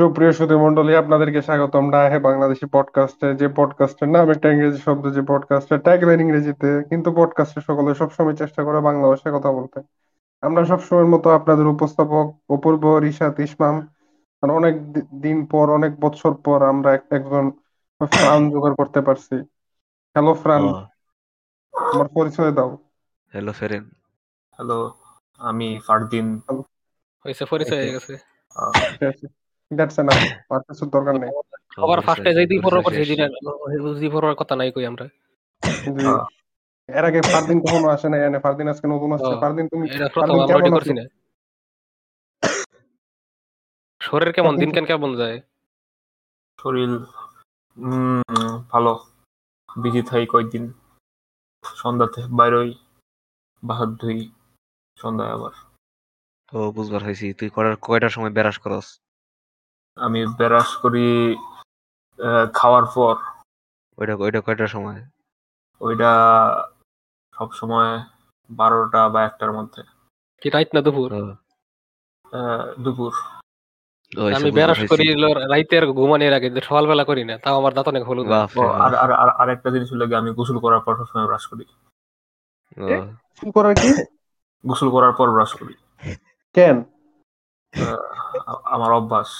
সুপ্রিয় সুধী মণ্ডলী আপনাদেরকে স্বাগতম। ডাহে বাংলাদেশি পডকাস্টে যে পডকাস্টের নাম একটা ইংরেজি শব্দ যে পডকাস্টের ট্যাগলাইন ইংরেজিতে কিন্তু পডকাস্টে সকলে সবসময় চেষ্টা করে বাংলা ভাষায় কথা বলতে। আমরা সবসময়ের মতো আপনাদের উপস্থাপক অপূর্ব রিশাদ ইসমাম আর অনেক দিন পর অনেক বছর পর আমরা একজন ফ্রান জোগাড় করতে পারছি। Hello Fran. ও তোমার পরিচয় দাও। হ্যালো ফেরেন হ্যালো আমি ফারদিন। হয়েছে পরিচয় হয়ে গেছে। দ্যাটস এনাফ আর কিছুর দরকার নেই। আবার ফার্স্টে যাই সেদিন দুই পড়ার কথা নাই কই আমরা। এর আগে ফারদিন কখনো আসে না এনে ফারদিন আজকে নতুন আসছে। ফারদিন তুমি ফারদিন কেমন না। শরীর কেমন? দিন কেন কেমন যায়? শরীর উম, ভালো। বিজি থাই কয়েকদিন। সন্ধ্যাতে বাইরই বাহাত ধুই সন্ধ্যায় আবার। ও বুঝবার হয়েছি তুই কটার কয়টার সময় বেরাস করস? আমি বেরাস করি আহ, খাওয়ার পর। ওইটা ওইটা কয়টার সময়? ওইটা সব সময় বারোটা বা একটার মধ্যে। কি রাইত না দুপুর? আহ, দুপুর। আমি বেরাস। করি রাইতের ঘুমানোর আগে যে সকালবেলা করি না তাও আমার দাঁত অনেক হলুদ হয়। আর। আর আর আরেকটা জিনিস হলো গিয়ে আমি গোসল করার পর সবসময় ব্রাশ করি। করার কি? গোসল করার পর ব্রাশ করি। কেন? আমার অভ্যাস।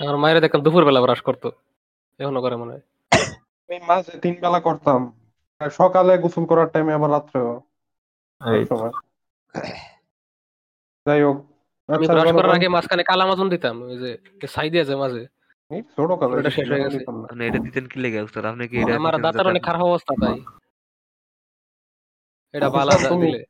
আমার মায়ের দেখলাম দুপুর বেলা ব্রাশ করতো। এখনও করে মনে হয়। আমি মাঝে তিন বেলা করতাম সকালে গোসল করার টাইমে আবার রাত্রেও। যাই হোক আমি আচ্ছা ব্রাশ করার আগে মাঝখানে কালা মাজন দিতাম ওই যে সাই দিয়ে যায় মাঝে। ছোট শেষ হয়ে গেছে। মানে এটা দিতেন কি লেগে উস্তাদ? আপনি কি এটা আমার দাঁতের অনেক খারাপ অবস্থা তাই। এটা তুমি- দিলে।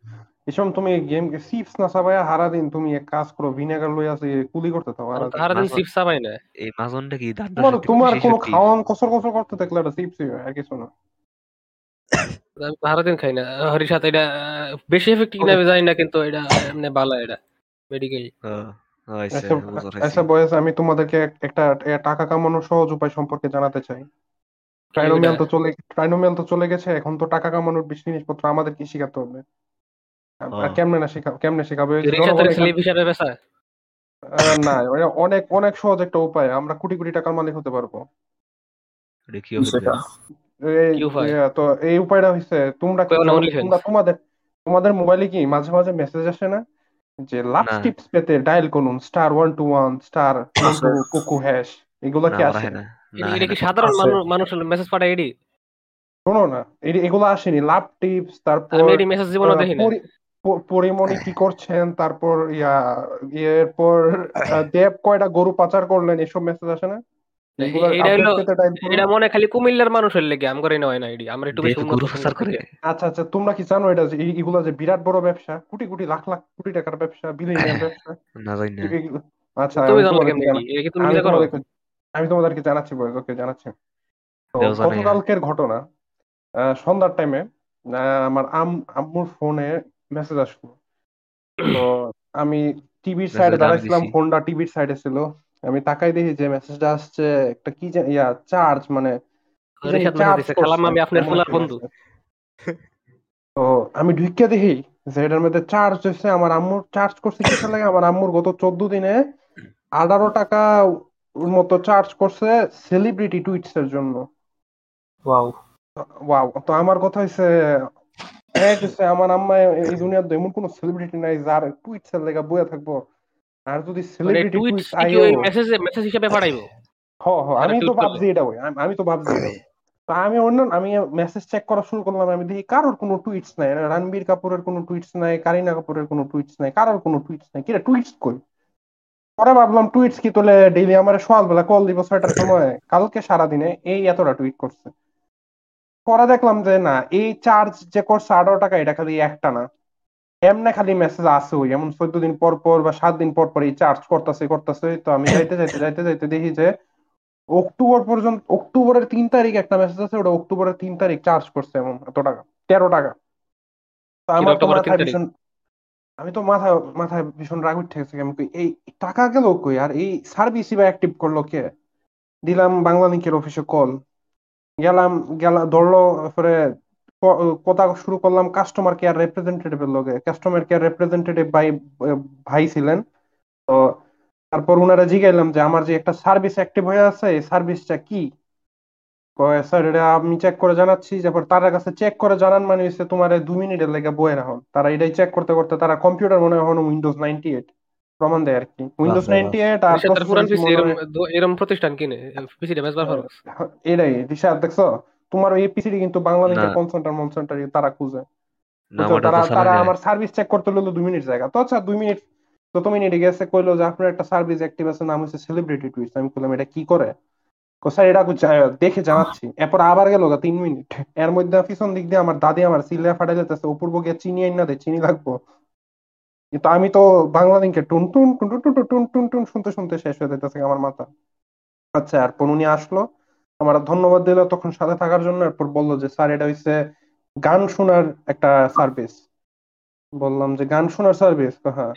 ইসম তুমি গেম চিপস না হারা দিন তুমি এক কাজ করো ভিনেগার লই আছে কুলি করতে থাও হারা দিন। চিপস চাবাই না এই মাজনটা কি দাঁত তোমার তোমার কোনো? খাওয়ান কসর কসর করতে দেখলে এটা চিপস আর কিছু না আমি তো সারাদিন খাই না হরির সাথে এটা বেশি এফেক্টিভ কিনা আমি জানি না কিন্তু এটা এমনি বালা এটা মেডিকেল আচ্ছা। বয়স আমি তোমাদেরকে একটা টাকা কামানোর সহজ উপায় সম্পর্কে জানাতে চাই ট্রাইনোমিয়াল তো চলে ট্রাইনোমিয়াল তো চলে গেছে এখন তো টাকা কামানোর বেশি জিনিসপত্র আমাদের কি শিখাতে হবে। কেমনে না শিখা কেমনে শিখাবে? না অনেক অনেক সহজ একটা উপায়। আমরা কোটি কোটি টাকার মালিক হতে পারব? তো এই উপায়টা হচ্ছে তোমরা তোমাদের তোমাদের মোবাইলে কি মাঝে মাঝে মেসেজ আসে না? যে লাভ না। টিপস পেতে ডায়াল করুন star one two one star কুকু হ্যাশ এগুলো কি আসে? হয় এটা- হয়। কি সাধারণ। মানুষ মানুষের মেসেজ পাঠায় এডি? শোনো না এগুলো আসেনি। লাভ টিপস তারপর আমি এডি মেসেজ জীবনে দেখি না পরি- প- পরিমণি কি করছেন? তারপর ইয়া এরপর দেব কয়টা গরু পাচার করলেন? এসব মেসেজ আসে না? এটা মনে খালি কুমিল্লার মানুষের লেগে আম করে নেওয়া না এডি আমরা একটু বেশি গরু সুন্দর করে। আচ্ছা আচ্ছা তোমরা কি জানো এটা যে এগুলো যে বিরাট বড় ব্যবসা কোটি কোটি লাখ লাখ কোটি টাকার ব্যবসা বিলিয়নের ব্যবসা। না জানি না। আচ্ছা তুমি আমি জানো তোমাদেরকে কেমনে এটা কি তুমি নিজে করো। আমি তোমাদেরকে জানাচ্ছি বয়স ওকে জানাচ্ছি। তো দেও গতকালকের ঘটনা আহ, সন্ধ্যার টাইমে আমার আম আম্মুর ফোনে মেসেজ আসলো। তো আমি টিভির সাইডে দাঁড়াইছিলাম ফোনটা টিভির সাইডে ছিল। আমি তাকাই দেখি যে মেসেজটা আসছে একটা কি ইয়া চার্জ মানে আমি আপনার ফুলার বন্ধু। তো আমি ঢুকিয়ে দেখি যে এটার মধ্যে চার্জ হয়েছে আমার আম্মুর চার্জ করছে কিসের লাগে? আমার আম্মুর গত চোদ্দ দিনে আঠারো টাকা মতো চার্জ করছে সেলিব্রিটি টুইটস এর জন্য ওয়াও ওয়াও তো আমার কথা হচ্ছে আমার আম্মা এই দুনিয়াতে এমন কোন সেলিব্রিটি নাই যার টুইটস এর লেগা বইয়া থাকব। আর যদি মানে সেলিব্রিটি টুইট টুইটস আইও। মেসেজ মেসেজ হিসেবে পাঠাইবো? হ হ মানে আমি তো ভাবছি এটা ওই আমি- তো ভাবছি এটা তো আমি অন্য আমি মেসেজ চেক করা শুরু করলাম আমি দেখি কারোর কোনো টুইটস নাই। রণবীর কাপুরের কোনো টুইটস নাই কারিনা কাপুরের কোনো টুইটস নাই কারোর কোনো টুইটস নাই। কিরে টুইটস কই? পরে ভাবলাম টুইটস কি তোলে ডেইলি আমার সকালবেলা কল দিব ছয়টার সময়। কালকে সারাদিনে এই এতটা টুইট করছে। পরে দেখলাম যে না এই চার্জ যে করছে আঠারো টাকা এটা খালি একটা না। এমনি খালি মেসেজ আসে ওই এমন চোদ্দ দিন পর পর বা সাত দিন পর পর এই চার্জ করতেছে করতেছে। তো আমি যাইতে যাইতে যাইতে যাইতে দেখি যে অক্টোবর পর্যন্ত অক্টোবরের তিন তারিখ একটা মেসেজ আছে ওটা অক্টোবরের তিন তারিখ চার্জ করছে এমন এত টাকা তেরো টাকা। তো আমার তো মাথায় ভীষণ আমি তো মাথায় মাথায় ভীষণ রাগ উঠে গেছে আমি এই টাকা গেল কই? আর এই সার্ভিসই বা অ্যাক্টিভ করল কে? দিলাম বাংলা লিংকের অফিসে কল গেলাম গেলাম ধরলো পরে কথা শুরু করলাম কাস্টমার কেয়ার রিপ্রেজেন্টেটিভের লগে। কাস্টমার কেয়ার রিপ্রেজেন্টেটিভ ভাই ভাই ছিলেন। তো তারপর ওনারা জিগাইলাম যে, আমার যে একটা সার্ভিস অ্যাক্টিভ হয়ে আছে, এই সার্ভিসটা কি? কয়, স্যার, এটা আমি চেক করে জানাচ্ছি। তারপর তার কাছে চেক করে জানান মানে হচ্ছে তোমার দু মিনিটের লেগে বইয়ের এখন তারা এটাই চেক করতে করতে তারা কম্পিউটার মনে হয় উইন্ডোজ নাইনটি এইট প্রমাণ দেয় আর কি উইন্ডোজ বাপরে বাপ। নাইনটি এইট আর এরম প্রতিষ্ঠান কিনে পিসিটা বেচবার পারো এটাই রিশাদ দেখছ তোমার ওই পিসিটি কিন্তু বাংলাদেশের না। কল সেন্টার মল সেন্টার তারা খুঁজে। তারা তারা আমার সার্ভিস চেক করতে হলো দুই মিনিট জায়গা। তো আচ্ছা দুই মিনিট যত মিনিটে গেছে কইলো যে আপনার একটা সার্ভিস অ্যাক্টিভ আছে নাম হচ্ছে সেলিব্রিটি টুইস্ট আমি বললাম এটা কি করে? কো স্যার এটা দেখে জানাচ্ছি। এরপর আবার গেল গা তিন মিনিট। এর মধ্যে পিছন দিক দিয়ে আমার দাদি আমার সিলে ফাটাই যেতেছে অপূর্ব গিয়ে চিনি আইন না দে চিনি লাগবো। কিন্তু আমি তো বাংলালিংকে টুন টুন টুন টুন টুন টুন টুন শুনতে শুনতে শেষ হয়ে যেতেছে আমার মাথা। আচ্ছা আর উনি আসলো। আমার ধন্যবাদ দিল তখন সাথে থাকার জন্য। এরপর বলল যে স্যার এটা হচ্ছে গান শোনার একটা সার্ভিস বললাম যে গান শোনার সার্ভিস হ্যাঁ।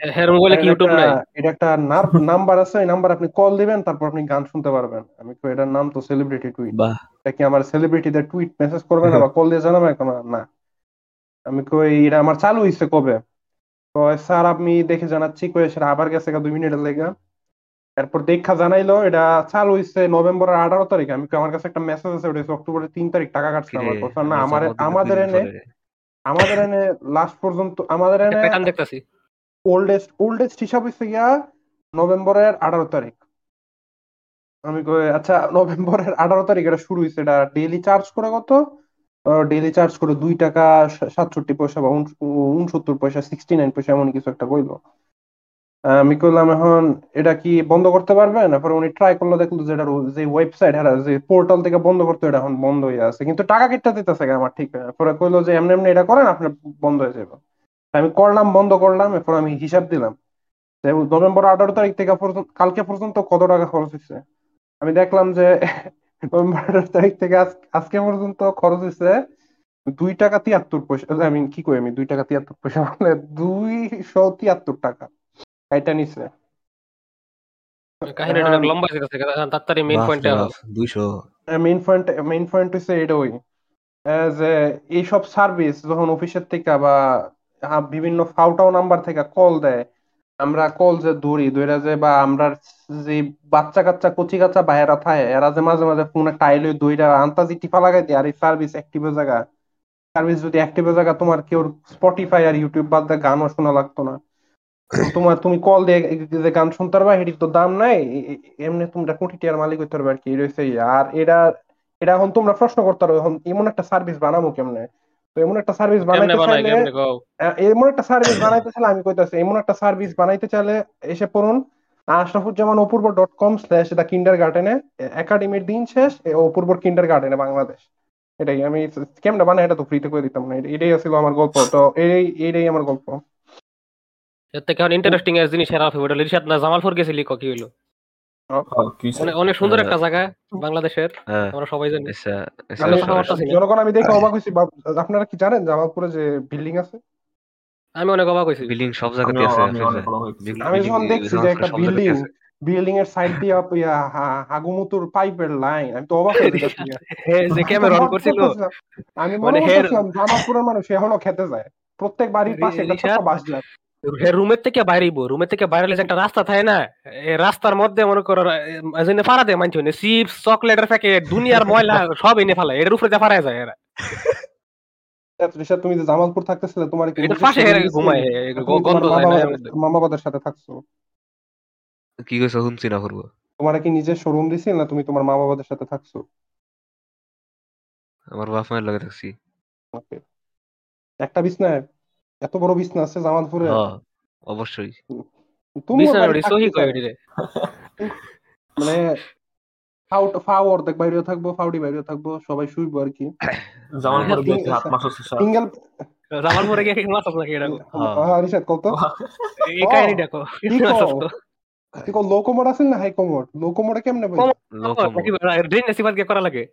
এটা একটা নাম্বার আছে এই নাম্বার আপনি কল দিবেন তারপর আপনি গান শুনতে পারবেন। আমি তো এটার নাম তো সেলিব্রিটি টুইট এটা কি আমার সেলিব্রিটিদের টুইট মেসেজ করবেন বা কল দিয়ে জানাবেন? না। আমি কই এটা আমার চালু হইছে কবে? কয় স্যার আপনি দেখে জানাচ্ছি কই সেটা আবার গেছে দুই মিনিটের লেগে। এরপর দেখা জানাইলো এটা চালু হইছে নভেম্বরের আঠারো তারিখে। আমি আমার কাছে একটা মেসেজ আছে ওটা অক্টোবরের তিন তারিখ টাকা কাটছে আমার কথা। না আমার আমাদের এনে আমাদের এনে লাস্ট পর্যন্ত আমাদের এনে প্যাটার্ন দেখতাছি। ওল্ডেস্ট ওল্ডেস্ট হিসাব হচ্ছে গিয়া নভেম্বরের আঠারো তারিখ। আমি কই আচ্ছা নভেম্বরের আঠারো তারিখ এটা শুরু হয়েছে এটা ডেইলি চার্জ করে কত? ডেইলি চার্জ করে দুই টাকা সাতষট্টি পয়সা বা উন- উনসত্তর পয়সা সিক্সটি নাইন পয়সা এমন কিছু একটা কইলো আমি কইলাম এখন এটা কি বন্ধ করতে পারবেন তারপরে উনি ট্রাই করল, দেখল যে এটার যে ওয়েবসাইট হ্যাঁ যে পোর্টাল থেকে বন্ধ করতে, এটা এখন বন্ধ হয়ে আছে। কিন্তু টাকা কেটে দিতেছে আমার ঠিক পরে কইলো যে এমনি এমনি এটা করেন আপনার বন্ধ হয়ে যাবে। আমি করলাম, বন্ধ করলাম, এরপর আমি হিসাব দিলাম। নভেম্বর আঠারো তারিখ থেকে কালকে পর্যন্ত কত টাকা খরচ হয়েছে আমি দেখলাম যে নভেম্বর তারিখ থেকে আজ- আজকে পর্যন্ত খরচ হয়েছে দুই টাকা তিয়াত্তর পয়সা আমি কি কই আমি? দুই টাকা তিয়াত্তর পয়সা মানে দুইশো তিয়াত্তর টাকা। এটা নিছে। কাহিনীটা অনেক লম্বা যেতেছে তাড়াতাড়ি মেইন পয়েন্টে রে আহ বাপ, দুইশো। মেইন পয়েন্ট মেইন পয়েন্ট হচ্ছে এটা ওই আহ, যে এইসব সার্ভিস যখন অফিসের থেকে বা বিভিন্ন ফাউটাও নাম্বার থেকে কল দেয় আমরা কল যে ধরি ধরে যে বা আমরা যে বাচ্চা কাচ্চা, কচি কাচ্চা বাইরা থাকে, এরা যে মাঝে মাঝে ফোনে টাইলে দইরা আন্তাজি টিপা লাগাই দেয়, আর এই সার্ভিস অ্যাক্টিভের জায়গা। সার্ভিস যদি অ্যাক্টিভের জায়গা, তোমার কেউ স্পটিফাই আর ইউটিউব বাদ দিয়ে গানও শোনা লাগতো না। তোমার তুমি কল দিয়ে যে গান শুনতে পারবা, এটির তো দাম নাই এমনি তোমরা কোটি টাকার মালিক হইতে পারবে আর কি রয়েছে আর এটা এটা এখন তোমরা প্রশ্ন করতে পারো, এখন এমন একটা সার্ভিস বানাবো কেমনে? তো এমন একটা সার্ভিস বানাইতে চাইলে এমন একটা সার্ভিস বানাইতে চাইলে আমি কইতাছি এমন একটা সার্ভিস বানাইতে চাইলে এসে পড়ুন Ashrafuzzaman Apurba dot com slash the কিন্ডার গার্ডেনে একাডেমির দিন শেষ অপূর্ব কিন্ডার গার্ডেনে বাংলাদেশ। এটাই আমি কেমনে বানাই এটা তো ফ্রিতে করে দিতাম না এটাই ছিল আমার গল্প। তো এটাই এটাই আমার গল্প। এর থেকে ইন্টারেস্টিং এর জিনিস এরা হবে ওটা রিশাদ না জামালপুর গেছিলি ক হইল? অনেক অনেক সুন্দর হ্যাঁ। একটা জায়গা বাংলাদেশের আমরা সবাই জানি। আচ্ছা আচ্ছা। জনগণ আমি দেখে অবাক হয়েছি। আপনারা কি জানেন জামালপুরে যে বিল্ডিং আছে? আমি অনেক অবাক হয়েছি। বিল্ডিং সব জায়গাতে আছে আমি যখন দেখছি যে একটা বিল্ডিং। বিল্ডিং এর সাইড দিয়ে ইয়া হাগুমুতুর পাইপের লাইন আমি তো অবাক হয়ে গেছি হ্যাঁ যে ক্যামেরা অন করছিল। আমি মনে মানে করছিলাম জামালপুরের মানুষ এখনও খেতে যায়। প্রত্যেক বাড়ির পাশে একটা? ছোট্ট বাস যায়। রুমের থেকে বাইরেইব রুমের থেকে বাইরে যে একটা রাস্তা থাকে না এই রাস্তার মধ্যে মনে করো এজন্য ফাড়া দেয় মানছি চিপস চকলেটের প্যাকেট দুনিয়ার ময়লা সব এনে ফেলে এর উপরে দিয়ে ফাড়ায় যায় এরা। তুমি যে জামালপুর থাকতেছিলে তোমার কি পাশে ঘুমায় গন্ধ মা যায় না এর বাবার- মধ্যে। মা বাবাদের সাথে থাকছো। কি কইছো শুনছি না করব তোমার কি নিজের শোরুম দিছিল না তুমি তোমার মা বাবাদের সাথে থাকছো? আমার বাপ মায়ের লগে থাকছি। একটা বিছনায় এত বড় বিছনা আছে জামালপুরে? অবশ্যই। মানে ফাউট ফাও অর্ধেক বাইরেও থাকব ফাউডি বাইরেও থাকব সবাই শুইবো আর কি। হ্যাঁ, সিঙ্গেল হ্যাঁ, না হাই কেমনে ভাই লো লাগে?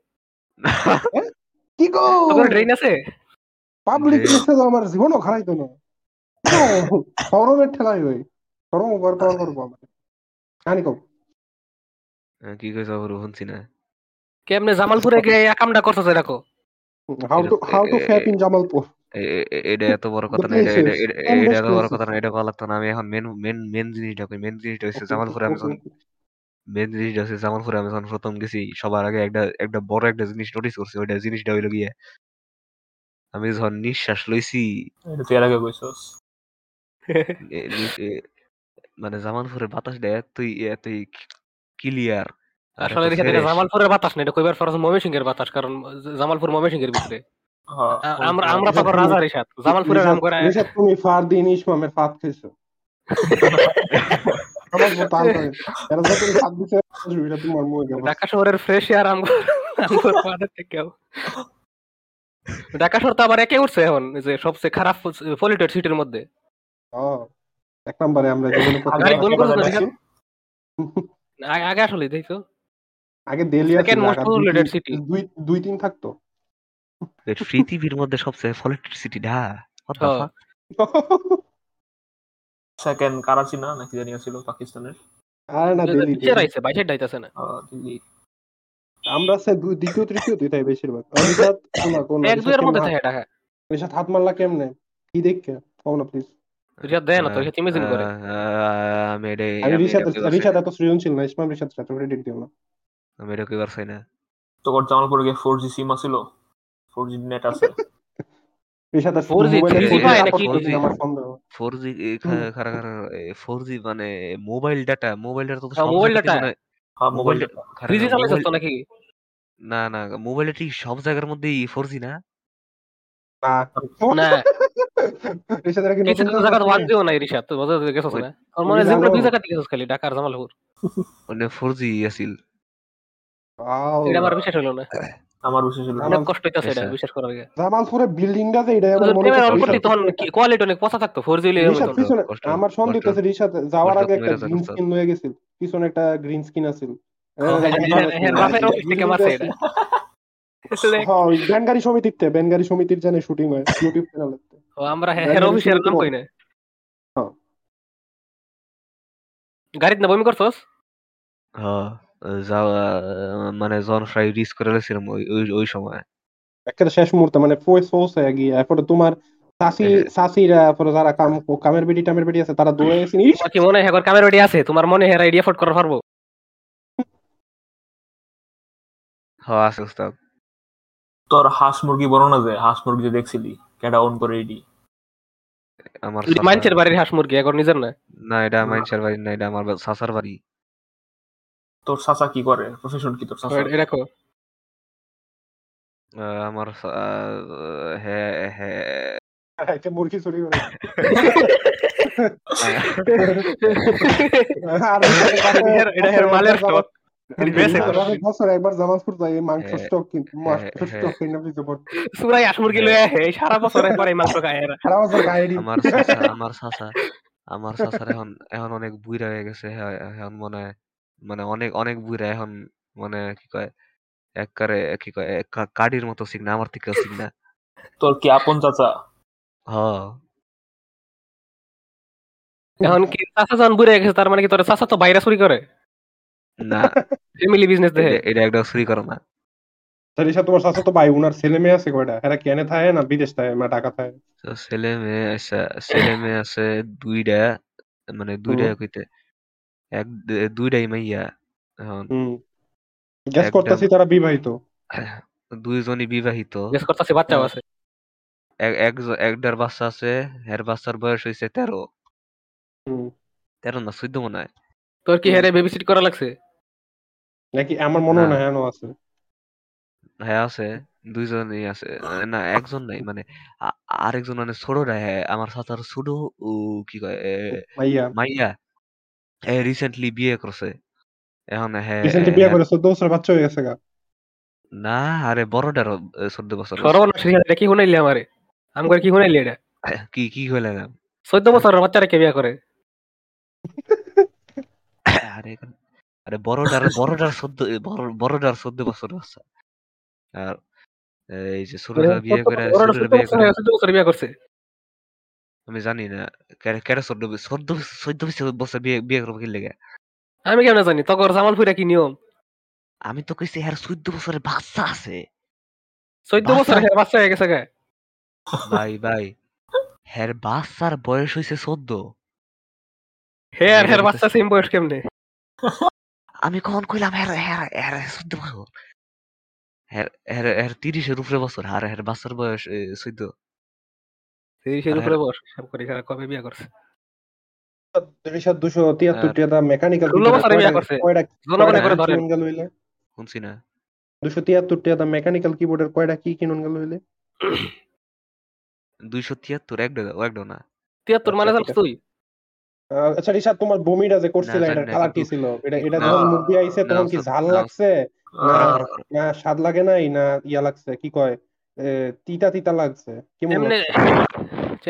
কি গো ড্রেন আছে? পাবলিক প্লেসে তো আমার জীবনও খারাইতো না। সরমের ঠেলাই সরম ওভার পাওয়ার করব আমার কাহিনী কও? কি কইছো করব শুনছি না। কেমনে জামালপুরে গিয়ে করতেছে দেখো how to how to fap in Jamalpur এটা এত বড় কথা না এটা এত বড় কথা না এটা বলা লাগতো না। আমি এখন মেন মেন মেন জিনিসটা কই? মেন জিনিসটা হচ্ছে Okay, জামালপুরে আমি যখন মেন জিনিসটা হচ্ছে জামালপুরে আমি যখন প্রথম গেছি সবার আগে একটা একটা বড় একটা জিনিস নোটিস করছি। ওইটা জিনিসটা হইল গিয়ে আমি যখন নিঃশ্বাস লইছি মানে জামালপুরের বাতাসটা এতই এতই ক্লিয়ার আসলে জামালপুরের বাতাস না এটা কইবার ফরজ ময়মনসিংহের বাতাস কারণ জামালপুর ময়মনসিংহের ভিতরে হ্যাঁ আমরা আমরা রাজা রিসাত জামালপুরের নাম করে রিশাদ, তুমি ফারদিন ইসমামের ফাত খাইছো। ঢাকা শহরের ফ্রেশ এয়ার আমগোর পাদের থেকেও ঢাকা শহর তো আবার একে উঠছে এখন যে সবচেয়ে খারাপ পলিটেড সিটির মধ্যে। ও, এক নম্বরে আমরা। আগে- আগে আসলে দেখছ? আগে দেলিয়া Second ছিল, most আর দুই তিন- দুই দুই তিন থাকতো। এই পৃথিবীর মধ্যে সবচেয়ে পলিটেড সিটি ঢা হ্যাঁ। সেকেন্ড কারাচি না নাকি জানি ছিল পাকিস্তানের। আরে না দিল্লি বাইশের ডাইতেছে না। দিল্লি। আমরা সে দুই দ্বিতীয় তৃতীয় তুই তাই বেশিরভাগ। রিশাদ শোনা কোন এক দুয়ের মধ্যে থাকে ঢাকা। রিশাদ হাত মারলা কেমনে? কি দেখে? কও না প্লিজ রিসাদ দেয় না তো রিসাদ ইমেজিন করে। আমি এটাই আমি রিশাদ না। এত সৃজনশীল না ইসমাম রিশাদ এত ক্রেডিট দিও না। আমি এটা কইবার চাই না। তোর জামালপুরে গিয়ে ফোর জি সিম আছিল? ফোর জি নেট আছে। রিশাদ আর 4G, মোবাইলে 3G ফোন পায় সাপোর্ট নাকি? আমার সন্দেহ। ফোর জি খারা খারা ফোর জি মানে মোবাইল ডাটা মোবাইল ডাটা তো হ্যাঁ, সব মোবাইল। মনে হয়- মোবাইল মোবাইল খারা থ্রি জি খারা, মোবাইল- তো নাকি? না না মোবাইল ঠিক সব জায়গার মধ্যেই ফোর জি না? না না। রিশাদের কি কিছু নতুন কিছু জায়গা ওয়ান দিও নাই রিসাদ তুই গেছিস না? মনে হয় দুই গেছিস খালি ঢাকার জামালপুর। মানে ফোর জি আছিল. এটা আমার বিশ্বাস হলো না। আমার বিশেষ হলো অনেক কষ্ট হইতাছে এটা আচ্ছা। বিশ্বাস করার আগে। জামালপুরের বিল্ডিংটা যে এটা আমার মনে হচ্ছে তখন কোয়ালিটি অনেক পচা থাকতো আমার সন্দেহ। রিশাদ যাওয়ার আগে একটা গ্রিন স্ক্রিন লয়ে গেছিল। পিছনে একটা গ্রিন স্ক্রিন আছিল। হ্যাঁ, হ্যাঁ সমিতিতে ব্যানগাড়ি সমিতির জানে শুটিং হয় ইউটিউব চ্যানেলে আমরা হের অফিসের নাম কই না। হ্যাঁ। গাড়িতে না বমি করছস? হ্যাঁ যাওয়া মানে করে ওই ওই- সময়। একেবারে শেষ মুহূর্তে মানে ফোর্স পৌঁছে গিয়ে এরপরে তোমার সাসি হ্যাঁ। সাসিরা যারা কাম কামের বেটি টামের বেটি আছে তারা দৌড়ে গেছে কি মনে হয় হ্যাঁ কামের বাড়ি আছে? তোমার মনে হয় আইডিয়া ফট করার পারব? হ্যাঁ আছে উস্তাদ। তোর হাঁস মুরগি বড় না যে হাঁস মুরগি যে দেখছিলি কেডা অন করে এডি? আমার যদি বাড়ির হাঁস মুরগি এখন নিজের না? না এটা মানুষের বাড়ি না এটা আমার বাড়ি। তোর চাচা কি করে? প্রফেশন কি তোর চাচা আহ, আমার হ্যাঁ হ্যাঁ একটা মুরগি চুরি করে। বছর একবার জামালপুর যাই মাংস স্টক কিনতে মাংস স্টক কিনে দিতে পারত সুরাই হাঁস মুরগি লয়ে আহে সারা বছর একবার এই মাংস খায় সারা বছর গাড়ি আমার চাচা আমার চাচার এখন এখন অনেক বুইরা হয়ে গেছে হ্যাঁ, এখন মনে হয়। মানে অনেক অনেক বুইরা এখন মানে কি কয় একবারে কি কয় কা- কাডির মতো সিগনা আমার থেকে সিগনা তোর কি আপন চাচা? হ। এখন কি চাচা যখন বুড়ে গেছে তার মানে কি তোর চাচা তো বাইরে চুরি করে? না। ফ্যামিলি বিজনেস দেখে। এটা- এটা একটা চুরি করো না। তারিশা তোমার শাশা তো ভাই উনার ছেলে মেয়ে আছে কয়টা? এরা কেনে থাকে না বিদেশ থাকে না ঢাকা থাকে তো ছেলে মেয়ে আচ্ছা ছেলে মেয়ে আছে দুইটা মানে দুইটা হুম। কইতে। এক দুইটাই মাইয়া এখন হুম। গ্যাস। করতেছি তারা বিবাহিত। দুইজনই বিবাহিত। গেস করতেছে বাচ্চাও আছে। এক- একজ- একটার বাচ্চা আছে এর বাচ্চার বয়স হয়েছে তেরো। হুম। তেরো না চোদ্দ মনে হয়। তোর কি হেরে বেবি করা লাগছে? নাকি আমার মনে হয় না। হ্যাঁ আছে। হ্যাঁ আছে। দুইজনই আছে। না একজন নাই মানে আ- আরেকজন মানে ছোটটা হ্যাঁ আমার সাথে ছোট ও কি কয় এ, মাইয়া। মাইয়া। রিসেন্টলি বিয়ে করছে এখন হ্যাঁ রিসেন্টলি বিয়ে করে চোদ্দ বছর বাচ্চা হয়ে গেছে গা না আরে বড়টারও চোদ্দ বছর হইছে। সর্বনাশ এটা কি শুনাইলি আমারে আমি করে কি শুনাইলি এটা কি কি হইলে না চোদ্দ বছরের বাচ্চারা কে বিয়া করে আরে আরে বড়টার বড়টার চোদ্দ বড় বড়টার চোদ্দ বছর বাচ্চা আর এই যে ছোটটা বিয়ে করে ছোটটা বিয়ে করে চোদ্দ বছর বিয়া করছে আমি জানি না। কেন কেন চোদ্দ চোদ্দ বছর- চোদ্দ বছর বছর বিয়ে বিয়ে করব কি লেগে? আমি কেমন জানি? তখন জামালপুরা কি নিয়ম? আমি তো কইছি হ্যাঁ চোদ্দ বছরের বাচ্চা আছে। চোদ্দ বছর হের বাচ্চা হয়ে গেছে ভাই ভাই হ্যার বাচ্চার বয়স হইছে চোদ্দ হে আর হের বাচ্চা সেম বয়স কেমনে? আমি কখন কইলাম হ্যার হ্যার হ্যার চোদ্দ বছর হ্যার হ্যার হ্যার তিরিশের উপরে বছর আর হ্যার বাচ্চার বয়স চোদ্দ তিরিশের উপরে বয়স হিসাব করি কবে বিয়া করছে? মেকানিক্যাল মেকানিক্যাল কিবোর্ডের কয়টা কি কিনুন গেল হইলে? দুইশো তিয়াত্তর এক না। তিয়াত্তর মানে আচ্ছা, তুই। আচ্ছা তোমার বমিটা যে করছিল কালার কি ছিল? এটা এটা না, যখন মুখ দিয়ে আইছে তখন কি ঝাল লাগছে? না না স্বাদ লাগে নাই না ইয়া লাগছে কি কয়? তিতা তিতা লাগছে। কেমন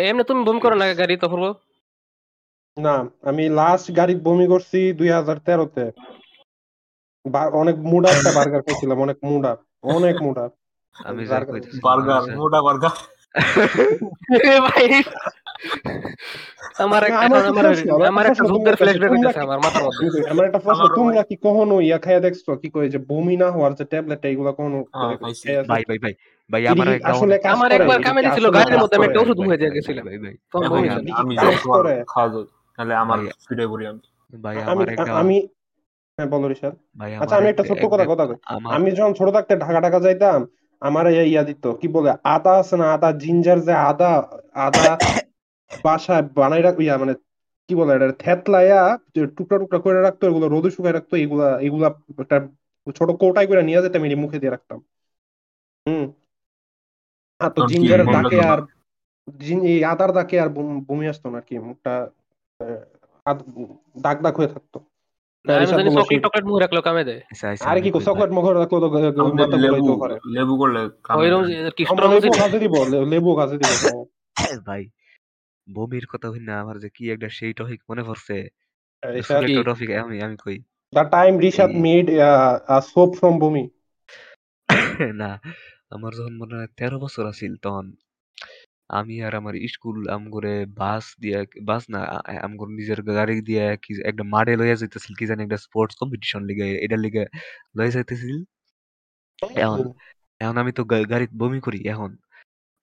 এমনি তুমি বমি করো না গাড়ি তো না আমি লাস্ট গাড়ি বমি করছি দুই হাজার তেরোতে। অনেক মুডা একটা বার্গার খাইছিলাম অনেক মুডা অনেক মুডা আমি যা বার্গার- কইতেছি বার্গার মোটা বার্গার আমার একটা প্রশ্ন, তোমার কি কখনো ইয়া খাইয়া দেখছ? কি কয় যে বমি না হওয়ার যে ট্যাবলেট এইগুলা কখনো হ্যাঁ, ভাই ভাই ভাই। ভাই আমার আসলে আমার একবার এটা কি কামে দিছিল গাড়ির মধ্যে আমি একটা ওষুধ মুখে দিয়ে গেছিলাম। আমি- তাহলে আমার ফিরে পড়ি আমি। ভাই আমার একটা আমি হ্যাঁ আচ্ছা আমি একটা সত্য কথা কথা আমি যখন ছোট থাকতে ঢাকা ঢাকা যাইতাম আমার এই ইয়া দিত কি বলে আদা আছে না আদা জিঞ্জার যে আদা আদা বাসায় বানাই রাখ ইয়া মানে কি বলে এটা থেতলাইয়া টুকরা টুকরা করে রাখতো এগুলো রোদে শুকায় রাখতো এগুলা এগুলা একটা ছোট কৌটায় করে নিয়ে যেতাম এটি মুখে দিয়ে রাখতাম। হুম। তো জিঞ্জারের দাকে আর এই আদার দাকে আর বমি আসতো না কি মুখটা দাগ দাগ হয়ে থাকতো। না, আমি রিশাদ জানি বলল চকলেট সেই- টকলেট মুখে রাখল কামে দেয়। আচ্ছা, আচ্ছা, আরে কি। চকলেট রাখল লেবু করলে দিব। ভাই বমির কথা হই না আমার যে কি একটা সেই টপিক মনে পড়ছে। টপিক আমি আমি কই। এই- made uh, a soap from না আমার যখন মনে হয় তেরো বছর আছিল তখন আমি আর আমার স্কুল আমগরে বাস দিয়া বাস না আ- আমগর নিজের গাড়ি দিয়া কি একটা মাঠে লইয়া যাইতেছিল কি জানি একটা স্পোর্টস কম্পিটিশন লিগে এটার লিগে লইয়া যাইতেছিল। এখন এখন আমি তো গা- গাড়িতে বমি করি এখন।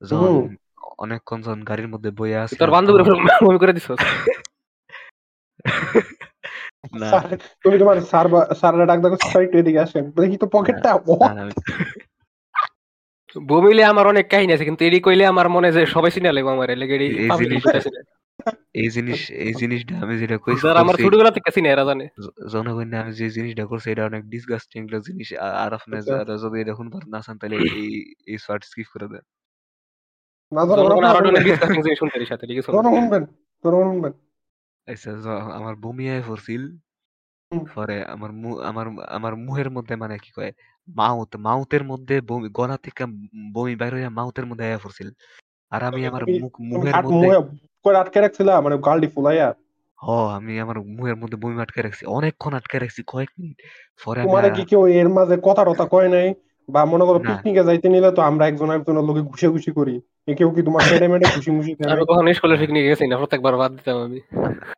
যখন হুম। অনেকক্ষণ যখন গাড়ির মধ্যে বইয়া আছে তোর বান্ধবীর উপর বমি করে দিছ না। স্যার, তুমি তোমার স্যার বা- স্যাররা ডাক দেখো স্যার একটু এদিকে আসেন। দেখি তো পকেটটা ও না, না, আমি- বমিলে আমার অনেক কাহিনী আছে কিন্তু এডি কইলে আমার মনে যে সবাই চিনে লাগবে আমার এডি এই জিনিস- এই জিনিস এই জিনিসটা আমি যেটা কইছি যারা আমার ছোটবেলা থেকে চিনে এরা জানে। জনগণ আমি যে জিনিসটা করছি এটা অনেক ডিসগাস্টিং একটা জিনিস। আর আপনি আচ্ছা। যারা যদি এটা শুনবার না চান তাহলে এই এই শর্ট স্কিপ করে দেন। এর আচ্ছা আমার বমি আয় পড়ছিল। পরে আমার মু- আমার আমার মুহের মধ্যে মানে কি কয় মাউথ মাউথের মধ্যে বমি গলা থেকে বমি বাইর হইয়া মাউথের মধ্যে আয়া পড়ছিল। আর আমি আমার মুখ হাত মধ্যে মুহে করে আটকে রাখছিলা? মানে গালটি ফুলাইয়া? হ আমি আমার মুহের মধ্যে বমি আটকে রাখছি। অনেকক্ষণ আটকে রাখছি কয়েক মিনিট পরে আমি তোমারে আর- কি কেউ এর মাঝে কথা টথা কয় নাই? বা মনে করো না। পিকনিকে যাইতে নিলে তো আমরা একজন একজনের লোকে ঘুষে ঘুষি করি। এ কেউ কি তোমার মেডে মেডে ঘুষি ঘুষি আমি কখনো স্কুলে পিকনিক গেছি না প্রত্যেকবার বাদ দিতাম আমি।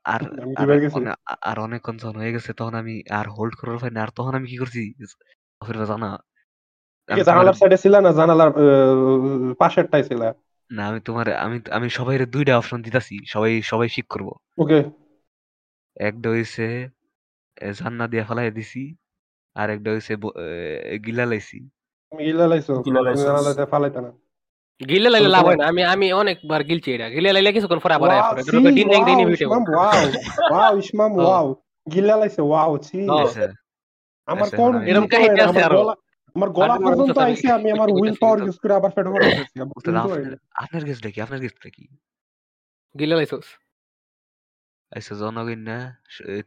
আর আমি আর দুবার গেছি। অনে- আর অনেকক্ষণ যখন হয়ে গেছে তখন আমি আর হোল্ড করার না আর তখন আমি কি করছি? ফির জানা। আমি জানালার সাইডে ছিল না জানালার পাশেরটাই ছিল। না আমি তোমার আমি আমি সবাই দুইটা অপশন দিতাছি সবাই সবাই ঠিক করব। ওকে একটা হইছে জান্না দিয়া ফেলাই দিছি আর একটা হইছে গিলা লাইছি। গিলা লাইছো গিলা তুমি লাইছো। জানালাতে ফালাইতে না। গিলে লাইলে লাভ হয় না আমি আমি অনেকবার গিলছি এটা। গিলে লাইলে কিছুক্ষণ পরে আবার. গিলা লাইছে ওয়াও ছি Oh. আচ্ছা, আমার কোন। এরকম কাহিনী আছে আমার আরও। গলা আমার গলা পর্যন্ত আইছে আমি আমার উইল পাওয়ার ইউজ করে আবার ফেটে কিন্তু আপনার। আপনার কি আপনার গেছটা কি গিলে জনগণ না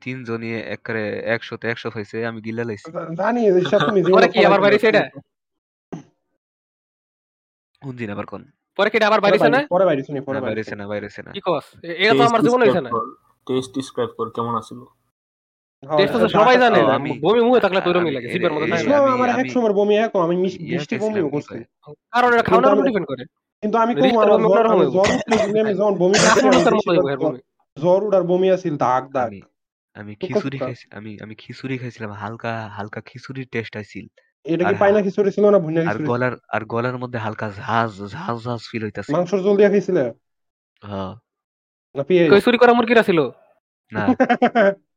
তিনজনই একবারে একশোতে একশো পাইছে আমি গিলা লাইছি। জানি তুমি পরে কি আবার বাড়িছে এটা? না। কোন দিন আবার কোন? পরে কি আবার পরে বাড়িছে না পরে পরে না না না। কি কস? এটা তো আমার জীবন হইছে না। টেস্ট ডিসক্রাইব কর কেমন আছিল? টেস্ট তো সবাই জানে আমি- বমি মুখে থাকলে তো এরকমই লাগে সিপের মতো থাকে। ইসমা না আমি- আমার এক সময় বমি এক আমি মিষ্টি বমিও করছি। কারণ এটা খাওয়ানোর উপর ডিপেন্ড করে। কিন্তু আমি কোন আমার জ্বর- আমি হইব। জ্বর উঠলে যদি আমি যখন বমি করছি আমি আপনার মতো বেশি হইব করে এর বমি। জ্বর উঠার বমি আছিল দাগ দাগ আমি খিচুড়ি খাইছি আমি আমি খিচুড়ি খাইছিলাম হালকা হালকা খিচুড়ির টেস্ট আইছিল এটা কি খিচুড়ি ছিল না ভুনা খিচুড়ি ছিল? গলার আর গলার মধ্যে হালকা ঝাঁজ ঝাঁজ ঝাঁজ ফিল হইতাছে। মাংসর জল দিয়া খাইছিলে? হ্যাঁ। না কই করা মুরগিরা ছিল? না।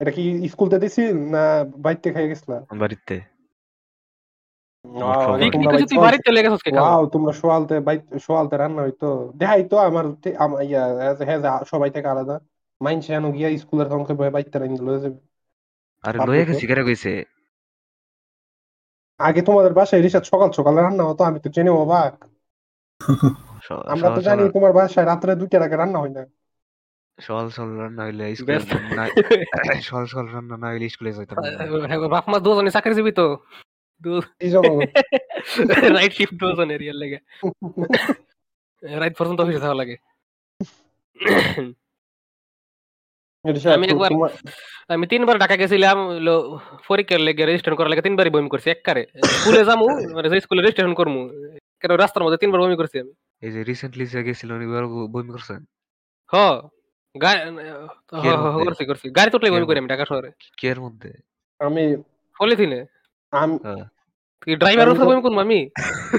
এটা কি স্কুলতে দিছিল না বাইতে খাই গেছিলা? বাড়িতে। তোমরা সোয়ালতে বাইতে সোয়ালতে রান্না হইতো। দেখাই তো আমার সবাই থেকে আলাদা। গিয়া স্কুলের বাইতে রান্না লয়ে যাবে। আরে লয়ে গেছি কেন কইছে? আগে তোমাদের বাসায় রিসাদ সকাল সকাল রান্না হতো আমি তো জেনে অবাক। আমরা তো জানি তোমার বাসায় রাত্রে দুইটার আগে রান্না হয় না। সকাল সকাল রান্না হইলে স্কুলে রান্না না হইলে স্কুলে যাইতাম না। হ্যাঁ, বাপ মা দুজনে চাকরিজীবী তো? রাইট শিফট ইয়ার লাগে। রাইট পর্যন্ত অফিসে যাওয়া লাগে। আমি একবার- আমি তিনবার ঢাকা গেছিলাম পরীক্ষার লেগে রেজিস্ট্রেশন করার লাগে তিনবারই বমি করছি এককারে। স্কুলে যামু মানে যে স্কুলে রেজিস্ট্রেশন করমু কেন রাস্তার মধ্যে তিনবার বমি করছি আমি। এই যে রিসেন্টলি যে গেছিল বমি করছেন? হ। গা- কের? করছি করছি। গাড়ি তুটলে বমি কের করি আমি ঢাকা শহরে। কি এর মধ্যে? আমি পলিথিনে আম- হ্যাঁ। ড্রাইভার আমি উপরে তো- আমি?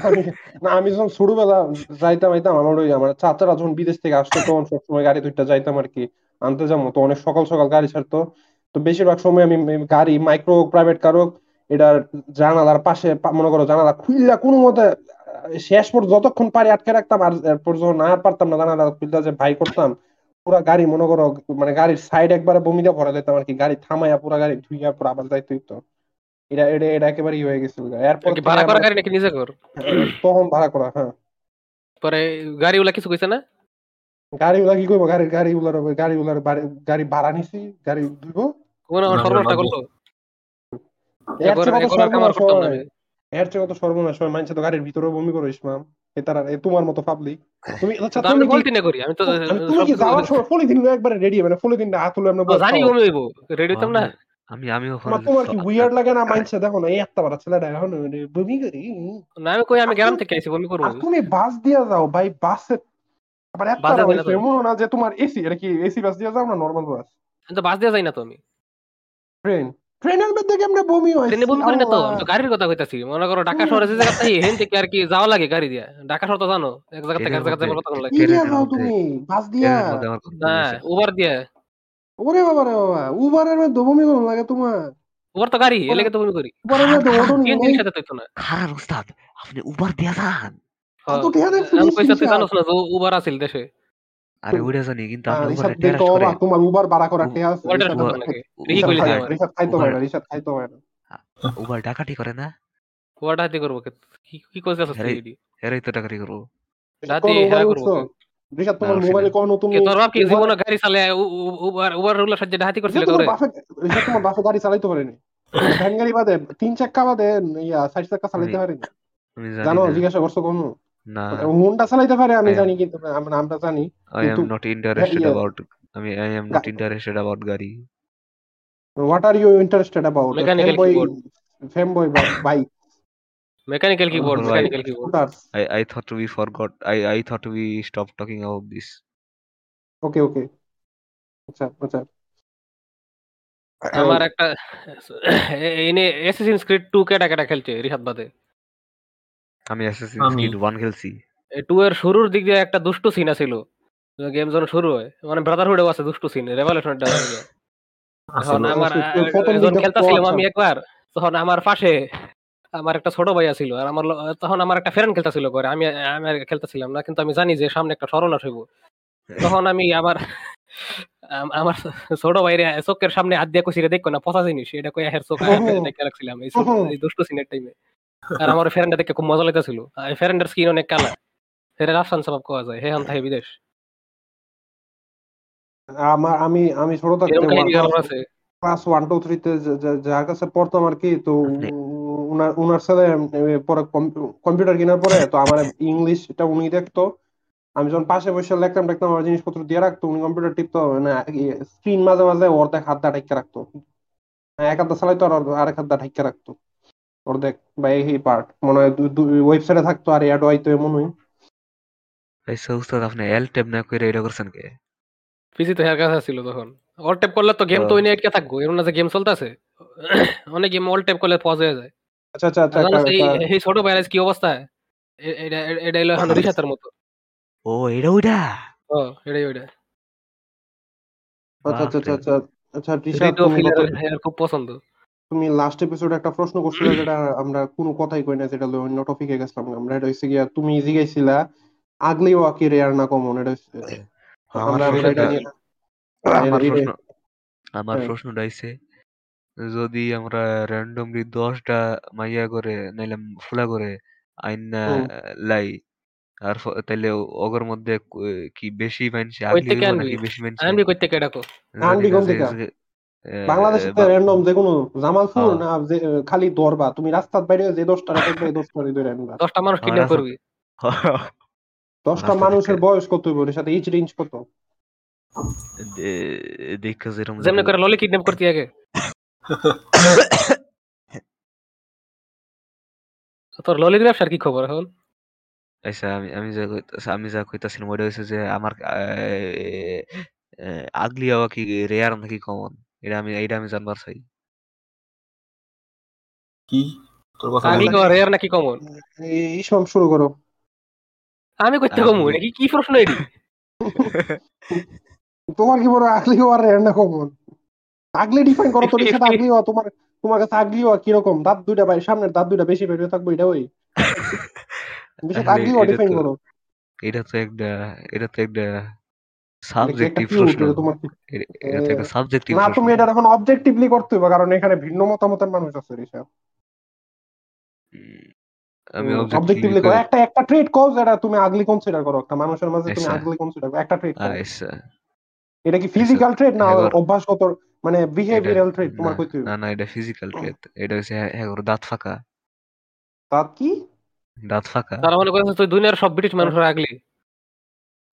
আমি না আমি যখন ছোটবেলা যাইতাম আইতাম আমার ওই আমার চাচারা যখন বিদেশ থেকে আসতো তখন সবসময় গাড়ি দুইটা যাইতাম আর কি। আনতে যাব তো অনেক সকাল সকাল গাড়ি ছাড়তো। তো বেশিরভাগ সময় আমি গাড়ি মাইক্রো প্রাইভেট কারও এটার জানালার পাশে মনে করো জানালা খুললা কোনো মতে শেষ পর্যন্ত যতক্ষণ পারি আটকে রাখতাম আর এরপর যখন আর পারতাম না জানালা খুললা যে ভাই করতাম পুরা গাড়ি মনে করো মানে গাড়ির সাইড একবারে বমি দিয়ে ভরা দিতাম আর কি। গাড়ি থামাইয়া পুরা গাড়ি ধুইয়া পুরা আবার যাইতে হইতো। এটা এটা এটা একেবারেই হয়ে গেছিল এরপর ভাড়া করা গাড়ি নাকি নিজে কর? তখন ভাড়া করা হ্যাঁ। পরে গাড়িওয়ালা কিছু কইছে না? গাড়িগুলা কি করব গাড়ি গাড়িগুলার বাড়ি- গাড়ি ভাড়া নিছি গাড়ি দিব কোন আমার না, সর্বনাশটা। করল? এর চেয়ে কত সর্বনাশ হয় মানুষে তো গাড়ির ভিতরে বমি করে ইসমাম এ তারা এ তোমার মতো পাবলিক তুমি আচ্ছা আমি তুমি কি পলিথিনে করি আমি তো তুমি কি যাওয়ার সময় পলিথিন একবারে রেডি মানে পলিথিন হাত তুলে আমরা জানি বমি হইব রেডি হইতাম না আমি আমি ওখানে তোমার তোমার কি উইয়ার্ড লাগে না মাইন্ডসে? দেখো না এই একটা বার ছেলেটা এখন বমি করি। না আমি কই আমি গ্রাম থেকে আইছি বমি করব। আর তুমি বাস দিয়া যাও ভাই বাসে আবার একটা এমন না যে তোমার এসি এটা কি এসি বাস দিয়া যাও না নরমাল বাস? আমি তো বাস দিয়ে যাই না তো আমি। ট্রেন ট্রেনের মধ্যে কেমনে বমি হয়? ট্রেনে বমি করি না তো গাড়ির কথা কইতাছি। মনে করো ঢাকা শহরে যে জায়গা তাই হেন থেকে আর কি যাওয়া লাগে গাড়ি দিয়া? ঢাকা শহর তো জানো এক জায়গা থেকে এক জায়গা তখন লাগে। কি যাও তুমি বাস দিয়া। আমার হয়েছে। উবার দিয়ে। ওরে বাবা রে বাবা উবারের মধ্যে বমি করুন লাগে তোমার। উবার তো গাড়ি এলাকে তো বমি করি। উবারের মধ্যে হ্যাঁ, অটো নিয়ে সাথে তো না। খারাপ উস্তাদ আপনি উবার দিয়া যান। টিয়া আমি? জানোস না উবার আছিল দেশে। আরে উড়ে জানি কিন্তু দেখো টেরাস করে তোমার উবার ভাড়া করা রিহি রিসাদ কইলি আমার রিসাদ খাইতে না রিসাদ খাইতে না উবার ডাকাতি করে না? করব কে? কি কি কইতাছিস তুই? তো ডাকাতি করব। হেরা করব রিসাদ তোমার মোবাইলে কোনো তুমি কে তোর বাপ কি জীবনে গাড়ি চালায়? উবার উবার রুলা করছিল তোরে? রিসাদ তোমার বাপে গাড়ি চালাইতে পারেনি ভ্যান গাড়ি বাদে তিন চাক্কা বাদে ইয়া চার চাকা চালাইতে পারেনি জানো জিজ্ঞাসা করছ কোনো না হুন্ডা চালাইতে পারে আমি হ্যাঁ। জানি কিন্তু আমরা আমরা জানি আই এম নট ইন্টারেস্টেড ইয়ে- অ্যাবাউট আমি I am not interested about গাড়ি what are you interested about Mechanical keyboard. Femboy bike mechanical keyboard I I thought we forgot I I thought we stopped talking about this okay okay আচ্ছা আচ্ছা আমার একটা এনে Assassin's Creed 2 কেটা কেটা খেলছে রিহাত বাদে আমি অ্যাসাসিনস আমি- ক্রিড 1 খেলছি। 2 এর শুরুর দিক দিয়ে একটা দুষ্টু সিন ছিল গেম যখন শুরু হয় মানে ব্রাদারহুডেও আছে দুষ্টু সিন রেভলিউশনটা এখন আসলে আমার অবশ্যই, প্রথম যখন দিকে খেলতেছিলাম তো আমি একবার তখন আমার পাশে আমার একটা ছোট ভাই ছিল আর আমার ল- তখন আমার একটা ফ্রেন্ড খেলতেছিল করে আমি আমি আর খেলতেছিলাম না কিন্তু আমি জানি যে সামনে একটা সর্বনাশ হইব তখন আমি আমার আম- আমার ছোট ভাইরে চোখের সামনে হাত দিয়ে কইছি রে দেখো না পচা জিনিস এটা কই হের চোখ ওহো। দেখে রাখছিলাম এই চোখ- এই দুষ্ট সিনের টাইমে আর আমার দেখে খুব মজা লাগতেছিল। আর ফ্রেন্ডের স্কিন অনেক কালা। সেটা রাফসান সবাব কোয়া যায়। হে থাকে বিদেশ। আমার আমি আমি ছোট থাকতে ক্লাস ওয়ান টু থ্রিতে যার কাছে পড়তাম আর কি তো উনার উনার ছেলে পরে কম্পিউটার কেনার পরে তো আমার ইংলিশ এটা উনি দেখতো। আমি যখন পাশে বসে লেখতাম টেখতাম আমার জিনিসপত্র দিয়ে রাখতো উনি কম্পিউটার টিপতো মানে স্ক্রিন মাঝে মাঝে অর্ধেক হাত দা ঢাইকা রাখতো। এক হাত দা চালাইতো আর আরেক হাত দা ঢাইকা রাখতো। অর্ধেক বা এই পার্ট মনে হয় ওয়েবসাইটে থাকতো আর অ্যাড হয়তো এমন হয় আচ্ছা উস্তাদ আপনি এল ট্যাব না করে এটা করছেন কে পিসি তো হের কাছে ছিল তখন ওর ট্যাপ করলে তো গেম তো ওই নিয়ে আটকে থাকব এর না যে গেম চলতেছে অনেক গেম অল টাইপ করলে পজ হয়ে যায় আচ্ছা আচ্ছা আচ্ছা এই ছোট ভাইরাস কি অবস্থা এটা এটা হলো এখন রিসাতের মতো ও এটা ওইটা ও এটাই ওইটা আচ্ছা আচ্ছা আচ্ছা আচ্ছা আচ্ছা এর খুব পছন্দ তুমি লাস্ট এপিসোডে একটা প্রশ্ন করছিলে যেটা আমরা কোনো কথাই কই না যেটা অন্য টপিকে গেছিলাম আমরা। এটা হইছে গিয়া তুমি জিগাইছিলা আগলি ওয়াকি রেয়ার না কমন এটা হইছে- আমার আমরা আমরা আমার প্রশ্ন আমার হ্যাঁ। প্রশ্নটা হইছে যদি আমরা র্যান্ডমলি দশটা মাইয়া করে নাইলে ফুলা করে আইনা লাই আর ফ- তাইলে ওগর মধ্যে কি বেশি মানছে আগলি থেকে হইবো আনবি? নাকি বেশি মানছে? আনবি কই থেকে বাংলাদেশে বা- র্যান্ডম যে কোনো জামালপুর হ্যাঁ। না যে খালি ধরবা তুমি রাস্তার বাইরে যে দশটা দেখবে এই ধরে আনবা দশটা মানুষ কিডন্যাপ করবি। দশটা মানুষের বয়স কত হইব? সাথে রেঞ্জ কত? দেখা যেরকম যেমনি। করে ললি কিডন্যাপ করতে আগে। তোর ললির ব্যবসার কি খবর এখন? আচ্ছা আমি আমি যা কইতাছি আমি যা কইতাছিলাম ওইটা হইছে যে আমার আগলি হওয়া কি রেয়ার নাকি কমন এটা আমি এটা আমি জানবার চাই। কি? তোর কথা বল। নাকি কমন এই ইসমাম শুরু করো। আমি কইতে কমু এটা কি কি প্রশ্ন এডি তোমার কি বড় আগলি হওয়ার রেয়ার না কমন আগলি ডিফাইন করো তোর সাথে আগলি তোমার তোমার কাছে আগলি হওয়া কীরকম? দাঁত দুইটা বাইরে সামনের দাঁত দুইটা বেশি বের হয়ে থাকব এটা ওই। বিষয়টা আগলি ডিফাইন করো। এটা তো একটা এটা তো এটা একটা সাবজেক্টিভ প্রশ্ন। এটা তোমার এ- এটা তো সাবজেক্টিভ না তুমি এটা এখন অবজেক্টিভলি করতে হবে কারণ এখানে ভিন্ন মতামতের মানুষ আছে আমি অবজেক্টিভলি অবজেক্টিভলি একটা একটা ট্রেড কও যেটা তুমি আগলি কনসিডার করো একটা মানুষের মাঝে তুমি আচ্ছা। আগলি কনসিডার করো। একটা ট্রেড আচ্ছা। এটা কি ফিজিক্যাল ট্রেড না অভ্যাসগত মানে বিহেভিয়ারাল ট্রেড তোমার না কইতে হবে? না না এটা ফিজিক্যাল ট্রেট এটা হচ্ছে হ্যাঁ হ্যাঁ, দাঁত ফাঁকা। দাঁত কি? দাঁত ফাঁকা। তারা মনে তুই দুনিয়ার সব ব্রিটিশ মানুষের আগলি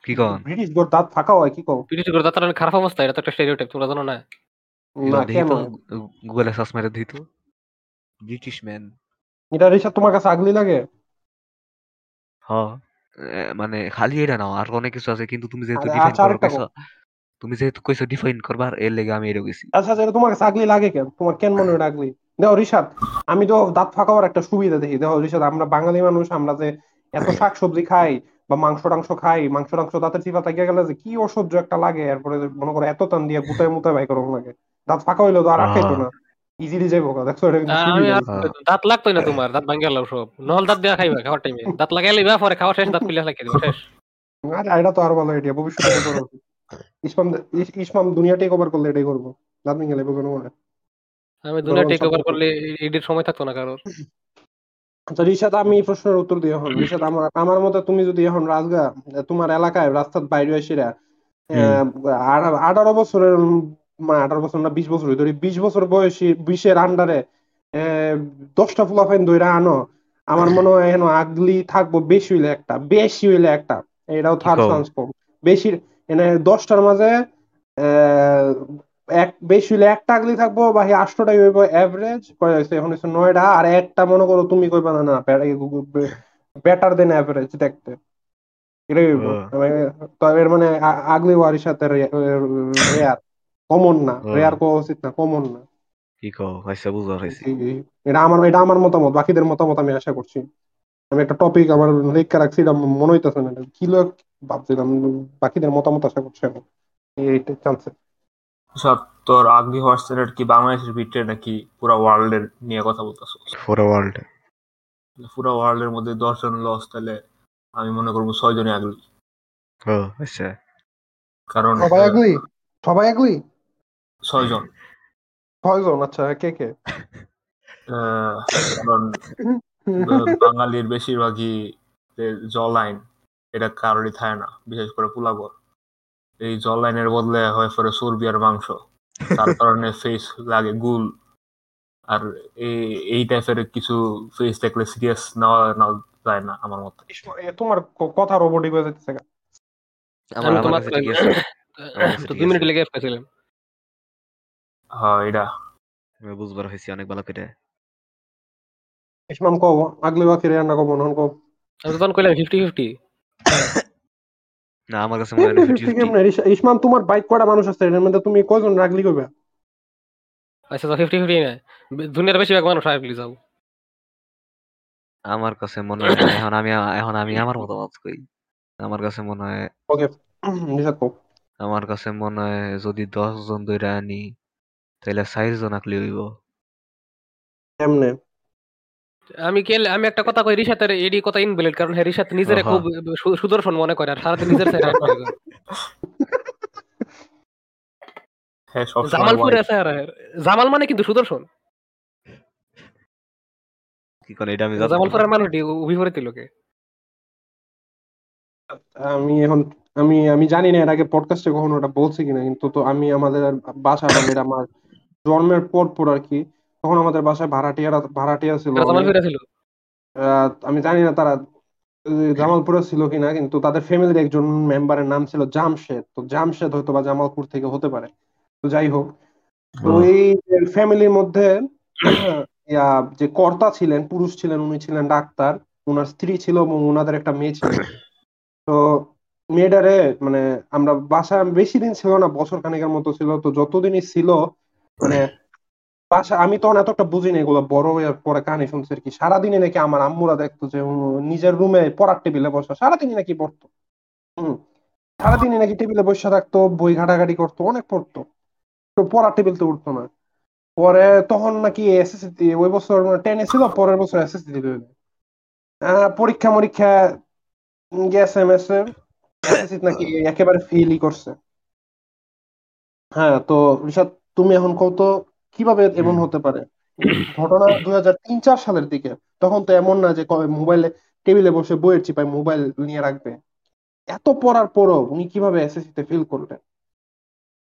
কি ব্রিটিশ গোর দাঁত ফাঁকা হয় কি কও? ব্রিটিশ তার অনেক খারাপ অবস্থা এটা তো একটা স্টেরিওটাইপ তোমরা জানো না? না কেন? গুগলে সার্চ মেরে দিই তো। British man. এটা রিসা তোমার কাছে আগলি লাগে? হ। এ, মানে খালি এটা না আর অনেক কিছু আছে কিন্তু তুমি যেহেতু ডিফাইন আচ্ছা, কইছো? তুমি যেহেতু কইছো ডিফাইন করবার এর লেগে আমি এটা কইছি আচ্ছা যেটা তোমার কাছে আগলি লাগে কেন? তোমার কেন মনে হয় আগলি? দেখো রিসাদ আমি তো দাঁত ফাঁকাওয়ার একটা সুবিধা দেখি। দেখো রিসাদ আমরা বাঙালি মানুষ আমরা যে এত শাকসবজি খাই বা মাংস টাংস খাই মাংস টাংস দাঁতের চিপা তাকিয়ে গেলে যে কি অসহ্য একটা লাগে এরপরে মনে করো এত টান দিয়ে গুতায় মুতায় বাই করুন লাগে। দাঁত ফাঁকা হইলেও তো আর আটকাইতো না। ইজিলি যাইবো গা, দেখছ এটা। দাঁত লাগতোই না তোমার দাঁত ভাঙ্গে গেল সব। নহল দাঁত দেওয়া খাইবা খাওয়ার টাইমে দাঁত লাগাই লইবা পরে খাওয়া শেষ দাঁত পিলা লাগিয়ে দিবা শেষ। আরে এটা তো আরও ভালো আইডিয়া ভবিষ্যতে এটা করো ইসমাম ইসমাম দুনিয়া টেক ওভার করলে এটাই করব। দাঁত ভেঙে লেবো কোনো? মনে আমি দুনিয়া টেক ওভার করলে এডির সময় থাকতো না কারোর। আচ্ছা রিশাদ আমি এই প্রশ্নের উত্তর দিই এখন। রিশাদ আমার আমার মতে তুমি যদি এখন রাজগা তোমার এলাকায় রাস্তার বাইরে এসেরা আঠারো বছরের মানে আঠারো বছর না বিশ বছর ধরি বিশ বছর বয়সী বিশের আন্ডারে দশটা ফুলাফাইন দইরা আনো। আমার মনে হয় এখন আগলি থাকব বেশি হইলে একটা বেশি হইলে একটা। এটাও থার্ড? চান্স কম। বেশি এনে দশটার মাঝে আহ, এক বেশি হইলে একটা আগলি থাকব বাকি আটটাই হইব এভারেজ এখন হচ্ছে নয়টা আর একটা মনে করো তুমি কইবা না না বেটার দেন এভারেজ দেখতে। এটাই হইব। ও। মানে, এর মানে আগলি ওয়ারির সাথে রেয়ার। কমন না। রেয়ার কোয়া উচিত না কমন না। কি কও? আচ্ছা বুঝতে পারছি এটা আমার এটা আমার মতামত বাকিদের মতামত আমি আশা করছি। আমি একটা টপিক আমার লেখা রাখছি এটা মনে হইতেছে না কি লোক ভাবছিলাম বাকিদের মতামত আশা করছি আমি। এইটা চান্সে আচ্ছা তোর আগলি হওয়ার স্ট্যান্ডার্ড কি বাংলাদেশের ভিতরে নাকি পুরো ওয়ার্ল্ডের নিয়ে কথা বলতেছো? ফর ওয়ার্ল্ড পুরো ওয়ার্ল্ডের মধ্যে দশ জন লস তাহলে আমি মনে করব ছয় জনই আগলি ও আচ্ছা। কারণ সবাই আগলি সবাই আগলি ছয় জন। ছয়জন আচ্ছা কে কে? আহ, কারণ বাঙালির বেশিরভাগই জল লাইন এটা কারোরই থাকে না বিশেষ করে পোলাগর। এই জল লাইনের বদলে হয় পরে চর্বি আর মাংস। তার কারণে ফেস লাগে গুল। আর এই এই টাইপের কিছু ফেস দেখলে সিরিয়াস নেওয়া নেওয়া যায় না আমার মতে। তোমার কথা রোবটিক হয়ে যাচ্ছে। আমার আমি আমার তোমার দুই মিনিট লেগে হ্যাঁ এটা আমি বুঝবার হয়েছি অনেক ভালো করে। ইসমাম কও আগলি বাকি রেয়ার না কব নন কও। আমি তো কইলাম ফিফটি ফিফটি না আমার কাছে মনে হয় ফিফটি তোমার বাইক কয়টা মানুষ আছে? এর মধ্যে তুমি কয়জন রাগলি কইবা? আচ্ছা তো ফিফটি ফিফটি না। দুনিয়ার বেশিরভাগ মানুষ আইফ যাও। আমার কাছে মনে হয় এখন আমি এখন আমি আমার মতামত কই আমার কাছে মনে হয় ওকে। আমার কাছে মনে হয় যদি দশ জন ধরে আনি তাহলে চার জন আঁকলে হইব। কেমনে আমি কে আমি একটা কথা কই রিশাতের এডি কথা ইনভ্যালিড কারণ হ্যাঁ রিশাত নিজের। খুব সুদর্শন মনে করে আর সারাদিন নিজের সাইড হ্যাঁ সবসময় জামালপুরে আর জামাল মানে কিন্তু সুদর্শন কি করে এটা আমি। জামালপুরের মানুষটি বিপরীত লোকে আমি এখন আমি আমি জানি না এর আগে পডকাস্টে কখনো ওটা বলছি কিনা কিন্তু তো আমি আমাদের বাসা আমাদের আমার জন্মের পর পর আর কি তখন আমাদের বাসায় ভাড়াটিয়ারা ভাড়াটিয়া ছিল আমি জানি না তারা জামালপুরে ছিল কিনা কিন্তু তাদের ফ্যামিলির একজন মেম্বারের নাম ছিল জামশেদ। তো জামশেদ হয়তো বা জামালপুর থেকে হতে পারে। তো যাই হোক তো এই ফ্যামিলির মধ্যে ইয়া, যে কর্তা ছিলেন পুরুষ ছিলেন উনি ছিলেন ডাক্তার। ওনার স্ত্রী ছিল এবং ওনাদের একটা মেয়ে ছিল। তো মেয়েটারে মানে আমরা বাসায় বেশি দিন ছিল না বছর খানেকের মতো ছিল। তো যতদিনই ছিল মানে বাসা আমি তখন এতটা বুঝি না এগুলো বড় হয়ে পরে কানে শুনছি আর কি। সারাদিনই নাকি আমার আম্মুরা দেখতো যে নিজের রুমে পড়ার টেবিলে বসা। সারাদিনই নাকি পড়তো। হম। সারাদিনই নাকি টেবিলে বসে থাকতো বই ঘাটাঘাটি করতো অনেক পড়তো। তো পড়ার টেবিল তো উঠতো না। পরে তখন নাকি এসএসসি ওই বছর টেনে ছিল পরের বছর এসএসসি আহ, পরীক্ষা মরীক্ষা গেছে এমএসএ এসএসসি নাকি একেবারে ফেলই করছে। হ্যাঁ তো ঋষাদ তুমি এখন কত কীভাবে এমন হতে পারে? ঘটনা দুই হাজার তিন চার সালের দিকে। তখন তো এমন না যে মোবাইলে টেবিলে বসে বইয়ের চিপায় মোবাইল নিয়ে রাখবে। এত পড়ার পরও উনি কীভাবে এসএসসি তে ফিল করলেন?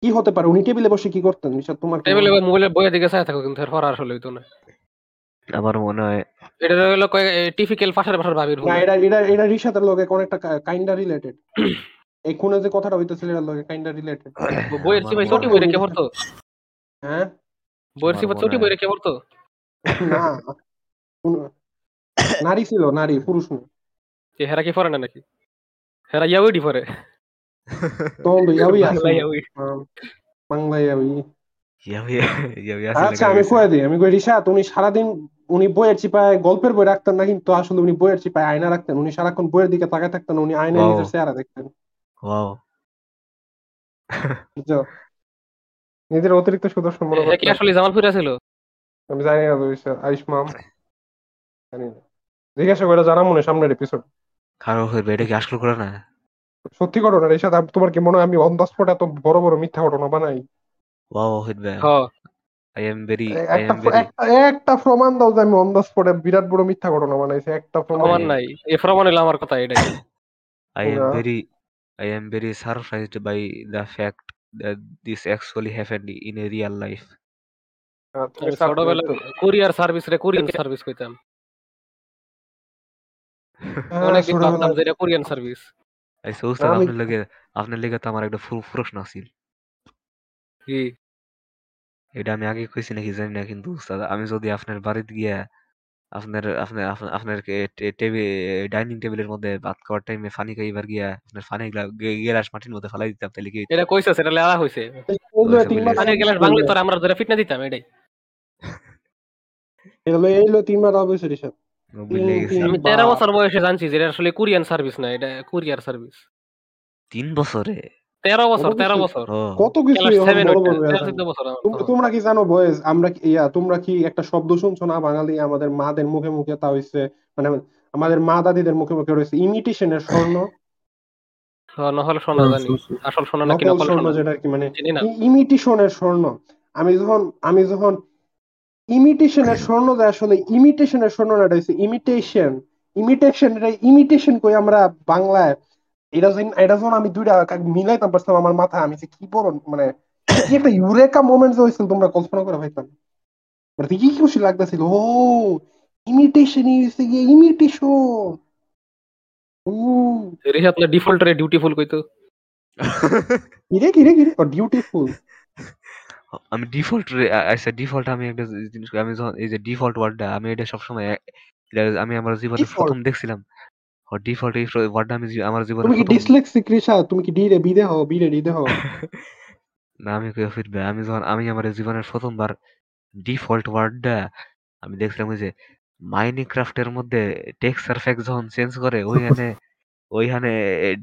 কি হতে পারে? উনি টেবিলে বসে কি করতেন? ঋষাদ তোমার টেবিলে হয়? মোবাইলের বইয়ের দিকে চাই থাকো কিন্তু এর পড়া আসলে হইতো না। আমার মনে হয় এটা হলো টিপিক্যাল পাশের পাশের ভাবির ভুল। না এটা এটা এটা ঋষাদের লগে অনেকটা কাইন্ডা রিলেটেড এই খুনে যে কথাটা হইতেছিল এটার লগে কাইন্ডা রিলেটেড বইয়ের আমার চিপাই মনে চটি হয়- বই রেখে পড়তো? হ্যাঁ? বইয়ের আমার চিপাই মনে চটি বই হয়- রেখে পড়তো না নারী ছিল নারী পুরুষ না হেরা কি পড়ে না নাকি? হেরা ইয়াউডি পড়ে বাংলা ইয়াউই। আসলে আচ্ছা আমি কয়ে দিই আমি কই রিশাদ উনি সারাদিন উনি বইয়ের চিপায় গল্পের বই রাখতেন না কিন্তু আসলে উনি বইয়ের চিপায় আয়না রাখতেন। উনি সারাক্ষণ বইয়ের দিকে তাকায় থাকতেন উনি আয়নায়. নিজের চেহারা দেখতেন। বুঝছ? নিজের অতিরিক্ত সুদর্শন মনে এটা কি আসলে জামালপুরে ছিল আমি জানি না আইস মাম জানি না। জিজ্ঞাসা করে জানা মনে সামনের এপিসোড কারও হইবে এটা কি আসলে করে না সত্যি ঘটনা রিশাদ আপ- তোমার কি মনে হয় আমি অন দ্য স্পট এত বড় বড় মিথ্যা ঘটনা বানাই? ওয়াও হইবে আই এম ভেরি আই একটা এম ভেরি একটা প্রমাণ দাও যে আমি অন দ্য স্পটে বিরাট বড় মিথ্যা ঘটনা বানাইছি একটা প্রমাণ নাই। এ প্রমাণ হলো আমার কথা এটাই। I am Yeah. very I am very surprised by the fact that this actually happened in a real life. হ্যাঁ, তুমি কুরিয়ার সার্ভিস রে কুরিয়ার সার্ভিস কইতাম ভাবতাম যে এটা কোরিয়ান সার্ভিস আচ্ছা উস্তাদ আমি- আপনার লেগে আপনার লেগে তো আমার একটা ফু- প্রশ্ন আছিল। কি? এটা আমি আগে কইছি নাকি জানি না কিন্তু উস্তাদ আমি যদি আপনার বাড়িতে গিয়া আপনার আপনার আপনা- আপনার ডাইনিং টেবিলের মধ্যে ভাত খাওয়ার টাইমে ফানি খাইবার গিয়া আপনার ফানি গেলাস মাটির মধ্যে ফেলাই দিতাম তাহলে কি? এটা কইছে সেটা লেলা হইছে। তিনবার গ্লাস বাংলা তোর আমরা ধরে ফিটনা দিতাম এটাই। এগুলো এইগুলো তিনবার তিন- গেছি। তিন- আমি তেরো বছর বয়সে জানছি যে এটা আসলে কোরিয়ান সার্ভিস না এটা কুরিয়ার সার্ভিস। তিন বছরে? তেরো বছর তেরো বছর। কত কিছু হয়ে। তোমরা কি জানো বয়েজ? আমরা ইয়া তোমরা কি একটা শব্দ শুনছো না? বাঙালি আমাদের মাদের মুখে মুখে তা হইছে মানে আমাদের মা দাদিদের মুখে মুখে রয়েছে ইমিটেশনের স্বর্ণ। হ্যাঁ, নহলে শোনা জানি আসল শোনা নাকি নকল নকল স্বর্ণ যেটা আর কি মানে ইমিটেশনের স্বর্ণ। আমি যখন আমি যখন ইমিটেশনের স্বর্ণ যে আসলে ইমিটেশনের স্বর্ণ না এটা হচ্ছে ইমিটেশন ইমিটেশন এটা ইমিটেশন কই আমরা বাংলায় এটা এটা যখন আমি দুইটা মিলাইতাম পারছিলাম আমার মাথায় আমি যে কি বড় মানে কি একটা ইউরেকা মোমেন্ট হয়েছিল তোমরা কল্পনা করে পাইতাম মানে কি খুশি লাগতেছিল ও ইমিটেশন ইজ ইমিটেশন না ডিফল্ট রে ডিউটিফুল কইতো কিরে কিরে কিরে ডিউটিফুল আমি ডিফল্ট আচ্ছা ডিফল্ট আমি একটা জিনিস আমি যখন এই যে ডিফল্ট ওয়ার্ডটা আমি এটা সবসময় এটা আমি আমার জীবনে প্রথম দেখছিলাম। ডিফল্ট এই ওয়ার্ডটা আমি আমার জীবনে তুমি কি ডিসলেক্সিক তুমি কি ডি রে বি দে হও বি রে ডি দে হও? না আমি কই ফিরবে আমি যখন আমি আমার জীবনের প্রথমবার ডিফল্ট ওয়ার্ডটা আমি দেখছিলাম যে মাইনক্রাফটের মধ্যে টেক্সচার ফ্যাক্ট যখন চেঞ্জ করে ওইখানে ওইখানে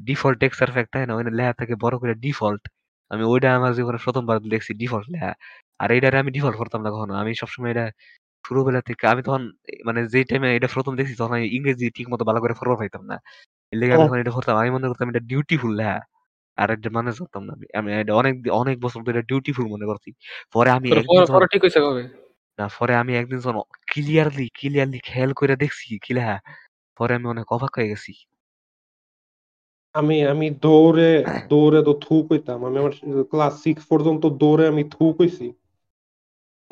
ডিফল্ট টেক্সচার ফ্যাক্ট থাকে না? ওইখানে লেখা থাকে বড় করে ডিফল্ট আমি ওইটা আমার জীবনে প্রথমবার দেখছি ডিফল্ট লেখা আর এইটারে আমি ডিফল্ট করতাম না কখনো। আমি সবসময় এটা ছোটবেলা থেকে আমি তখন এ মানে যেই টাইমে এটা প্রথম দেখছি তখন আমি ইংরেজি ঠিক মতো ভালো করে পড়বা পাইতাম না। এর লেগে আমি ও। এটা করতাম আমি মনে করতাম এটা ডিউটিফুল লেখা আর এটা মানে করতাম না আমি। আমি এটা অনেক অনেক বছর ধরে ডিউটিফুল মনে করছি। পরে আমি একদিন পরে যখন পরে ঠিক হয়েছে কবে? না পরে আমি একদিন যখন ক্লিয়ারলি ক্লিয়ারলি খেয়াল করে দেখছি কি লেখা পরে আমি অনেক অবাক হয়ে গেছি। আমি আমি দৌড়ে দৌড়ে তো থু কইতাম আমি আমার ক্লাস সিক্স পর্যন্ত দৌড়ে আমি থু কইছি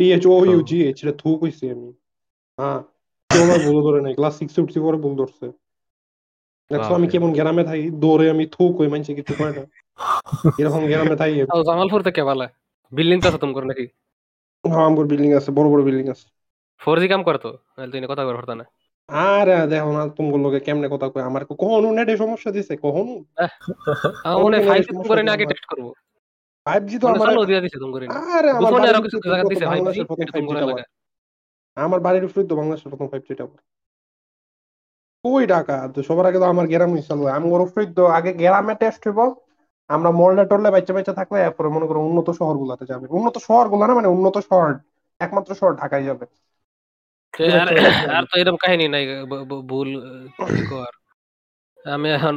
T H O U G H though কইছি আমি হ্যাঁ কেউ আমার ভুল ধরে নাই ক্লাস সিক্স উঠছি পরে ভুল ধরছে দেখছ আমি কেমন গ্রামে থাকি দৌড়ে আমি থু কই মানছে কিছু কয় না এরকম গ্রামে থাকি জামালপুর থেকে ভালো বিল্ডিং তো আছে তোমার নাকি হ্যাঁ আমার বিল্ডিং আছে বড় বড় বিল্ডিং আছে ফোর জি কাম করতো নাহলে তুই কথা করে পারতা না আরে দেখো না তুমি লোকে কেমনে কথা কয় আমার কখনো নেটে সমস্যা দিছে কখনো আমার জি করে না আগে টেস্ট করব ফাইভ জি তো মানে আমার আরে বাড়ির আরও কিছু উপরে জায়গা তো দিছে বাংলাদেশের প্রথম এটা ফাইভ জি করে টাওয়ার। লাগা আমার বাড়ির উপরে তো বাংলাদেশের প্রথম ফাইভ টাওয়ার। ওই টাকা তো সবার আগে তো আমার গ্রামে চালু আমি ওর উপরে তো আগে গ্রামে টেস্ট হইব। আমরা মল্লে টল্লে বাচ্চা বাচ্চা থাকলে এরপরে মনে করো উন্নত শহর গুলাতে যাবে। উন্নত শহরগুলা না মানে উন্নত শহর একমাত্র শহর ঢাকায় যাবে। আর আর তো এরকম কাহিনী নাই ভুল আমি এখন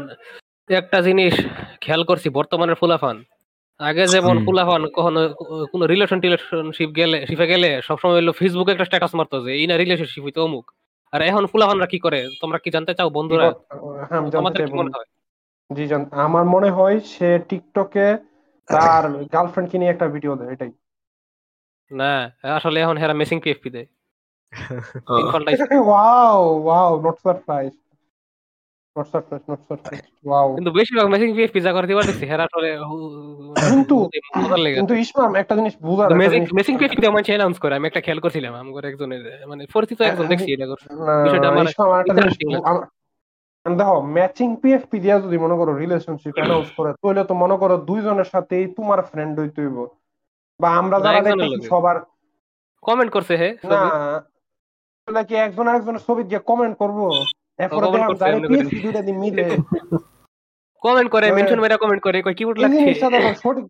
একটা জিনিস খেয়াল করছি বর্তমানের ফুলাফান। আগে যেমন। ফুলাফান কখনো কোনো রিলেশন টিলেশনশিপ গেলে শিপে গেলে সবসময় হলো ফেসবুকে একটা স্ট্যাটাস মারতো যে এই না রিলেশনশিপ হইতো অমুক। আর এখন ফুলাফানরা কি করে? তোমরা কি জানতে চাও বন্ধুরা? হ্যাঁ তোমাদের কি মনে হয়? জি জান আমার মনে হয় সে টিকটকে তার গার্লফ্রেন্ড কে নিয়ে একটা ভিডিও দেয় এটাই। না আসলে এখন হেরা মেসিং পিএফপি দেয়। Wow wow not surprise not surprise not surprise wow কিন্তু বেশিরভাগ মেসিং পিএফপি যা করে দিবার দেখছি হেরা কিন্তু কিন্তু ইসমাম একটা জিনিস মেসিং মেসিং পিএফপি দিয়ে অ্যানাউন্স করে আমি একটা খেয়াল করছিলাম আমার একজনের মানে পরিচিত একজন দেখছি এটা বিষয়টা আমার দেখো ম্যাচিং পিএফপি দিয়া যদি মনে করো রিলেশনশিপ অ্যানাউন্স করে তাহলে তো মনে করো দুইজনের সাথেই তোমার ফ্রেন্ড হইতে হইব বা আমরা যারা সবার কমেন্ট করছে হে না কি একজন আরেকজনের ছবি গিয়ে কমেন্ট করব মিলে। কমেন্ট করে মানে- মেনশন মেরা কমেন্ট করে কই কিউট এই লাগছে? সঠিক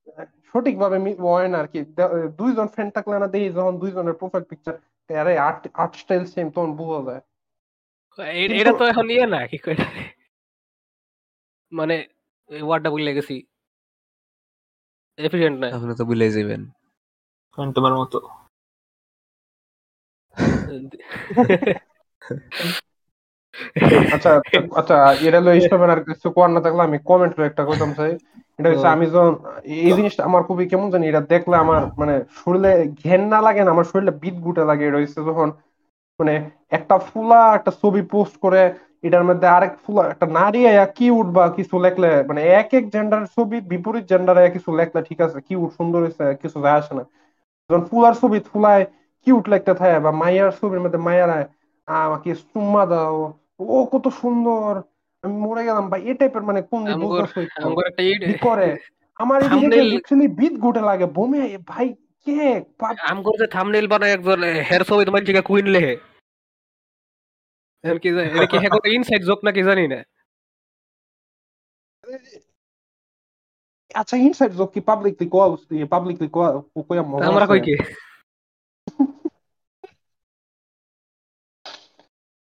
সঠিক ভাবে হয় না আর কি। দুইজন ফ্রেন্ড থাকলে না দেখি যখন দুইজনের প্রোফাইল পিকচার আরে আর্ট আর্ট স্টাইল সেম তখন বোঝা যায়। এটা তো এখন ইয়ে না কি কই মানে ওয়ার্ডটা ভুলে গেছি। এফিশিয়েন্ট না। আপনি তো ভুলে যাবেন ফ্যান্টমের মতো। আচ্ছা আচ্ছা এটা ইসলামের আর কিছু না থাকলে আমি কমেন্ট একটা চাই এটা হচ্ছে আমি যখন, এই জিনিসটা আমার খুবই কেমন জানি, এটা দেখলে আমার মানে শরীরে লাগে না, আমার শরীরে বিট গুটে লাগে। এটা হচ্ছে যখন মানে একটা ফুলা একটা ছবি পোস্ট করে, এটার মধ্যে আরেক ফুলা, একটা নারী আয়া কিউট বা কিছু লেখলে মানে এক এক জেন্ডার ছবি, বিপরীত জেন্ডারে কিছু লেখলে ঠিক আছে কি উঠ সুন্দর হয়েছে কিছু যায় আসে না। যখন ফুলার ছবি, ফুলায় কিউট লাগতে থাকে বা মায়ার ছবির মধ্যে মায়ারায় আমাকে চুম্মা দাও ও কত সুন্দর আমি মরে গেলাম ভাই এই টাইপের মানে কোন করে? আমার এদিকে বিট গুটে লাগে বমে ভাই কে? আমগর যে থাম্বনেল বানায় একজন হেয়ার ছবি তোমার জায়গা কুইন লেহে। কি এটা কি ইনসাইড জোক নাকি জানি না। আচ্ছা ইনসাইড জোক কি পাবলিকলি কোয়া পাবলিকলি কোয়া কোয়া আমরা কই কি?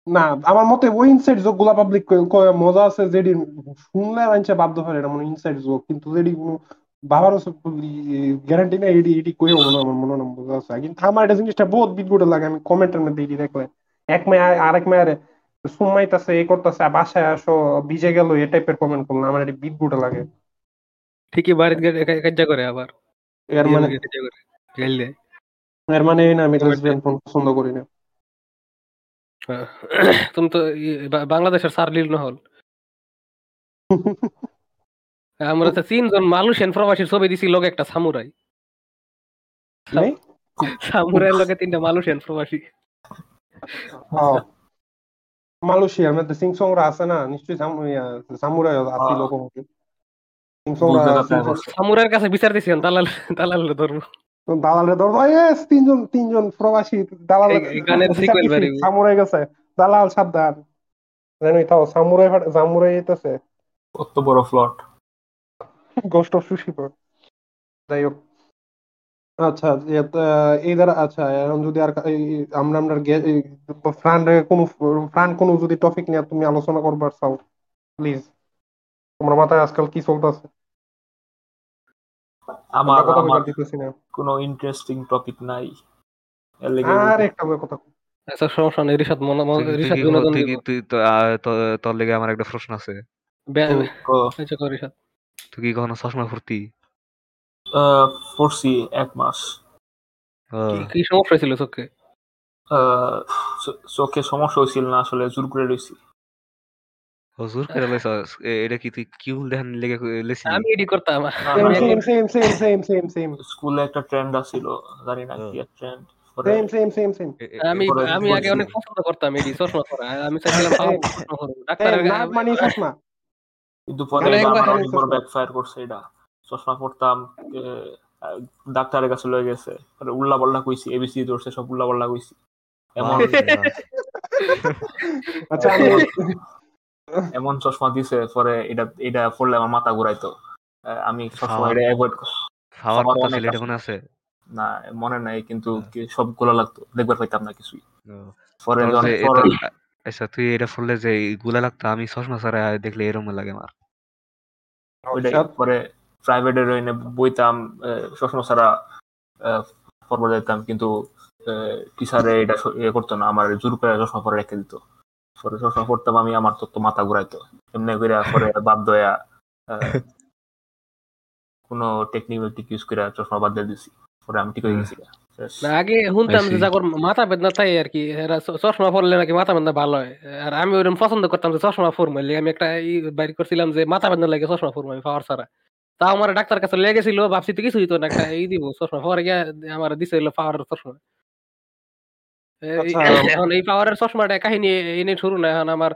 না আমার মতে ওই ইনসাইড জোকগুলা পাবলিক মজা আছে যেটি শুনলে মানুষে বাধ্য হয় এটা মানে ইনসাইড জোক কিন্তু যেটি কোনো বাবার গ্যারান্টি নাই এটি এটি কইও মনে আমার মনে হয় মজা আছে। কিন্তু আমার এটা জিনিসটা বহুত বিদগুটে লাগে আমি কমেন্টের মধ্যে এটি দেখলে। এক মেয়ে আরেক মেয়ের সুমাইতাছে এই করতেছে বাসায় আসো ভিজে গেল এই টাইপের কমেন্ট করলাম আমার এটি বিদগুটে লাগে। ঠিকই বাড়িতে কাজ্জা করে আবার। এর মানে এর মানে না আমি পছন্দ করি না। তুমি তো বাংলাদেশের সারলিল নহল আমরা তো তিনজন মালয়েশিয়ান প্রবাসীর ছবি দিছি লগে একটা সামুরাই লগে তিনটা মালয়েশিয়ান প্রবাসী হ্যাঁ। মালয়েশিয়ার মধ্যে সিংসংরা আছে না নিশ্চয়ই সামুরাই আছে লোক সামুরাইয়ের কাছে বিচার দিছি দালাল দালাল ধরবো দালালের এস তিনজন তিনজন প্রবাসী দালাল। সামুরাই গেছে। দালাল সাবধান। জানি তাও সামুরাই সামুরাই যেতেছে। কত বড় ফ্লট গোস্ট অফ সুশিপো যাই হোক। আচ্ছা এই দ্বারা আচ্ছা এখন যদি আর আমরা আমরা ফ্রান্ড কোনো ফ্রান্ড কোনো যদি টপিক নিয়ে তুমি আলোচনা করবার চাও প্লিজ তোমার মাথায় আজকাল কি চলতেছে? আমার কোনো ইন্টারেস্টিং টপিক নাই। আর একটা কথা। আচ্ছা সমস্যা নেই মনে বিনোদন তুই তো- তোর লেগে আমার একটা প্রশ্ন আছে। আচ্ছা কর রিসাদ তুই কি কখনো চশমা ভর্তি আহ, পড়ছি এক মাস। কি- কি সমস্যা ছিল চোখে? চোখে সমস্যা হয়েছিল না আসলে জোর করে রয়েছি। হজুর করে লইছস এ- এটা কি তুই কিউল দেখান লেগে লেছি আমি এডি করতাম। না, সেম না, same same same same same same স্কুলে একটা ট্রেন্ড আছিল জানি না কি trend same same same same আমি আমি আগে বলছি। অনেক পছন্দ করতাম এডি চশমা পরা। আমি চাইছিলাম তাও চশমা পরবো। সেম ডাক্তারের মানে চশমা। কিন্তু পরে মানে একবার আমার অনেক বড় চশমা। ব্যাকফায়ার করছে এটা। চশমা পড়তাম ডাক্তারের কাছে লয়ে গেছে। পরে উল্লা পাল্লা কইছি এবিসি ধরছে সব উল্লা পাল্লা কইছি এমন। আচ্ছা আমি এমন চশমা দিছে পরে এটা এটা পড়লে আমার মাথা ঘুরাইতো। আমি সবসময় এটা অ্যাভয়েড খাওয়ার কথা ছিল এটা আছে। মনে আছে? না মনে নাই কিন্তু। সবগুলা লাগতো দেখবার পাইতাম না কিছুই। পরে আচ্ছা তুই এটা ফুললে যে গুলা লাগতো আমি চশমা ছাড়া দেখলে এরকম লাগে আমার। আচ্ছা, পরে প্রাইভেটের এনে বইতাম চশমা ছাড়া পড়বা যাইতাম কিন্তু টিচারে এটা ইয়ে করতো না আমার জোর করে চশমা পরে রেখে দিত। পরে চশমা পড়তাম আমি আমার তো তো মাথা ঘুরাইতো। এমনি করে পরে হইয়া আহ, কোনো টেকনিক মেকনিক ইউজ করে চশমা বাদ দিয়ে দিছি। পরে আমি ঠিক হয়ে গেছি আগে শুনতাম যে যাগর মাথা বেদনা তাই আর কি চশমা পরলে নাকি মাথা বেদনা ভালো হয়। আর আমি ওরকম পছন্দ করতাম যে চশমা পরবো এর আমি একটা ই বাইর করছিলাম যে মাথা বেদনা লাগে চশমা পরবো আমি পাওয়ার ছাড়া। তা আমার ডাক্তার কাছে লেগেছিল ভাবছি তো কিছু হইতো না একটা ই দিব চশমা পরে গিয়ে আমার দিছে হলো পাওয়ারের চশমা। এই-। এখন এই পাওয়ারের চশমাটা কাহিনী এনে শুরু না এখন আমার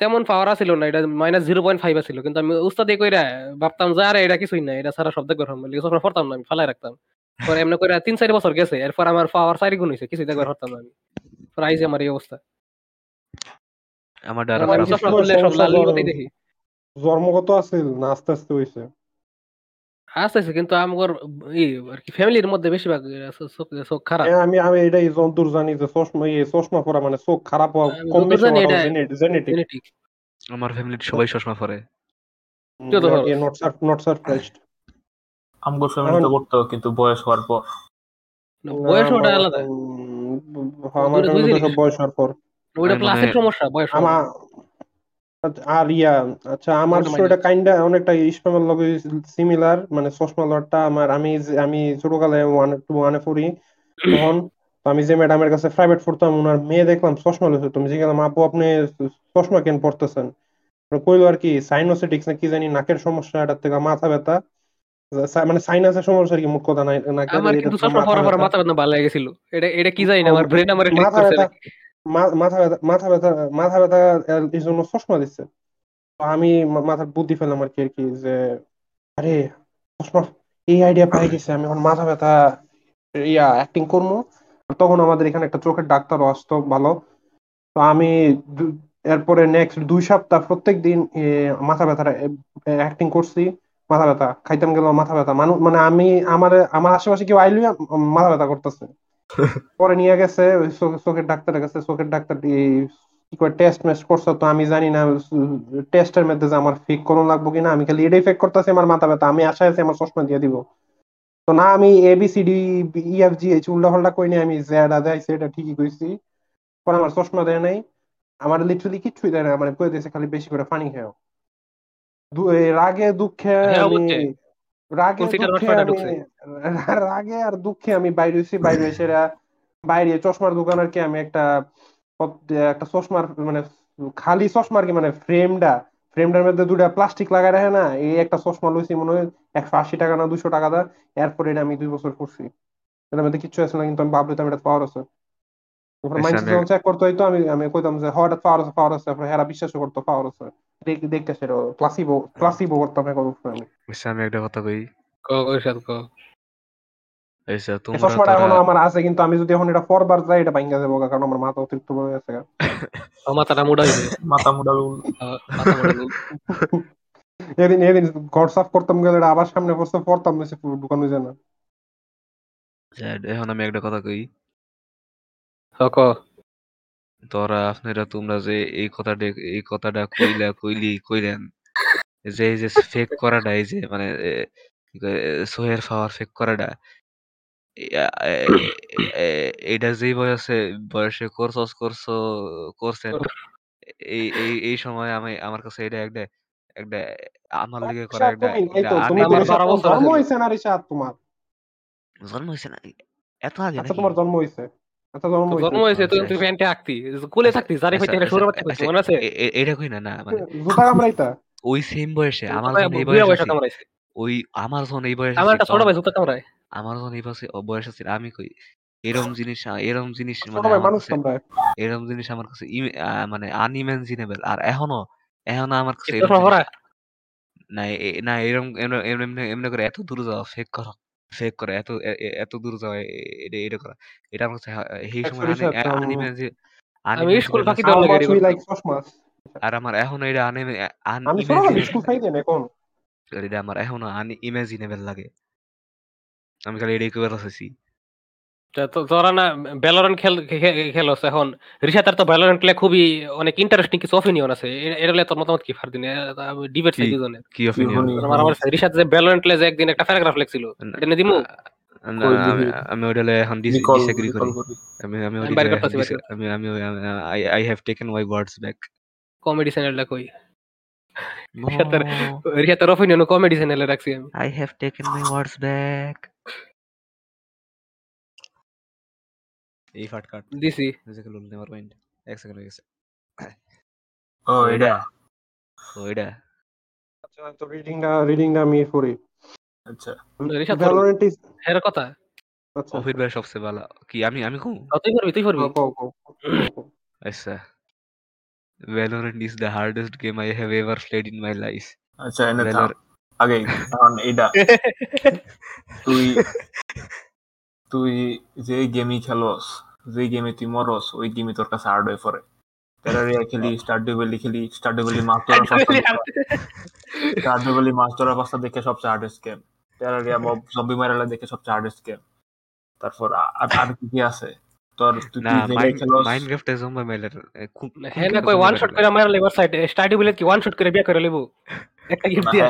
তেমন পাওয়ার আছিল না এটা মাইনাস জিরো পয়েন্ট ফাইভ আছিল কিন্তু আমি উস্তাদি কইরা ভাবতাম যে আরে এটা কিছুই না এটা সারা শব্দ করতাম চশমা পড়তাম না আমি ফালাই রাখতাম। পরে এমনি করে তিন চারি বছর গেছে এরপর আমার পাওয়ার চারি গুণ হয়েছে কিছুই দেখবার না আমি। প্রাইজ আমার এই অবস্থা। আমার চশমা খুললে সব লাল দেখি। জন্মগত আছিল না আস্তে আস্তে হইছে। আস্তে আস্তে কিন্তু আমার ই আর কি ফ্যামিলির মধ্যে বেশিরভাগ চোখ- খারাপ। হ্যাঁ, আমি আমি এটাই যন্তর জানি যে চশমা ইয়ে চশমা পরা মানে চোখ খারাপ হওয়া কম বেশি জেনেটিক আমার ফ্যামিলির সবাই চশমা পরে। যত ভালো। নট নট সারপ্রাইজড আমগো ফ্যামিলিতে এখন- করতো কিন্তু বয়স হওয়ার পর। বয়স ওটা আলাদা। আমার তে বয়স হওয়ার পর। ওইটা আমি প্লাসের সমস্যা বয়স আমার আর ইয়া আচ্ছা আমার স্টোরিটা কাইন্ডা অনেকটা ইসমামের লগে সিমিলার মানে চশমা লটটা আমার আমি যে- আমি ছোটকালে ওয়ান টু ওয়ানে পড়ি তখন আমি যে ম্যাডামের কাছে প্রাইভেট পড়তাম ওনার মেয়ে দেখলাম চশমা লইছে তুমি আপু আপনি চশমা কেন পড়তেছেন কইলো আর কি সাইনোসেটিক্স না কি জানি নাকের সমস্যা এটার থেকে মাথা ব্যথা। মানে সাইনাসের সমস্যা আর কি মুখ কথা নাই আমার কিন্তু চশমা মাথা পরা পরা ব্যথা। মাথা ভালো লেগেছিল। এটা এটা কি জানি না আমার ব্রেন আমার করছে মাথা ব্যথা মাথা ব্যথা মাথা ব্যথা এর জন্য চশমা দিচ্ছে। আমি মাথার বুদ্ধি পেলাম আর কি আর কি যে, আরে, চশমা, এই আইডিয়া পাই গেছে, আমি এখন মাথা ব্যথা, ইয়া অ্যাক্টিং করব। তখন আমাদের এখানে একটা চোখের ডাক্তারও আসতো, ভালো। তো আমি এরপরে নেক্সট দুই সপ্তাহ প্রত্যেক দিন মাথা ব্যথার অ্যাক্টিং করছি, মাথা ব্যথা। খাইতাম গেল মাথা ব্যথা। মানুষ মানে আমি, আমার আমার আশেপাশে কেউ আইলে মাথা ব্যথা করতেছে। পরে নিয়ে গেছে চোখের ডাক্তারের কাছে চোখের ডাক্তার টেস্ট মেস্ট করছে তো আমি জানি না টেস্টের মধ্যে যে আমার ফেক করুন লাগবো কিনা আমি খালি এটাই ফেক করতেছি আমার মাথা ব্যথা আমি আশায় আছি আমার চশমা দিয়ে দিব। তো না আমি A B C D E F G H উল্টা পাল্টা কই আমি সেটা ঠিকই কইছি। পরে আমার চশমা দেয় নাই আমার লিটারালি কিচ্ছুই দেয় না মানে কই দিয়েছে খালি বেশি করে পানি এই রাগে দুঃখে হ্যাঁ, আমি। রাগে আর দুঃখে আমি বাইরে হইছি বাইরে এসে বাইরে চশমার দোকান আর কি আমি একটা একটা চশমার মানে খালি চশমার কি মানে ফ্রেমটা ফ্রেমটার মধ্যে দুটা প্লাস্টিক লাগাই রাখে না এই একটা চশমা লইছি মনে হয় একশো আশি টাকা না দুশো টাকা দা এরপরে এটা আমি দুই বছর করছি। এটার মধ্যে কিচ্ছু আছে না কিন্তু আমি ভাবলাম এটা পাওয়ার আছে তারপরে আচ্ছা, মাইন্ড আমি- যখন চেক করতে হইতো আমি আমি কইতাম যে হওয়াটা পাওয়ার আছে পাওয়ার আছে তারপরে হেরা বিশ্বাস করতো পাওয়ার আছে দেখতে সেটা প্লাসিবো প্লাসিবো করতাম এখন আমি আমি একটা কথা কই ক- ওর সাথে আচ্ছা তোমরা চশমাটা তোরা আমার আছে কিন্তু আমি যদি এখন এটা পরবার যাই এটা ভাঙ্গা যাব কারণ আমার মাথা অতিরিক্ত বড় আমার মাথাটা মুড়া মাথা মুড়া। এদিন এদিন ঘর সাফ করতাম গেলে এটা আবার সামনে বসে পড়তাম না সে পুরো যায় না এখন আমি একটা কথা কই আপনারা তোমরা যে এই কথাটা এই কথাটা কইলা কইলি কইলেন যে এই যে ফেক করাটা এই যে মানে এ, কি কয়, এ, সোহের পাওয়ার ফেক করাটা এ- এ- এ- এইটা যেই বয়সে বয়সে করছস করছ করছেন এই এই এই সময় আমি আমার কাছে এটা একটা একটা আমার লিগে করা রিশাদ, একটা তুমি নাই তো তুমি আমার তো রিশাদ, বারো বছর জন্ম। হয়েছে না রিশাদ তোমার? জন্ম হয়েছে না এত আগে আচ্ছা নাকি? তোমার জন্ম হয়েছে আচ্ছা জন্ম তো হয়েছে। জন্ম হয়েছে তুই তুই প্যান্টে আঁকতি। কোলে থাকতি জারি হইতে শুরু করতে মনে আছে? এ- এ- এটা কই না না মানে জুতা কামড়াইতা। ওই সেম বয়সে আমার এই বয়সে কামড়াইছে। ওই আমার যখন এই বয়স আমার একটা ছোট ভাই জুতা কামড়ায়। আমার যখন এই বয়সে বয়স আছে আমি কই এরম জিনিস এরম জিনিস মানে এরম জিনিস আমার কাছে মানে আনইমাজিনেবল আর এখনও এখনও আমার কাছে? না না এরম এমন- এমন- এমনি এমনি করে এত দূর যাওয়া ফেক করা। ফেক করা এত এ- এ- এত দূর যাওয়া এ- এটা এটা করা। এটা আমার কাছে হা- এই সময় রিশাদ, আনিমে যে আমি স্কুল ফাঁকি দল দেওয়ার লাগে এডি we চশমাস আর আমার এখনও এটা আমি ছোটবেলায় আনইমাজিনেবল বিস্কুট খাই দেন এখন? এটা আমার এখনও আনইমাজিনেবল লাগে। আমি খালি এটাই তা তো- তোরা না ভ্যালোরেন্ট খেল খে- খেলস এখন। রিশাতার তো ভ্যালোরেন্ট খেলে খুবই অনেক ইন্টারেস্টিং কিছু অপিনিয়ন আছে। এটা তোর মতামত কি ফারদিন? ডিবেট চাই কি? কি অপিনিয়ন আমার আমার রিশাত যে খেলে যে একদিন একটা প্যারাগ্রাফ লিখছিল এটা দিমু? না আমি। আমি এখন ডিসএগ্রি করি। আমি আমি আমি আমি আমি I I have taken my words back comedy চ্যানেলটা কই? রিশাতের রিশাতের অপিনিয়ন কমেডি চ্যানেলে রাখছি আমি। I have taken my words back এই ফাট কাট দিছি। নিজেকে লোল নেভার মাইন্ড এক সেকেন্ড হয়ে গেছে। ও এটা? ও এটা আচ্ছা তো রিডিংটা রিডিংটা আমি করি আচ্ছা। ভ্যালোরেন্ট ইজ হের কথা? আচ্ছা। অফির ভাই সবচেয়ে ভালো। কি আমি আমি কম? ও, তুই করবি তুই করবি কও। আচ্ছা। Valorant is the hardest game I have ever played in my life আচ্ছা এনে থাম। আগে এইটা তুই তুই যে গেমই খেলস যে গেমে তুই মরস ওই গেমই তোর কাছে হার্ড হয়ে পড়ে। টেরারিয়া খেলি স্টারডিউ ভ্যালি খেলি স্টারডিউ ভ্যালি মাছ ধরার পাঁচটা স্টারডিউ ভ্যালি মাছ ধরার পাঁচটা দেখে সবচেয়ে hardest game Terraria mob zombie মারালা দেখে সবচেয়ে হার্ডেস্ট গেম তারপর আর আর কি কি আছে? তোর তুই খেলস? মাইনক্রাফট জম্বি মেলার খুব হ্যাঁ না কই ওয়ান শট করে মারা লেবার সাইড স্টাডি বলে কি ওয়ান শট করে বিয়া করে লেবু একটা গিফট দিয়া।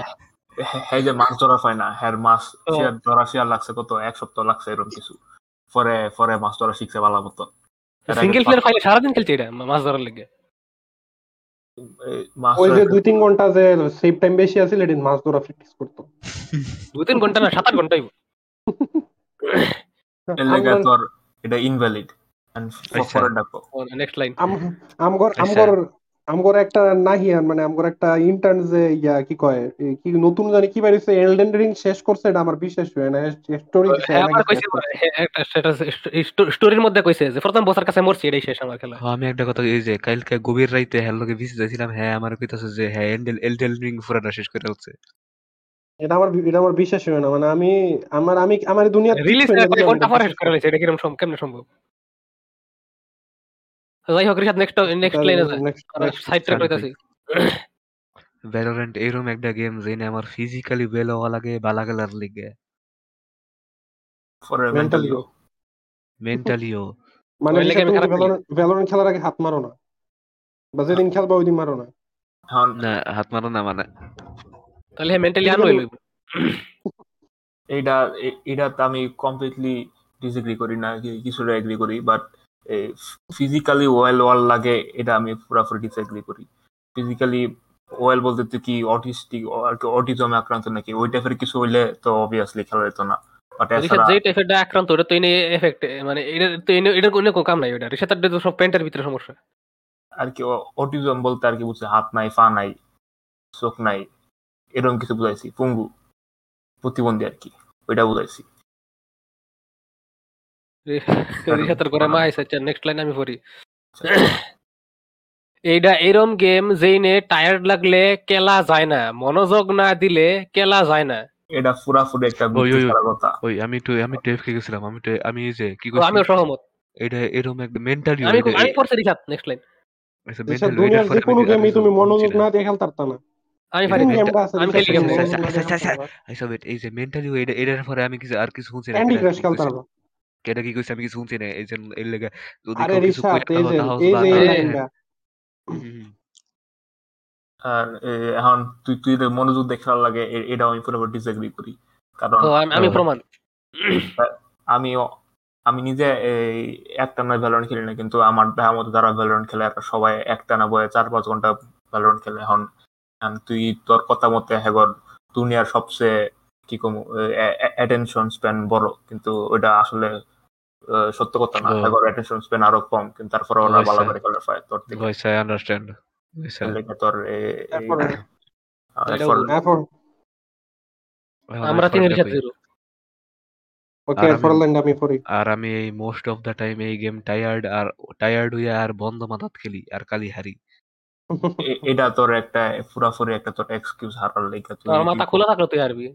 হ্যাঁ, যে মাছ ধরা পায় না হ্যার মাছ ধরা শিয়ার লাগছে কত? এক সপ্তাহ লাগছে এরকম কিছু। পরে পরে মাছ ধরা শিখছে ভালো মতো সিঙ্গেল প্লেয়ার ফাইলে সারাদিন খেলছে এটা মাছ ধরার লেগে। ওই যে দুই তিন ঘণ্টা যে সেভ টাইম বেশি আছে এদিন মাছ ধরা প্র্যাকটিস করতো। দুই তিন ঘণ্টা না সাত আট ঘন্টাই তোর এটা ইনভ্যালিড ডাকো। Next line আমগর। আমগর আমগর একটা নাহিয়ান মানে আমগর একটা ইন্টার্ন যে ইয়া কি কয় কি নতুন জানি কি বাইরেছে এলডেন রিং শেষ করছে এটা আমার বিশ্বাস হয় না স্টোরি হ্যাঁ আমার কইছে হ্যাঁ, একটা স্ট্যাটাস স্টোরির মধ্যে কইছে যে প্রথম বছর কাছে মরছি এটাই শেষ আমার খেলা। হ্যাঁ, আমি একটা কথা এই যে কালকে গভীর রাইতে হ্যালোকে ভিসি যাইছিলাম হ্যাঁ আমার কইতাছে যে হ্যাঁ এন্ডেল এলডেল রিং পুরাটা শেষ করে হচ্ছে এটা আমার এটা আমার বিশ্বাস হয় না মানে আমি আমার আমি আমার দুনিয়া রিলিজ কয়েক ঘণ্টা পরে শেষ করে লাইছে এটা কীরকম কেমনে সম্ভব? যাই হোক রিশাদ নেক্সট নেক্সট লাইনে যায় সাইড ট্র্যাক কইতাছি ভ্যালোরেন্ট এরকম একটা গেম যেনে আমার ফিজিক্যালি ওয়েল হওয়া লাগে বালা গেলার লিগে মেন্টালিও মেন্টালিও মানে। ভ্যালোরেন্ট খেলার আগে হাত মারো না। বা যেদিন খেলবা ওই দিন মারো না। না হাত মারো না মানে। তাহলে মেন্টালি লইব এইটা এ- এটাতে আমি কমপ্লিটলি ডিসএগ্রি করি না কি- কিছুটা এগ্রি করি বাট ফিজিক্যালি ওয়েল ওয়াল লাগে এটা আমি পুরোপুরি ডিসএগ্রি করি। ফিজিক্যালি ওয়েল বলতে তুই কি অটিস্টিক আর কি অটিজমে আক্রান্ত নাকি? ওই টাইপের কিছু হইলে তো অবভিয়াসলি খেলা যেত না। টাইপের আক্রান্ত ওটা তো এনে এফেক্ট মানে এটা তো এনে এটার কোনো কাম নাই ওটা তো সব প্যান্টের ভিতরে সমস্যা। আর কি অটিজম বলতে আর কি বুঝছে হাত নাই পা নাই চোখ নাই এরকম কিছু বুঝাইছি পঙ্গু প্রতিবন্ধী আর কি ওইটা বুঝাইছি। রিশাদের করে মা নেক্সট লাইন আমি পড়ি। এইটা এরম গেম যেই নে টায়ার্ড লাগলে কেলা যায় না মনোযোগ না দিলে কেলা যায় না। এটা পুরাপুরি একটা ওই। কথা। আমি একটু আমি গেছিলাম আমি আমি এই যে কি কইছি আমিও সহমত। এটা এরকম একটা মেন্টালি আমি আমি পড়ছি রিসাত নেক্সট লাইন আচ্ছা দেশের মেন্টালি দুনিয়ার যে কোনো আমি গেমই তুমি কিছু মনোযোগ না দিয়ে খেলতে পারতা না। আমি এই পারি যে আমি খেলি গেম আচ্ছা, মনোযোগ আচ্ছা, না দিয়ে আচ্ছা, খেলতে আচ্ছা, পারবা আচ্ছা wait, এই যে মেন্টালি এটার পরে আমি কিছু আর কিছু শুনছি ক্যান্ডি ক্রাশ খেলতে পারবা। কেডা কি কইছে আমি কিছু শুনছি না এই যে এর লেগে যদি আরে কেউ কিছু হ্যাঁ। আর এখন তুই তুই মনোযোগ দেখার লাগে এ- এটাও আমি পুরোপুরি ডিসএগ্রি করি কারণ আমি-। প্রমাণ আমি আমি নিজে এই একটা নয় ভ্যালোরেন্ট খেলি না কিন্তু আমার ভাইয়ের মতো যারা ভ্যালোরেন্ট খেলে এরা সবাই একটা না বয়ে চার পাঁচ ঘণ্টা ভ্যালোরেন্ট খেলে এখন এখন তুই তোর কথা মতে হেগর দুনিয়ার সবচেয়ে কি কম অ্যাটেনশন স্প্যান বড় কিন্তু ওটা আসলে সত্য কথা না। ও। অ্যাটেনশন স্প্যান আরও কম কিন্তু তারপরে ওরা ভালো করে খেলে পায় তোর থেকে understand. Voice I- এর তোর আমরা আমি তিন ফরটা রিসাত কই। জিরো ওকে আর এরপর আমি- আমি পড়ি। আর আমি এই মোস্ট অফ দা টাইম এই গেম টায়ার্ড আর টায়ার্ড হইয়া আর বন্ধ মাথাত খেলি আর কালি হারি। এটা তোর একটা পুরাপুরি একটা তোর এক্সকিউজ হারার লেগে তুই তোর মাথা খোলা থাকল তুই আরবি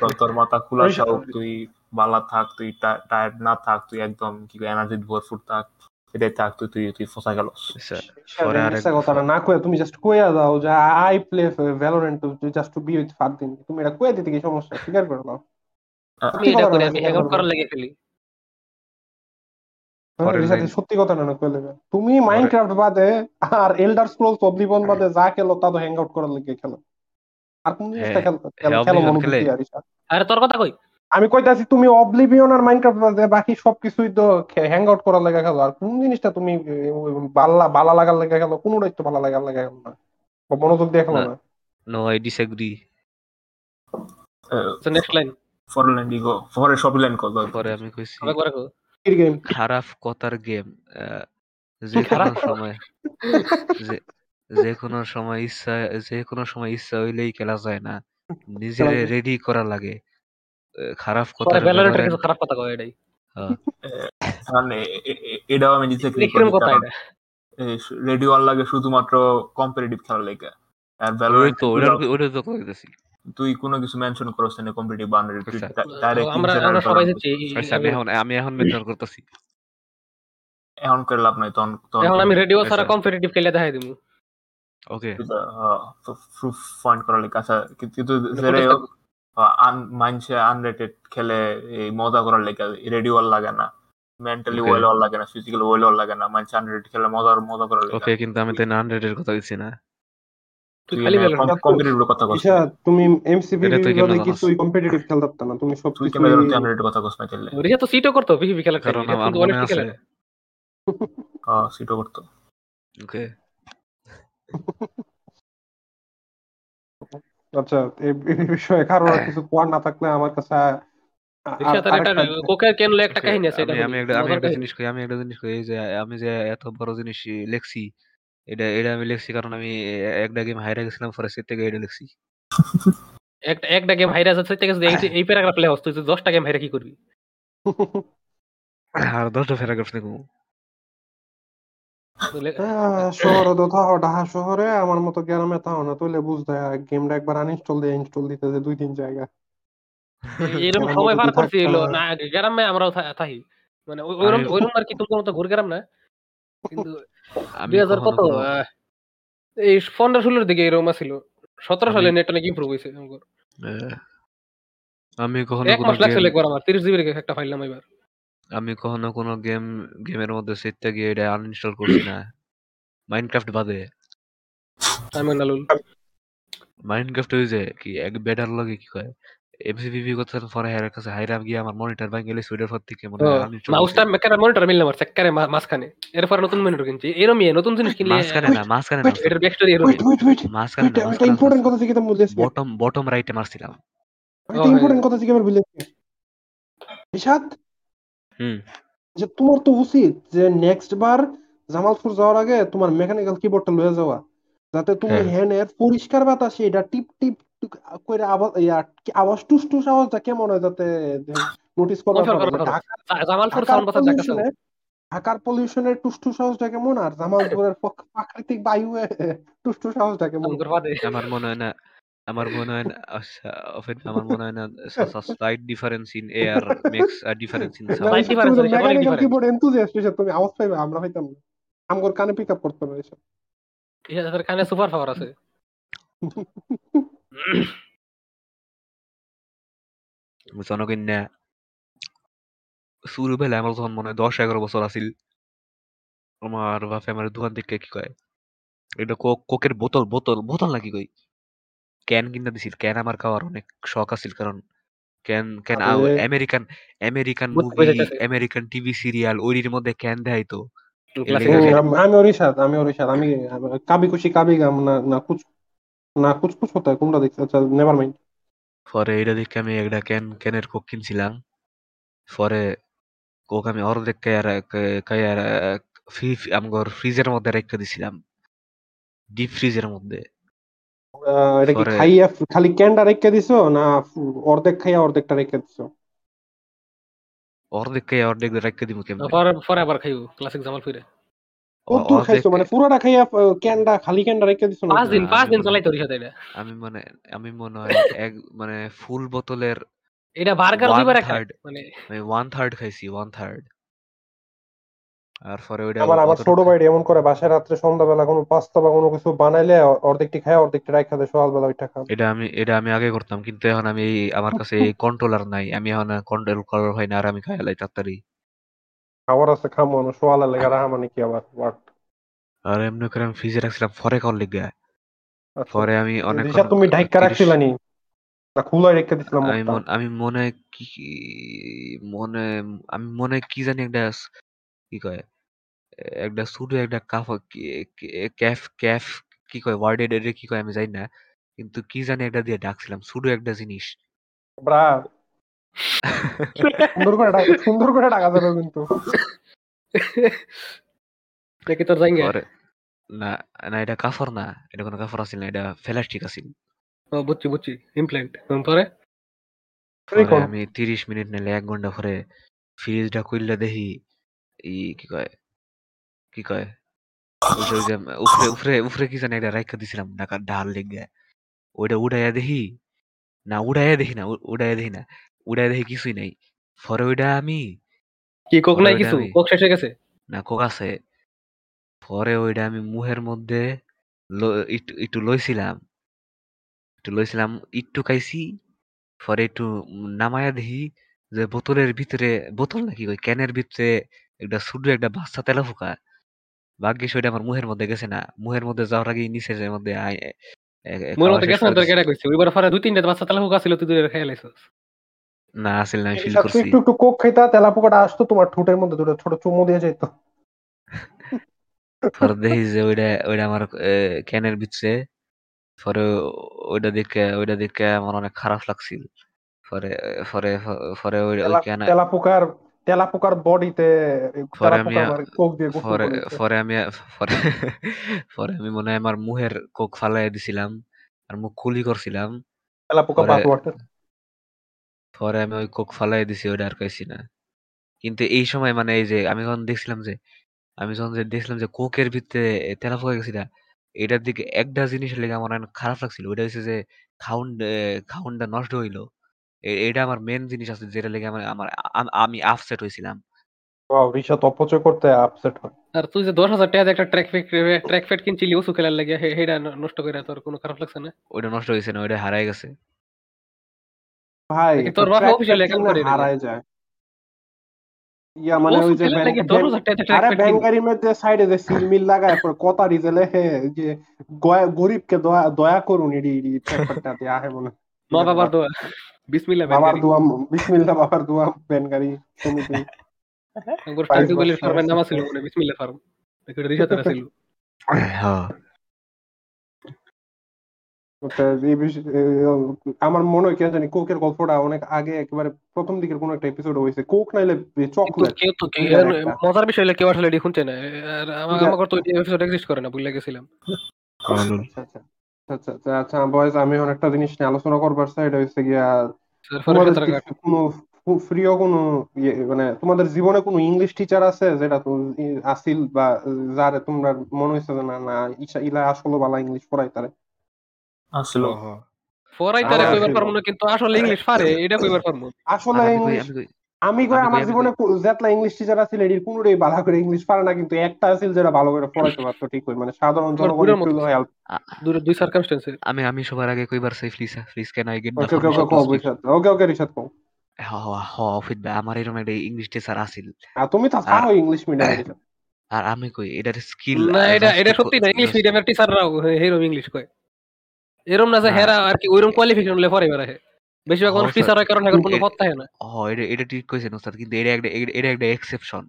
তোর তোর মাথা খোলা থাক তুই বালা থাক তুই টায়ার্ড না থাক তুই একদম কি এনার্জি ভরপুর থাক এটাই থাক তুই তুই তুই ফসা গেল। আচ্ছা, পরে আর মিথ্যা কথাটা না কয়ে তুমি জাস্ট কইয়া দাও যে I play Valorant just to be with Fardin তুমি এটা কয়ে দিতে কি সমস্যা? স্বীকার করে দাও আমি এটা করি আমি হ্যাং আউট করার। লেগে খেলি। সত্যি কথা না কইলে তুমি মাইনক্রাফট বাদে আর এল্ডার স্ক্রোলস অবলিভন বাদে যা খেলো তা তো হ্যাং আউট করার লেগে খেলো। আর কোন জিনিসটা হ্যাঁ, খেলতে হ্যাঁ, খেলো খেলে। আরে তোর কথা কই? আমি কইতাছি তুমি অবলিভিয়ন আর মাইনক্রাফট বাদে বাকি সবকিছুই তো হ্যাং আউট করার লেগে খেলো। আর কোন জিনিসটা তুমি আহ, বালা বালা লাগার লেগে খেলো? কোনোটাই তো বালা লাগার লেগে খেলো না। মনোযোগ দিয়ে খেলো না। না। I disagree next line for line দিগো ফরে পরে আমি কইছি। গেম খারাপ কথার গেম যে কোনো সময় যে যে কোনো সময় ইচ্ছা যে কোনো সময় ইচ্ছা হইলেই খেলা যায় না। নিজেরে। রেডি করা লাগে। খারাপ কিছু খারাপ কথা কয় এটাই। হ্যাঁ, মানে এটাও আমি নিজে কথা এটা। রেডিও আর লাগে শুধুমাত্র কম্পিটিটিভ খেলার লেগে। আর ভ্যালোরেন্ট তো ওইটার তো কইতেছি। তুই কোনো কিছু মেনশন করছ না কম্পিটিটিভ বাউন্ডারি তুই আচ্ছা। ডাইরেক্ট আমরা আমরা সবাই যাচ্ছি আচ্ছা আমি এখন আমি এখন মেনটেন করতেছি। এখন করে লাভ নাই তখন এখন আমি রেডিও আচ্ছা। কম্পিটিটিভ খেলে দেখাই দিমু। ওকে প্রুফ পয়েন্ট করার লেগে আচ্ছা কিন্তু- যেটা আনরেটেড খেলে এই মজা করার লেগে রেডিও আর লাগে না। মেন্টালি ওয়েল আর লাগে না ফিজিক্যাল ওয়েল আর লাগে না মাইনসে আনরেটেড খেলে মজার মজা করার লেগে। ওকে কিন্তু আমি তো এর কথা দিচ্ছি না। কম্পিটিটিভ না? তুমি সব কিছু কেমন কথা কস না খেললে রিজা তো সিটও করতো পিভিপি খেলা কারণ আমার মনে আছে হ্যাঁ সিটো করতো। ওকে আচ্ছা এই এই বিষয়ে কারও আর কিছু কোয়ার না থাকলে আমার কাছে আ- আ- রিজা তার একটা আরেকটা- কোকের কেন একটা কাহিনী আছে আমি একটা। জিনিস কই আমি একটা জিনিস কই এই যে আমি যে এত বড় জিনিস লেখছি এটা এটা আমি লেখছি কারণ আমি একটা গেম হাইরা গেছিলাম পরে সে থেকে এটা লেখছি। একটা একটা গেম হাইরা যাচ্ছে থেকে এই- প্যারাগ্রাফ লেখস তুই তো দশটা গেম হাইরা কি করবি? আর দশটা প্যারাগ্রাফ লিখব শহরে তো থাও ঢাকা শহরে আমার মতো গ্রামে থাও না তুইলে বুঝতে গেমটা একবার আনইনস্টল দিয়ে ইনস্টল দিতে যে দুই তিন জায়গা। এরকম সময় পার করছি না। গ্রামে আমরাও থাকি। মানে ওইরকম ওইরকম আর কি তোমার মতো ঘুর গ্রাম না? কিন্তু দুই হাজার কত? এই পনেরো ষোলোর দিকে এরকম ছিল। সতেরো সালে আমি- নেট অনেক ইম্প্রুভ হয়েছে আমি কখনো এক কোনো মাস লাগছিল গেম একবার আমার তিরিশ জিবির একটা ফাইল নাম এবার। আমি কখনো কোনো গেম গেমের মধ্যে সেটটা গিয়ে এটা আনইনস্টল করছি না। মাইনক্রাফট বাদে। আমি নালুল মাইনক্রাফট ওই যে কি? এক বেটার লগে কি কয়? হাইরাম গিয়ে আমার মনিটর ভাঙ গেলে সুইডের পর থেকে মনে হয় মাউসটা। মেকারে মনিটর মিললে এরপরে নতুন মনিটর কিনছি। এরমই নতুন জিনিস কিনলে মাঝখানে না মাঝখানে না। এটার ব্যাক স্টোরি এরমই না একটা ইম্পর্টেন্ট কথা জিজ্ঞেস বলতে বটম বটম রাইটে মারছিলাম। একটা ইম্পর্টেন্ট কথা জিজ্ঞেস বলে নিশাদ হুম। যে তোমার তো উচিত যে নেক্সট বার জামালপুর যাওয়ার আগে তোমার মেকানিক্যাল কিবোর্ডটা লয়ে যাওয়া। যাতে তুমি হ্যাঁ। হ্যানের পরিষ্কার বাতাসে এটা টিপ টিপ টুক করে আওয়াজ ইয়া, আওয়াজ টুস টুস আওয়াজটা কেমন হয় যাতে নোটিস করতে করা জামালপুর ঢাকার সাউন্ড কথা দেখা ঢাকার পলিউশনের টুস টুস আওয়াজটা কেমন আর জামালপুরের প্রাকৃতিক বায়ু টুস টুস আওয়াজটা কেমন আমার মনে হয় না আমার মনে হয় না আচ্ছা আমার মনে হয় না slight difference in air makes a difference in sound mechanical keyboard enthusiast তুমি আওয়াজ পাইবে আমরা হইতাম না। আমগর কানে পিক আপ করতে পারে এসব। এটার কানে সুপার পাওয়ার আছে। না শুরু বেলা আমার যখন মনে হয় দশ এগারো বছর আছিল আমার বাপে আমার দোকান থেকে কি কয় এটা কোক কোকের বোতল বোতল বোতল নাকি কই ক্যান কিনা দিছিল ক্যান আমার খাওয়ার অনেক শখ আছিল কারণ ক্যান can. American American movie American TV serial ওইর মধ্যে ক্যান দেয় তো আমি ওরিশাদ আমি ওরিশাদ আমি আমি- কাবি খুশি কাবি গাম না না কুছ না কুছ কুছ হতা কোনটা দেখছি? আচ্ছা নেভার মাইন্ড পরে এটা দেখে আমি একটা ক্যান ক্যানের কোক কিনছিলাম। পরে কোক আমি অর্ধেক কায়ার কায়ার আমগর ফ্রিজের মধ্যে রেখে দিছিলাম। ডিপ ফ্রিজের মধ্যে। এটা কি পরে- খাইয়া খালি ক্যান্ডা রেখে দিছো না অর্ধেক খাইয়া অর্ধেকটা রেখে দিছো? অর্ধেক খাইয়া অর্ধেক রেখে দিব কেমন? পরে পরে আবার খাইও ক্লাসিক জামাল ফিরে। কদ্দুর খাইছো মানে পুরোটা খাইয়া ক্যান্ডা খালি ক্যান্ডা রেখে দিছো না পাঁচ দিন পাঁচ আমি দিন চালাই তোর সাথে এটা আমি মানে আমি মনে হয় এক মানে ফুল বোতলের এটা বার্গার দুইবার একটা মানে। আমি ওয়ান থার্ড খাইছি ওয়ান থার্ড আর পরে ওইটা আমার আমার ছোট ভাই এমন করে বাসায় রাত্রে সন্ধ্যাবেলা কোনো পাস্তা বা কোনো কিছু বানাইলে অর্ধেকটি খায় অর্ধেকটি রাখা দেয় সকালবেলা ওইটা খান এটা আমি এটা আমি আগে করতাম কিন্তু এখন আমি আমার কাছে এই কন্ট্রোলার নাই আমি এখন কন্ট্রোল করার হয় না আর আমি খাই লাই তাড়াতাড়ি। খাবার আছে খামো না সোয়ালা লেগে রাহা মানে কি আবার? হোয়াট আর এমনি করে আমি ফ্রিজে রাখছিলাম পরে লেগে আচ্ছা। পরে আমি অনেক রিশাদ তুমি ঢাইকা রাখছিলানি না খোলা রেখে দিছিলাম আমি? আমি মনে কি মনে আমি মনে কি জানি একটা কি কয় একটা শুধু একটা কাফ ক্যাফ ক্যাফ কি কয় ওয়ার্ডেড এর কি কয় আমি জানি না কিন্তু কি জানি একটা দিয়ে ডাকছিলাম শুধু একটা জিনিস। ব্রা সুন্দর করে ডাকা সুন্দর করে ডাকা যাবে কিন্তু। দেখি তোর জাইঙ্গা না না এটা কাফর না। এটা কোনো কাফর আছিল না এটা ফেলাস্টিক আছিল। ও বুঝছি বুঝছি। ইমপ্ল্যান্ট পরে? আমি তিরিশ মিনিট নিলে এক ঘণ্টা পরে ফ্রিজটা খুললে দেখি ই কি কয়? কি কয়? উফরে উফরে উফরে কি জানি এটা রাইখা দিছিলাম ঢাকা ডাল লেগে। ওইটা উড়াইয়া দেখি না উড়াইয়া দেখি না উড়াইয়া দেখি না। উড়াইয়া দেখি কিছুই নাই। পরে ওইটা আমি কি কোক নাই কিছু? কোক শেষ হয়ে গেছে? না কোক আছে। পরে ওইটা আমি মুহের মধ্যে একটু লইছিলাম। একটু লইছিলাম একটু খাইছি। পরে একটু নামায়া দেখি যে বোতলের ভিতরে বোতল নাকি ওই ক্যানের ভিতরে একটা ছোট একটা বাচ্চা তেলা ফোকা। ভাগ্যিস ওইটা আমার মুহের মধ্যে গেছে না। মুহের মধ্যে যাওয়ার আগে নিচের মধ্যে গেছে তোর ওইবার পরে দুই তিনটা বাচ্চা তালা হুক আছিল তুই খাই লাইছস না আসলে না আমি ফিল করছি। একটু একটু কোক খাইতা তেলা পোকাটা আসতো তোমার ঠোঁটের মধ্যে দুটো ছোট চুমু দিয়ে যেত পরে দেখি যে ওইটা ওইটা আমার ক্যানের ভিতরে পরে ওইটা দেখে ওইটা দেখে আমার অনেক খারাপ লাগছিল। পরে পরে পরে ওই ক্যান তেলা পোকার তেলা পোকার বডিতে তেলা আমি কোক দিয়ে পরে পরে আমি পরে পরে আমি মনে হয় আমার মুহের কোক ফালাই দিছিলাম। আর মুখ কুলি করছিলাম। তেলা পোকা পরে আমি ওই কোক ফালাই দিছি ওইটা আর খাইছি না। কিন্তু এই সময় মানে এই যে আমি যখন দেখছিলাম যে আমি যখন যে দেখছিলাম যে কোকের ভিতরে তেলা পোকা গেছি না এটার দিকে একটা জিনিস লেগে আমার অনেক খারাপ লাগছিল। ওইটা হচ্ছে যে খাউন খাউনটা নষ্ট হইল। এ- এটা আমার মেন জিনিস আছে যেটা লেগে আমার আমার আম- আমি আপসেট হয়েছিলাম ওয়াও রিশাদ অপচয় করতে আপসেট হয়। আর তুই যে দশ হাজার টাকা দিয়ে একটা ট্র্যাক ফেট কিনছিলি উসু খেলার লাগে হেডা নষ্ট করে তোর কোনো খারাপ লাগছে না? ওইটা নষ্ট হয়েছে না ওইটা হারাই গেছে। ভাই নাকি তোর বাবা track official pad account কিনলে করে নাকি? হারায় যায় ইয়া মানে উসু ওই যে খেলার ব্যান- লাগে দশ ব্যান- হাজার টাকা ট্র্যাক আরে ফেট কিনবি ব্যাংকারির মধ্যে সাইডে যে সিল মিল লাগায় পর কথা রিজেলে হে যে গয়া- গরিবকে দয়া দয়া করুন এডি এডি ট্র্যাকটা দিয়ে আহে মনে মা বাবার দোয়া বিসমিল্লাহ বাবার ব্যাংকারি দোয়া বিসমিল্লাহ বাবার দোয়া ব্যানগাড়ি সমিতি আমার বাইশ টার্গেট বছর ফার্মের নাম আছে। ছিল মানে বিসমিল্লাহ ফার্ম এটা দিশা তারা ছিল হ্যাঁ ওটা এই বিষ- এ, আমার মনে হয় কেন জানি কোকের গল্পটা অনেক আগে একেবারে প্রথম দিকের কোন একটা এপিসোড হয়েছে। কোক নাইলে চকলেট কেউ তো। মজার বিষয় হলে কেউ আসলে এটি শুনছে না। আমার তো এপিসোড এক্সিস্ট করে না ভুলে গেছিলাম। আচ্ছা আচ্ছা আচ্ছা আচ্ছা আচ্ছা বয়স আমি এখন একটা জিনিস নিয়ে আলোচনা করবার চাই এটা হচ্ছে গিয়া কোনো প্রিয় কোনো ইয়ে মানে তোমাদের জীবনে কোনো ইংলিশ টিচার আছে যেটা আসিল বা যারে তোমরা মনে হয়েছে যে না না ইলা আসলে বালা ইংলিশ পড়াই তারে আসলো। পড়াইতে আমার কইবার। পারব না কিন্তু আসলে ইংলিশ পারে এটা কইবার পারব। আসলে আমি কই ইংলিশ আমি কই। আমি কই আমি আমার জীবনে যেতলা ইংলিশ টিচার আছিল এটির কোনোটাই ভালো করে ইংলিশ পারে না কিন্তু একটা আছিল যেটা ভালো করে পড়াইতে পারতো ঠিক কই। মানে সাধারণ তোমার জনগণ একটু হেল্প দুই দুই সার্কামস্টেন্সে আমি আমি সবার আগে কইবার চাই please please can I get okay okay okay okay okay Rishad কও আমার এরকম একটা ইংলিশ টিচার আছিল। আর তুমি তো থাকো ইংলিশ মিডিয়ামে আর আমি কই এটার স্কিল না এটা এটা সত্যি না ইংলিশ মিডিয়ামের টিচাররাও হেরম ইংলিশ কয়। এরম না যে হেরা আর কি ওইরকম কোয়ালিফিকেশন হলে পরে বেড়ায়। বেশিরভাগ হ্যাঁ, টিচার হয় কারণ এখন কোনো পথ থাকে না। হ এটা এটা ঠিক কইছেন ওস্তাদ কিন্তু এটা একটা এটা- একটা এক্সেপশন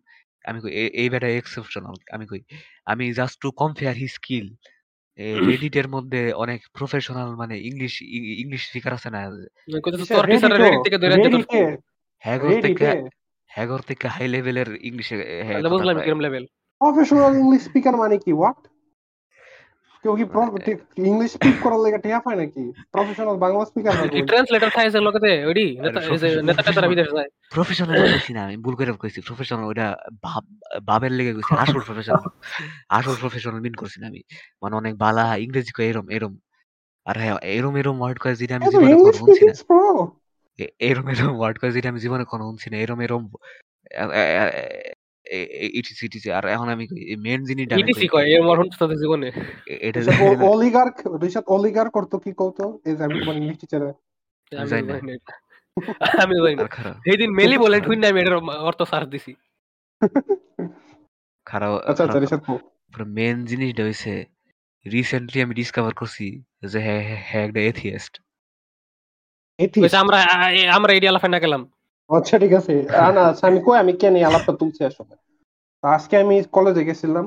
আমি কই এই বেটা এক্সেপশনাল আমি কই আমি just to compare he skill রেডিটের মধ্যে অনেক প্রফেশনাল মানে ইংলিশ ইংলিশ স্পিকার আছে না? কইতেছে তোর টিচারের রেডি থেকে দূরে যেতে হ্যাগর থেকে হ্যাগর থেকে হাই লেভেলের ইংলিশে প্রফেশনাল ইংলিশ স্পিকার মানে কি? হোয়াট কেউ কি ইংলিশ স্পিক করার লেগে টিয়া পায় নাকি প্রফেশনাল বাংলা স্পিকার না ট্রান্সলেটর থাকে লোকেতে ওইডি নেতা বিদেশ যায় প্রফেশনাল কইছি না আমি ভুল করে কইছি প্রফেশনাল ওটা ভাব ভাবের লেগে কইছি আসল প্রফেশনাল আসল প্রফেশনাল মিন করছি না আমি মানে অনেক বালা ইংরেজি কয় এরম এরম আর হ্যাঁ এরম এরম ওয়ার্ড কয় যেটা আমি জীবনে কোনো শুনছি না এরম এরম ওয়ার্ড কয় যেটা আমি জীবনে কোনো শুনছি না এরম এরম ইটিসি ইটিসি আর এখন আমি মেন ইটিসি কয়? এর মরণ তাদের জীবনে। এ- এটা অলিগার্ক রিশাদ অলিগার্ক করতো কি কওতো এই যে আমি ইংলিশ টিচার আমি জানি না। সেইদিন মেলি বলে শুন না। আমি এটার অর্থ সার্চ দিছি। খারাপ আচ্ছা আচ্ছা কও মেন জিনিসটা হইছে রিসেন্টলি আমি ডিসকভার করছি যে হ্যাঁ হ্যাঁ হ্যাঁ একটা এথিয়েস্ট কইছে আমরা এ- আমরা এই আলাফে না গেলাম। আচ্ছা ঠিক আছে। না আচ্ছা, আমি কই আমি কেন আলাপটা তুলছি আসলে। আজকে আমি কলেজে গেছিলাম।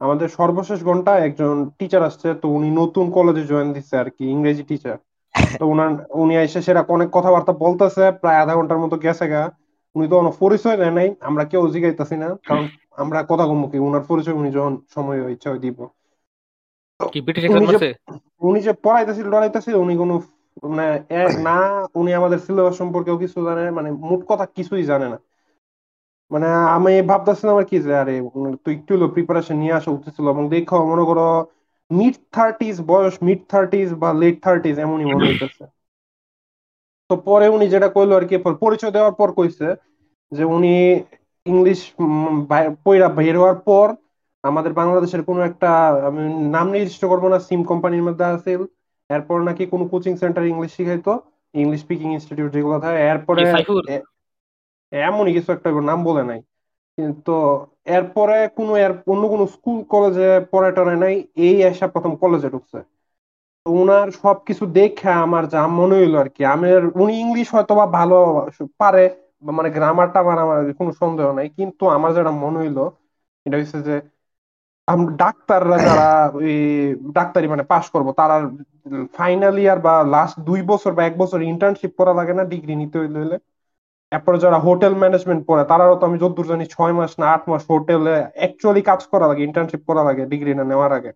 আমাদের সর্বশেষ ঘণ্টা একজন টিচার আসছে তো উনি নতুন কলেজে জয়েন দিচ্ছে আর কি ইংরেজি টিচার তো উনার উনি এসে সেরা অনেক কথাবার্তা বলতেছে প্রায় আধা ঘণ্টার মতো গেছে গা। উনি তো কোনো পরিচয় নেয় নাই আমরা কেউ জিগাইতেছি না কারণ আমরা কথা কমু কি উনার পরিচয় উনি যখন সময় ইচ্ছা হয় দিব। উনি যে- মারছে উনি যে পড়াইতেছিল ডরাইতেছিল উনি কোনো মানে না, উনি আমাদের সিলেবাস সম্পর্কেও কিছু জানে মানে মোট কথা কিছুই জানে না। মানে আমি ভাবতেছিলাম আর কি যে, আরে উনি তো একটু হলো প্রিপারেশন নিয়ে আসা উচিত ছিল এবং দেখো, মনে করো মিড থার্টিজ বয়স মিড থার্টিজ বা লেট থার্টিজ এমনই মনে হইতেছে। তো পরে উনি যেটা কইলো আর কি, পর- পরিচয় দেওয়ার পর কইছে যে, উনি ইংলিশ পয়রা বের হওয়ার পর আমাদের বাংলাদেশের কোনো একটা, আমি নাম নির্দিষ্ট করব না সিম কোম্পানির মধ্যে আছে এরপর নাকি কোনো কোচিং সেন্টার ইংলিশ শিখাইতো ইংলিশ স্পিকিং ইনস্টিটিউট যেগুলো থাকে এরপরে এমনই কিছু একটা নাম বলে নাই। কিন্তু এরপরে কোনো অন্য কোনো স্কুল কলেজে পড়ে টরে নাই এই এসে প্রথম কলেজে ঢুকছে। তো উনার সবকিছু দেখে আমার যা মনে হইল আর কি আমি উনি ইংলিশ হয়তো বা ভালো পারে মানে গ্রামারটা আমার আমার কোনো সন্দেহ নাই কিন্তু আমার যেটা মনে হইল এটা হচ্ছে যে আমরা ডাক্তাররা যারা ডাক্তারি মানে পাশ করব তারা ফাইনাল ইয়ার বা লাস্ট দুই বছর বা এক বছর ইন্টার্নশিপ করা লাগে না ডিগ্রি নিতে হইলে এরপরে যারা হোটেল ম্যানেজমেন্ট পড়ে তারাও তো আমি যতদূর জানি ছয় মাস না আট মাস হোটেলে অ্যাকচুয়ালি কাজ করা লাগে ইন্টার্নশিপ করা লাগে ডিগ্রি না নেওয়ার আগে।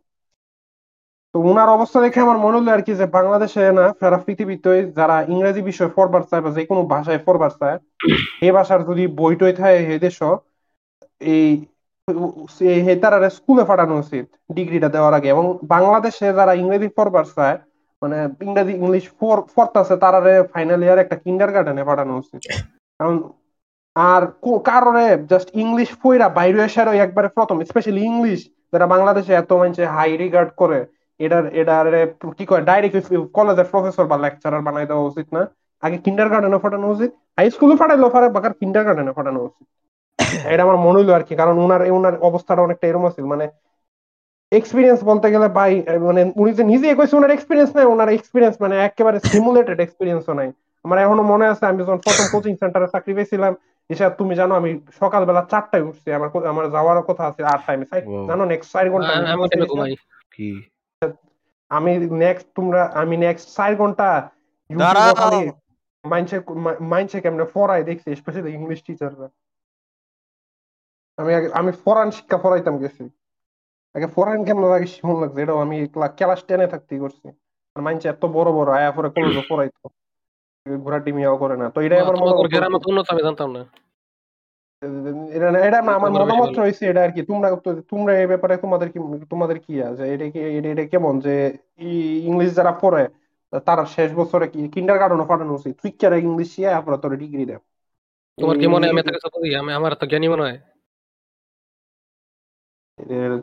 তো উনার অবস্থা দেখে আমার মনে হলো আর কি যে বাংলাদেশে না সারা পৃথিবীতে যারা ইংরেজি বিষয়ে পড়বার চায় বা যে কোনো ভাষায় পড়বার চায় এই ভাষার যদি বই টই থাকে এই দেশ এই তারা স্কুলে পাঠানো উচিত ডিগ্রিটা দেওয়ার আগে। এবং বাংলাদেশে যারা ইংরেজি পড়বার চায় মানে ইংরেজি ইংলিশ পড়তেছে তারা ফাইনাল ইয়ার একটা কিন্ডার গার্ডেনে পাঠানো উচিত কারণ, আর কারণে জাস্ট ইংলিশ পইরা বাইরে এসে একবারে প্রথম স্পেশালি ইংলিশ যারা বাংলাদেশে এত মানুষে হাই রিগার্ড করে, এটার এটার কি কয় ডাইরেক্ট কলেজের প্রফেসর বা লেকচারার বানাই দেওয়া উচিত না। আগে কিন্ডার গার্ডেনে পাঠানো উচিত হাই স্কুলে পাঠাইলো পারে বাকার কিন্ডার গার্ডেনে পাঠানো উচিত। এটা আমার মনে হইল আর কি কারণ উনার উনার অবস্থাটা অনেকটা এরকম ছিল মানে এক্সপিরিয়েন্স বলতে গেলে ভাই মানে উনি যে নিজে কইছে ওনার এক্সপিরিয়েন্স নাই ওনার এক্সপিরিয়েন্স মানে একেবারে সিমুলেটেড এক্সপিরিয়েন্সও নাই। আমার এখনও মনে আছে আমি যখন প্রথম কোচিং সেন্টারে চাকরি পেয়েছিলাম এসব তুমি জানো আমি সকালবেলা চারটায় উঠছি আমার আমার যাওয়ার কথা আছে আমি সাই- জানো নেক্সট চার ঘণ্টা আমি নেক্সট তোমরা আমি নেক্সট চার ঘণ্টা দাঁড়াও। ইউটিউবে খালি মাইনসে মাইনসে কেমনে পড়াই দেখছি স্পেশালি ইংলিশ টিচাররা আমি আগে আমি ফরান শিক্ষা পড়াইতাম গেছি। আগে ফরান কেমন লাগে শিমন লাগছে এটাও আমি ক্লাস টেনে থাকতেই করছি। আর মাইনসে এত বড় বড় আয়া পরে কলেজে পড়াইতো। ঘোরা টিমিয়াও করে না তো এটাই আমার মনে তোমার গ্রামে তো উন্নত আমি জানতাম না। এটা আমার মতামত রয়েছে এটা আর কি। তোমরা তোমরা এই ব্যাপারে তোমাদের কি তোমাদের কি আছে? এটা কি এটা কেমন যে ইংলিশ যারা পড়ে তার শেষ বছরে কি কিন্ডার গার্ডেনও পাঠানো উচিত সুইচারে ইংলিশ শিয়া তারপরে তোর ডিগ্রি দেয় তোমার কি মনে হয় আমি আমার তো জ্ঞানী মনে হয়।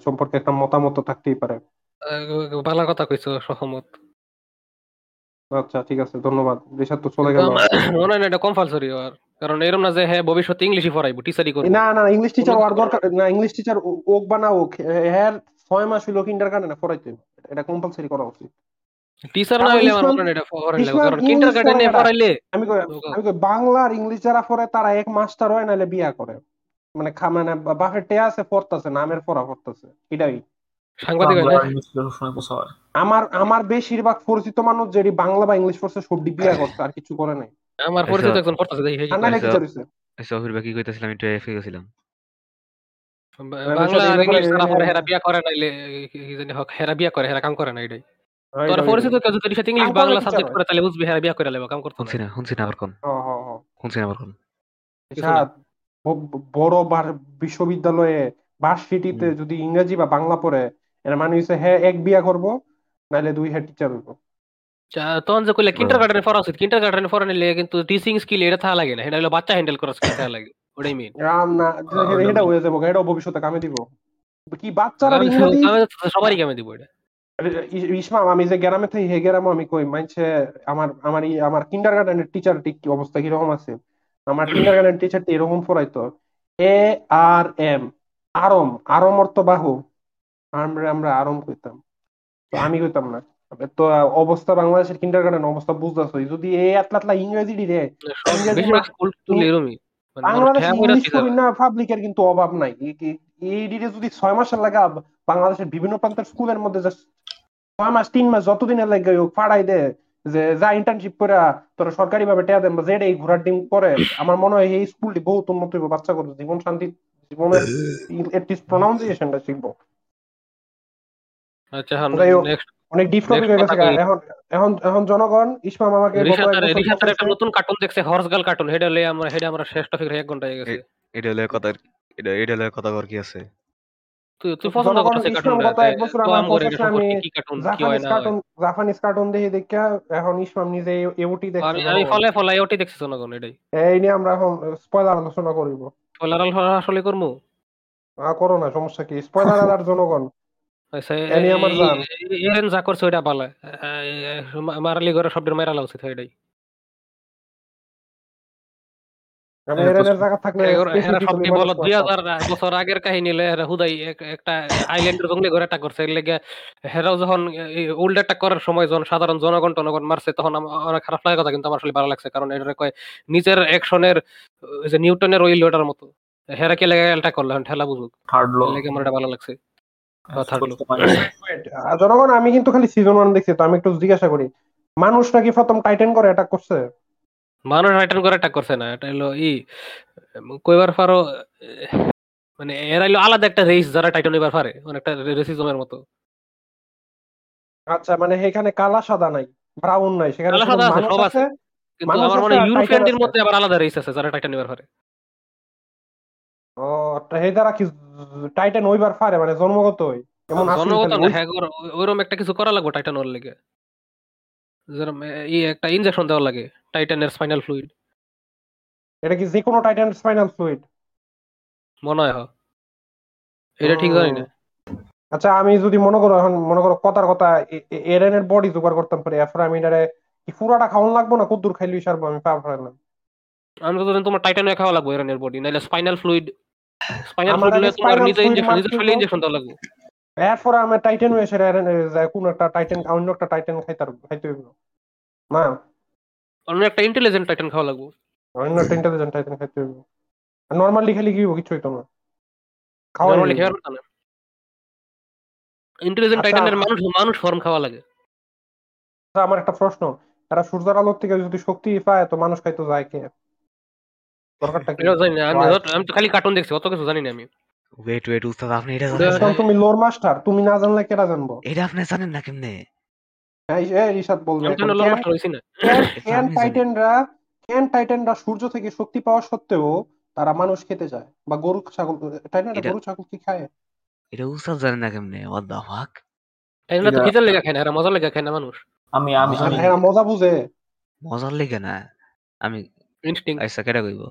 সম্পর্কে একটা মতামত থাকতেই পারে। ভালো কথা কইছো সহমত। আচ্ছা ঠিক আছে ধন্যবাদ। রিশাদ তো চলে গেল। মনে না এটা কম্পালসরি আর কারণ এরকম না যে হ্যাঁ ভবিষ্যতে ইংলিশই পড়াইবো টিচারই করব। না না ইংলিশ টিচার হওয়ার দরকার না ইংলিশ টিচার ওক বা না ওক হ্যাঁ ছয় মাস হইল গার্ডেনে পড়াইতে। এটা কম্পালসারি করা উচিত। টিচার না হইলে আমার মনে এটা কারণ ইংলিশ কিন্ডার গার্ডেনে পড়ায় না। পড়াইলে আমি কই আমি কই বাংলা আর ইংলিশ যারা পড়ে তারা এক মাস্টার হয় নাহলে বিয়া করে। মানে খা মানে বাপের টে আছে পড়তাছে নামের পড়া পড়তাছে এটাই। হয় হয় আমার আমার বেশিরভাগ পরিচিত মানুষ যেটি বাংলা বা ইংলিশ পড়ছে সব বিয়া করছে আর কিছু করে নাই। আমার পরিচিত একজন পড়তেছে দেখি আচ্ছা। অফির বাকি কইতেছিলাম একটু এফে গেছিলাম। বাংলা আর ইংলিশ তারা পড়ে হেরা বিয়া করে নাইলে কি জানি হোক হেরা বিয়া করে হেরা কাম করে না এটাই। তোর পরিচিত কেউ যদি সাথে ইংলিশ বাংলা সাবজেক্ট করে তাহলে বুঝবি হেরা বিয়া করে লেবা কাম করতে শুনছি না শুনছি না আবার কোন। হ্যাঁ হ্যাঁ হ্যাঁ শুনছি না আবার কোন। বড় বিশ্ববিদ্যালয়ে ভার্সিটিতে। যদি ইংরেজি বা বাংলা পড়ে এর মানে হচ্ছে হ্যাঁ এক বিয়া করব নাহলে দুই হেড টিচার হইব। তখন যে কইলে কিন্ডার গার্ডেনে পড়া উচিত। কিন্ডার গার্ডেনে পড়া নিলে কিন্তু টিচিং স্কিল এটা থাকা লাগে না। এটা হলো বাচ্চা হ্যান্ডেল করার স্কিল থাকা লাগে। ওটাই মেইন রাম না এটা হয়ে যাব এটাও ভবিষ্যতে কামে দিব। কি বাচ্চারা ইংরেজি সবারই কামে দিব এটা। ইসমাম আমি যে গ্রামে থাকি হে গ্রামে আমি কই মানছে আমার আমার আমার কিন্ডার গার্ডেনের টিচার ঠিক কি অবস্থা কীরকম আছে? আমার কিন্ডার গার্ডেন টিচার এরকম পড়াইতো। এ আর এম আরম আরম অর্থ বাহু। আমরা আমরা আরম কইতাম। তো আমি কইতাম না। তো অবস্থা বাংলাদেশের কিন্ডার গার্ডেন অবস্থা বুঝতেছো যদি এই এতলা ইংরেজি রে মানে বাংলাদেশে ইংলিশ না পাবলিকের কিন্তু অভাব নাই। এই- এই যদি ছয় মাসের লাগা বাংলাদেশের বিভিন্ন প্রান্তের স্কুলের মধ্যে ছয় মাস তিন মাস যতদিনের লাগে ফাড়াই দে যে যা ইন্টার্নশিপ করে তোরা সরকারি ভাবে টেয়া দেন যেটা এই ঘোরার ডিম করে আমার মনে হয় এই স্কুলটি বহুত উন্নত হইব বাচ্চা করে জীবন শান্তি জীবনের এটলিস্ট প্রনাউন্সিয়েশনটা শিখব। আচ্ছা এখন যাই হোক, নেক্সট অনেক ডিপ টপিক হয়ে গেছে কথা এখন এখন এখন জনগণ ইসমাম আমাকে একটা নতুন কার্টুন দেখছে হর্স গার্ল কার্টুন হেডা লয়ে আমরা হেডা আমরা শেষ টপিক এক ঘণ্টা হয়ে গেছে। এটা হলো কথা এটা এটা হলো কথা কর কি আছে? তুই তুই পছন্দ জনগণ করছিস ইসলাম কার্টুনটা এক বছর আমার আম করে বলতেছে সম্পর্কে আমি কি কার্টুন কি হয় জাপানিজ কার্টুন জাপানিজ কার্টুন দেখে দেখে এখন ইসলাম নিজে এওটি দেখছে আমি আমি ফলে ফলে ওটি দেখছি জনগণ এটাই এই নিয়ে আমরা এখন স্পয়লার আলোচনা করিব আসলে করো না সমস্যা কি স্পয়লার জনগণ আচ্ছা এ নিয়ে আমার জান। এরেন যা করছে ওইটা ভালো মারালি করে শব্দের মেরালা উচিত এটাই হ্যাঁ, তো- জায়গা বছর আগের কাহিনী হুদাই একটা আইল্যান্ডের জঙ্গলে ঘরে অ্যাটাক করছে। এর লেগে হেরাও যখন উল্টা অ্যাটাক করার সময় যখন সাধারণ জনগণ টনগণ মারছে তখন অনেক খারাপ লাগা কথা কিন্তু আমার আসলে ভালো লাগছে। কারণ এটা কয় নিজের অ্যাকশনের যে নিউটনের ওই লোটার মতো। হেরা কে লেগে অ্যাটাক করল ঠেলা বুঝুক। থার্ড লো লেগে আমার এটা ভালো লাগছে। আহ, জনগণ আমি কিন্তু খালি সিজন ওয়ান দেখছি তো আমি একটু জিজ্ঞাসা করি মানুষ নাকি প্রথম টাইটেন করে অ্যাটাক করছে? মানুষ রিটার্ন করে অ্যাটাক করছে না এটা হলো ই কইবার পারো মানে এরা হলো আলাদা একটা রেস যারা টাইটান এবার পারে অনেকটা রেসিজমের মতো। আচ্ছা মানে এখানে কালা সাদা নাই ব্রাউন নাই সেখানে কালা সাদা সব আছে কিন্তু আমার মনে হয় ইউরোপিয়ানদের মধ্যে আবার আলাদা রেস আছে যারা টাইটান এবার পারে। ও তা এই দ্বারা কি টাইটেন ওইবার পারে মানে না ওই- হ্যাঁ ওর- ওইরকম একটা কিছু করা লাগবে টাইটান ওর লেগে। যেরকম ই একটা ইনজেকশন দেওয়া লাগে টাইটানের স্পাইনাল ফ্লুইড এটা কি যে কোনো টাইটেন স্পাইনাল ফ্লুইড মনে হয় এটা ঠিক জানি না। আচ্ছা আমি যদি মনে করো এখন মনে করো কথার কথা এ- এ- এরেনের বডি জোগাড় করতাম পারি এরপর আমি এটারে কি পুরাটা খাওয়ান লাগবো না কদ্দুর খাইলি সারবো আমি পার আমি তো তোমার টাইটান খাওয়া লাগবে এরানের বডি নাইলে স্পাইনাল ফ্লুইড স্পাইনাল ফ্লুইড তোমার নিজে ইনজেকশন নিজে ইনজেকশন দেওয়া লাগবে। এরপর আমি টাইটেন সেটা কোন একটা টাইটেন অন্য একটা টাইটেন খাইতে খাইতে হইব। না অন্য একটা ইন্টেলিজেন্ট টাইটেন খাওয়া লাগবে। অন্য একটা ইন্টেলিজেন্ট টাইটেন খাইতে হইব। নর্মালি খালি কি কিছু হইতো না। খাওয়া নরমালি খেয়ার কথা না। ইন্টেলিজেন্ট আচ্ছা। টাইটানের মানুষ মানুষ ফর্ম খাওয়া লাগে। আমার একটা প্রশ্ন। এরা সূর্যের আলোর থেকে যদি শক্তি পায় তো মানুষ খাইতো যায় কে? দরকারটা কি? আমি তো খালি কার্টুন দেখছি অত কিছু জানি না আমি। ওয়েট ওয়েট উস্তাদ আপনি এটা জানেন না? তুমি লোর মাস্টার তুমি না জানলে কেরা জানব? এটা আপনি জানেন না কেমনে। টাইটেনরা কেন টাইটেনরা সূর্য থেকে শক্তি পাওয়া সত্ত্বেও তারা মানুষ খেতে যায় বা গরু ছাগল টাইটেনরা গরু ছাগল কি খায়? এটা উস্তাদ জানেন না কেমনে? হোয়াট দা ফাক টাইটানরা তো খিদের লেগে খায় না এরা মজা লেগে খায় না মানুষ। আমি আমি আমি হ্যাঁ মজা বুঝে। মজার লেগে না। আমি ইনস্টিং আচ্ছা কেটা কইব?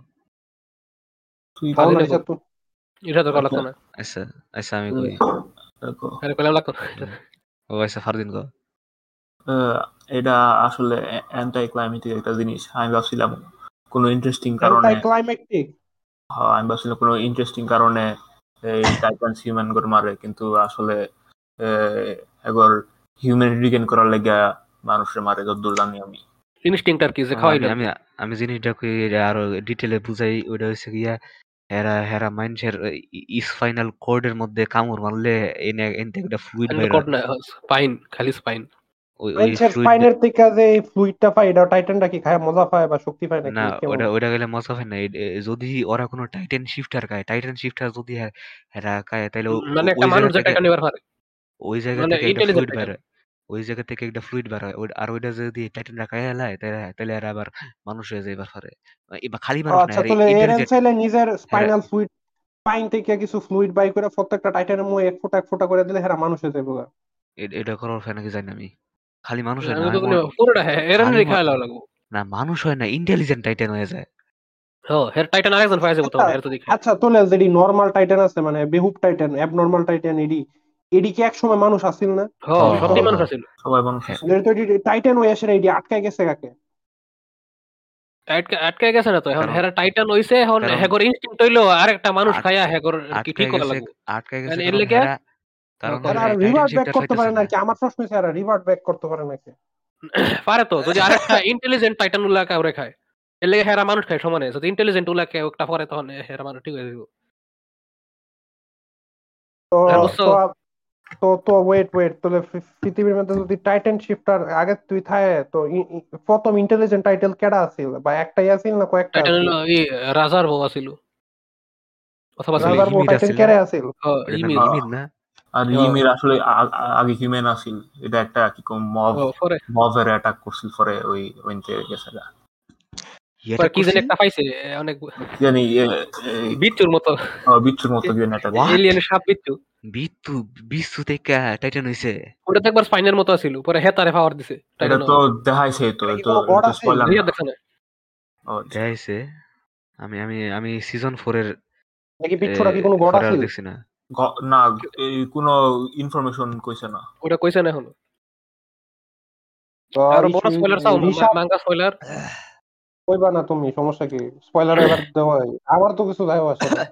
তুই এটা তো লাগতো না আচ্ছা আচ্ছা আমি কই আরে কইলাম লাগতো ও আচ্ছা ফারদিন কো আহ, এটা আসলে অ্যান্টাই ক্লাইমেটিক একটা জিনিস। আমি ভাবছিলাম কোনো ইন্টারেস্টিং কারণে ক্লাইমেটিক হ্যাঁ, আমি ভাবছিলাম কোনো ইন্টারেস্টিং কারণে এই টাইটান্স হিউম্যান মারে কিন্তু আসলে এবার হিউম্যানিটি রিগেন করার লেগে মানুষের মারে যতদূর জানি আমি। ইনস্টিংটার কি যে খাওয়াইলো। আমি আমি আমি জিনিসটা কই এটা আরও ডিটেলে বুঝাই ওইটা হইছে গিয়া হেরা হেরা মানুষের স্পাইনাল কোর্ডের মধ্যে কামড় মারলে এনে এন থেকে একটা ফ্লুইড কট না স্পাইন খালি স্পাইন ওই ওই স্পাইনের থেকে যে ফ্লুইডটা পায় এটা টাইটানটা কি খায় মজা পায় বা শক্তি পায় নাকি? না? ওটা ওটা গেলে মজা হয় না। যদি ওরা কোনো টাইটান শিফটার খায় টাইটান শিফটার যদি হেরা খায় তাহলে মানে একটা ওই মানুষ যেটা থেকে এটা নিবার পারে। ওই জায়গা মানে থেকে ফ্লুইড বের হয়। ওই জায়গা থেকে একটা ফ্লুইড বের হয়। ওই- আর ওইটা যদি টাইটান রাখায় হেলায় তাহলে তাহলে এরা আবার মানুষ হয়ে যাইবার পারে এবার খালি মানুষ না আচ্ছা এরা তাহলে এরেন চাইলে নিজের স্পাইনাল ফ্লুইড স্পাইন থেকে কিছু ফ্লুইড বাই করে প্রত্যেকটা টাইটানের মুখে এক ফোঁটা এক ফোঁটা করে দিলে হেরা মানুষ হয়ে যাবে এটা করার হয় নাকি জানি না আমি। খালি মানুষ হয় না আমি তো আমি মনে- পুরোটা হ্যাঁ এর খালি রেখে মা- লাগবো। না মানুষ হয় না ইন্টেলিজেন্ট টাইটান হয়ে যায়। হ্যাঁ হের টাইটান আরেকজন পাইছে তো আচ্ছা, হের তো দেখে। আচ্ছা তাহলে যেটি নর্মাল টাইটান আছে মানে বেহুব টাইটান অ্যাবনর্মাল টাইটান এডি এডি কি এক সময় মানুষ আসিল না? হ্যাঁ হ্যাঁ, সত্যি হ্যাঁ, মানুষ হ্যাঁ। আছিল। সবাই মানুষ হ্যাঁ। আছে। টাইটান হয়ে আসে এডি আটকায় গেছে কাকে? আটকে আটকে গেছে না তো? এখন হের টাইটান হইছে এখন হেগর ইনস্টিংক্ট হইল আরেকটা মানুষ খায়া হেগর কি ঠিক করা লাগবে? আটকায় গেছে মানে এর লেগে- কারণ আর রিভার্ট ব্যাক করতে পারে পাইতেছে না না কি। আমার প্রশ্ন হচ্ছে রিভার্ট ব্যাক করতে পারে নাকি? পারে তো যদি আরেকটা ইন্টেলিজেন্ট টাইটান উল্লা কাউরে খায়। এর লেগে হেরা মানুষ খায় সমানে। যদি ইন্টেলিজেন্ট উল্লা কেউ একটা পরে তখন হেরা মানুষ ঠিক হয়ে যাবে তো বুঝছ? তো তো তো ওয়েট ওয়েট তাহলে পৃথিবীর মধ্যে যদি টাইটান শিফটার আগে তুই থাকে তো প্রথম ইন্টেলিজেন্ট টাইটেল কেডা আছিল? বা একটাই আছিল না কয়েকটা টাইটান আছিল? হলো ই রাজার বউ আছিল। অথবা রাজার বউ আছিল। কেড়ে? আছিল? ইমির ইমির না? আর। ইমির আসলে আগে হিউম্যান আছিল। এটা একটা কি কম মব মবের অ্যাটাক করছিল পরে ওই ওইতে গেছে। এটা পরে কি জানি একটা পাইছে অনেক জানি বিচ্ছুর মতো। বিচ্ছুর মতো জানি একটা এলিয়েন সাপ বিচ্ছু। বিত্তু বিস্তু থেকে টাইটান হইছে। ওটা তো একবার স্পাইনের মতো ছিল পরে হেতারে পাওয়ার দিছে এটা তো দেখাইছে তো তো কোনো god স্পয়লার রিয়া দেখাইছে আমি আমি আমি সিজন ফোর এর নাকি বিচ্ছুরা কি কোনো গড দেখছি না। না এই কোনো ইনফরমেশন কইছে না। ওটা কইছে না এখন। তো আর বড় স্পয়লার চাও মাঙ্গা স্পয়লার কইবা না তুমি সমস্যা কি? স্পয়লার এবার দেওয়া হয়। আমার তো কিছু যায় আসে না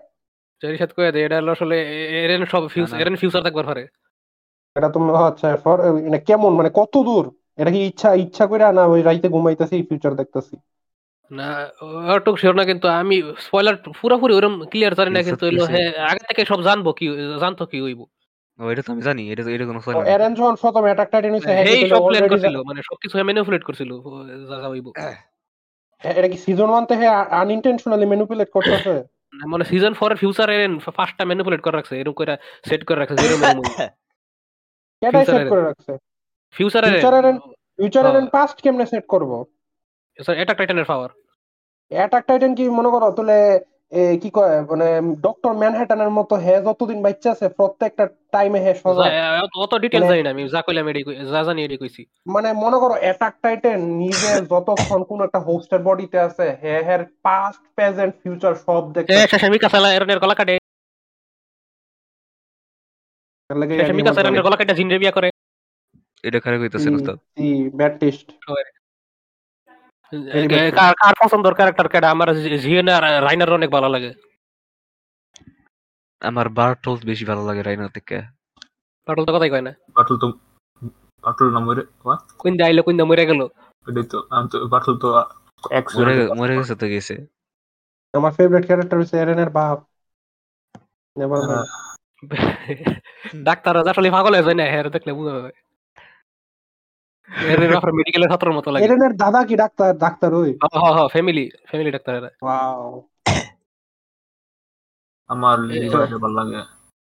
জেরি সাথে কয়ে দে এটা হলো আসলে এরেন সব ফিউচার। এরেন ফিউচার থাকবার পারে। এটা তুমি আচ্ছা ফর মানে কেমন মানে কত দূর? এটা কি ইচ্ছা ইচ্ছা করে না ওই রাইতে ঘুমাইতেছি ফিউচার দেখতেছি? না ওটুক শিওর না কিন্তু আমি স্পয়লার পুরোপুরি ওরকম ক্লিয়ার জানি না কিন্তু হইল হ্যাঁ আগে থেকে সব জানব কি জানতো কি হইব। ও এটা তো আমি জানি এটা এটা কোনো না। এরেন যখন প্রথম অ্যাটাক টাইটেন হইছে হ্যাঁ হেই কিন্তু সব প্ল্যান করছিল মানে সবকিছু ম্যানিপুলেট করছিল যা যা হইব। হ্যাঁ, এটা কি সিজন ওয়ান তে আনইনটেনশনালি ম্যানিপুলেট করতেছে মানে সিজন 4 এর ফিউচার এর ফার্স্টটা ম্যানিপুলেট করে রাখছে এরকম করে সেট করে রাখছে জিরো Future সেট করে রাখছে? ফিউচার এর ফিউচার এর ফিউচার এর পাস্ট কেমনে সেট করব? স্যার অ্যাটাক টাইটানের পাওয়ার অ্যাটাক টাইটেন কি মনে করো তাহলে কি কয় মানে ডক্টর ম্যানহাটনের মতো হে যতদিন বাচ্চা আছে প্রত্যেকটা টাইমে হে সজাগ। অত ডিটেইলস মানে- জানি না আমি যা কইলাম এডি যা জানি এডি কইছি। মানে মনে করো অ্যাটাক টাইটেন নিজে যতক্ষণ কোন একটা হোস্টের বডিতে আছে হে হের পাস্ট প্রেজেন্ট ফিউচার সব দেখতে এ শেষে মিকাসালা এরনের গলা কাটে। শেষে মিকাসা এরনের গলা কাটে জিনরে বিয়া করে। এটা খারাপ হইতেছে না তো ব্যাড টেস্ট. কার কার পছন্দের ক্যারেক্টার কেডা? আমার জিএন রাইনার অনেক ভালো লাগে। আমার বার্টল বেশি ভালো লাগে রাইনার থেকে। পাটল তো কথাই কয় না। বাটুল তো বাটুল না মরে? কোন দা আইলো কোন দা মরে গেল। তো আমি তো বাটুল তো এক্স মরে মরে গেছে তো গেছে। আমার ফেভারিট ক্যারেক্টার হচ্ছে এরেনের বাপ। নেভার। ডাক্তার আসলে পাগল হয়ে যায় না হ্যাঁ দেখলে বুঝা যাবে। এর আপনার মেডিকেলের ছাত্রের মতো লাগে। এরেনের দাদা কি ডাক্তার? ডাক্তার ওই? হ্যাঁ হ্যাঁ ফ্যামিলি ফ্যামিলি ডাক্তার এরা। ওয়াও আমার এ- ভালো লাগে।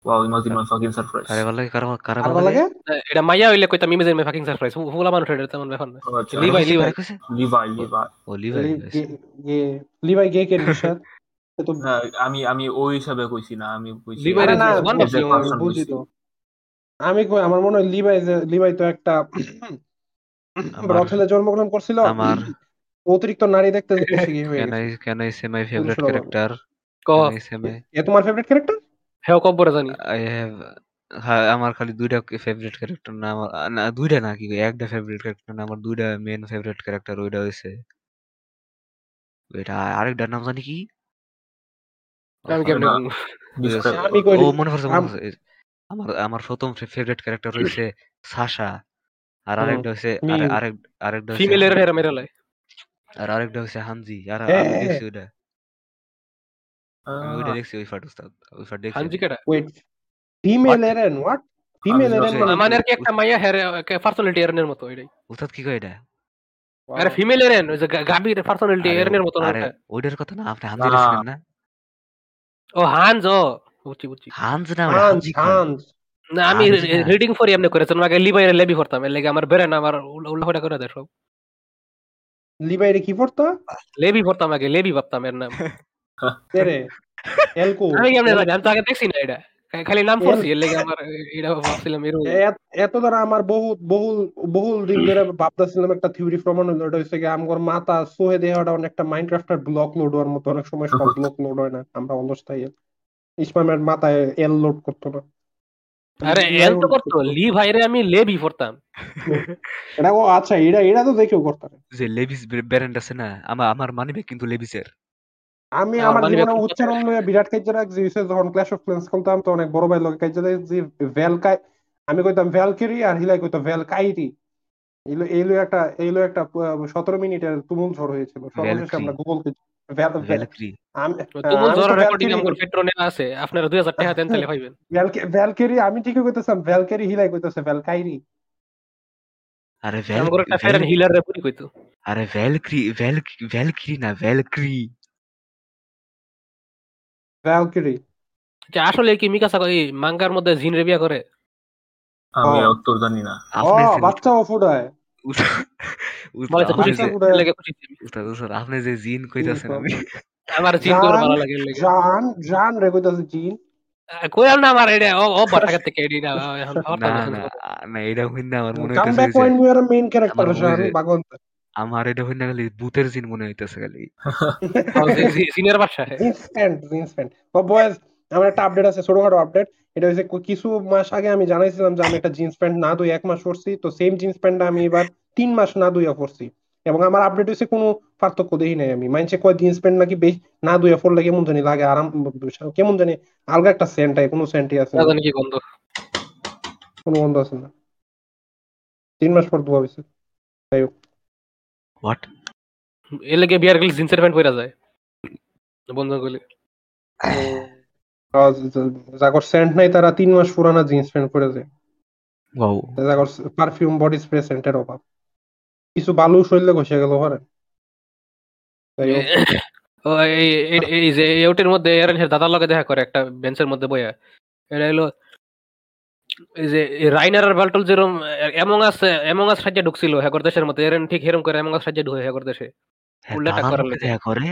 Wow imagine my fucking surprise কারে ভালো লাগে কারে কারে ভালো ভালো লাগে? লাগে এটা মাইয়া হইলে কইতাম ইমেজের মে ফাকিং সারপ্রাইজ ফুলা মানুষ এটা তেমন ব্যাপার না। লিভাই লিভাই লিভাই লিভাই ও লিভাই গে- গে- লিভাই গে কে নিশাদ আমি আমি ওই হিসাবে কইছি না আমি কইছি লিভাই না one of বুঝছি, the আমি বুঝি তো। আমি কই আমার মনে হয় লিভাই লিভাই তো একটা ব্রথেলে জন্মগ্রহণ করছিল। আমার অতিরিক্ত নারী দেখতে গিয়ে হয়ে I say my favourite character ক? ক্যান সে মাই এ তোমার ফেভারিট ক্যারেক্টার হেও কব্বরে জানি। আই হ্যাভ হ্যাঁ আমার খালি দুইটা ফেভারিট ক্যারেক্টার না আমার না দুইটা না কি একটা ফেভারিট ক্যারেক্টার না আমার দুইটা মেন ফেভারিট ক্যারেক্টার ওইটা হইছে। ওইটা আরেকটার নাম জানি কি? আমি কেমনে ও মনে পড়ছে আমার আমার প্রথম ফেভারিট ক্যারেক্টার হইছে সাশা। আর আরেকটা হইছে মিম। আরেক আরেকটা ফিমেল এর হেরা মেরা লাই আর আরেকটা হইছে হানজি। আর হ্যাঁ, আমি হ্যাঁ, দেখছি ওইটা। আমি ওইটা আহ, দেখছি ওই ফাট উস্তাদ ওই ফাট দেখছি Hanji. Wait female Eren what female Eren মানে আর কি একটা মাইয়া হেরে পার্সোনালিটি এরনের মতো এটাই উস্তাদ কি কয় এটা? আরে ফিমেল এরেন ওই যে গাবির পার্সোনালিটি আরে এরনের মতো আরে ওটা? ওইটার কথা না আপনি হানজি না। না? ও হানজ ও। বুঝছি বুঝছি হানজ না ওটা হানজি। না আমি না। রিডিং ফর এমনি করেছেন আগে লিবাইরে লেবি করতাম এর লাগে আমার বেরেন আমার উল্টা ফুটা করে দেয় সব। লিবাইরে কি পড়তা? লেবি পড়তাম আগে লেবি ভাবতাম এর নাম। তেরে এলকো। আমি কেমনে জানি আমি তো আগে দেখছি না এটা। খা- খালি নাম পড়ছি এর লাগে আমার এটা ভাবছিলাম এরকম। এত- এত দ্বারা আমার বহু বহুল বহুল দিন ধরে ভাবতেছিলাম একটা থিওরি প্রমাণ হলো এটা হচ্ছে কি আমগর মাথা সোহে দেওয়াটা অনেকটা মাইনক্রাফটের ব্লক লোড হওয়ার মতো অনেক সময় সব ব্লক লোড হয় না আমরা অলসটাই ইসমামের মাথায় এল লোড করতো না। আরে এল তো করতো। লি ভাইরে আমি লেবি পড়তাম। এটা ও আচ্ছা এটা এটা তো দেখেও করতাম যে লেভিস ব্র্যান্ড আছে না আমার আমার মানিবে কিন্তু লেভিসের। আমি আমার জীবনে উচ্চারণ লইয়া বিরাট কাজ্যা রাখছি যখন ক্ল্যাশ অফ ক্ল্যান্স খেলতাম তো অনেক বড় ভাই লোক কাজ্যা রাখছি ভ্যালকাই আমি কইতাম ভ্যালকেরি আর হিলাই কইতো ভ্যালকাইরি এইলো এইলো একটা এইলো একটা সতেরো মিনিটের তুমুল ঝড় হয়েছিল। সর্বশেষে আমরা গুগল ভ্যালক্রি আমি তুমুল আমি জোর তো রেকর্ডিং ভ্যালকেরি আমার পেট্রোনে আছে। আপনারা 2000 টাকা দেন তাহলে পাইবেন। ভ্যালকে- ভ্যালকেরি আমি ঠিকই কইতেছিলাম ভ্যালকেরি হিলাই কইতেছে ভ্যালকাইরি আরে আমার একটা ফেরেন হিলার রে পুরি কইতো। আরে ভ্যালক্রি ভ্যালক্রি ভ্যালক্রি না ভ্যালক্রি ভ্যালকেরি যে আসলে কি মিকাসা এই মাঙ্গার মধ্যে জিন রে বিয়া করে? আমি। উত্তর জানি না। বাচ্চা আপনি যে জিন কইতাছেন আমি। আমার জিন করে ভালো লাগে জান জান রে কইতাছে জিন। কইলাম না আমার এটা ও ও বাটা থেকে এডি না না না এটা হইন না আমার মনে come back when you are main character জান যে- আমার এটা হইন খালি ভূতের জিন মনে হইতাছে খালি। জিনের বাসা। ইনস্ট্যান্ট ইনস্ট্যান্ট ও বয়েজ আমার একটা আপডেট আছে ছোটখাটো আপডেট এটা হচ্ছে কিছু মাস আগে আমি জানাইছিলাম যে আমি একটা জিন্স প্যান্ট না ধুই এক মাস পরছি। তো সেম জিন্স প্যান্টটা আমি এবার তিন মাস না ধুইয়া পরছি। এবং আমার আপডেট হচ্ছে কোনো পার্থক্য দেখি নাই আমি। মাইনসে কয় জিন্স প্যান্ট নাকি বেশ না ধুইয়া পরলে কেমন জানি লাগে। আরাম কেমন জানি আলগা একটা সেন্ট হয় কোনো সেন্টই আছে না। জানি কি গন্ধ। কোনো গন্ধ আছে না। তিন মাস পর ধোয়া হয়েছে। হোয়াট এর লাগে বিয়ার গেলে জিন্সের প্যান্ট পরা যায়। বন্ধ যাগর সেন্ট নাই তারা তিন মাস পুরানা জিন্স প্যান্ট পরে যায় যাগর পারফিউম বডি স্প্রে সেন্টের অভাব। কিছু বালু শরীরে ঘষে গেল পারে ও এই যে এই ওটির মধ্যে এরেনের দাদার লগে দেখা করে একটা বেঞ্চের মধ্যে বইয়া। এটা হলো এই যে রাইনার আর বাল্টল যেরকম এমং আস এমং আস সাহায্যে ঢুকছিল হেগর দেশের মধ্যে এরেন ঠিক হেরম করে এমং আস সাহায্যে ঢুকে হেগর দেশে। হ্যাঁ উল্লেখ করার লাগে। করে?